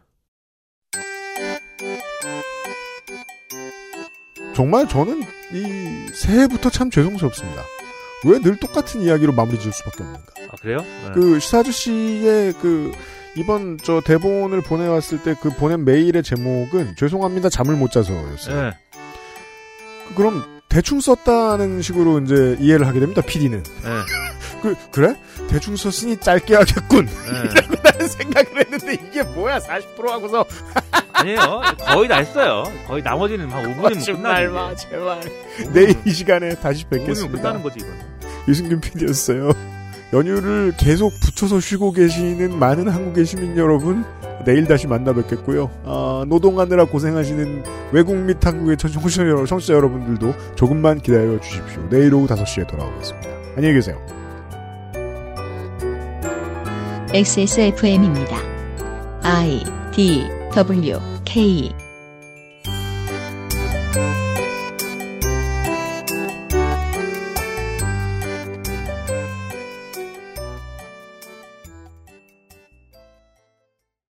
정말 저는 이 새해부터 참 죄송스럽습니다. 왜 늘 똑같은 이야기로 마무리 지을 수밖에 없는가. 아 그래요? 예. 그 시사주 씨의 그 이번 저 대본을 보내왔을 때 그 보낸 메일의 제목은 죄송합니다 잠을 못 자서였어요. 예. 그- 그럼 대충 썼다는 식으로 이제 이해를 하게 됩니다. PD는. 예. 그 그래? 대충 썼으니 짧게 하겠군. 예. 이라고 나는 생각을 했는데 이게 뭐야 40% 하고서 아니에요. 거의 다 했어요. 거의 나머지는 한 5분이면 거짓말 끝나지. 마, 제발. 내일 이 시간에 다시 5분이면 뵙겠습니다. 끝나는 거지 이건. 유승균 PD였어요. 연휴를 계속 붙여서 쉬고 계시는 많은 한국의 시민 여러분, 내일 다시 만나 뵙겠고요. 아, 노동하느라 고생하시는 외국 및 한국의 청취자, 여러- 청취자 여러분들도 조금만 기다려 주십시오. 내일 오후 5시에 돌아오겠습니다. 안녕히 계세요. XSFM입니다. I D W K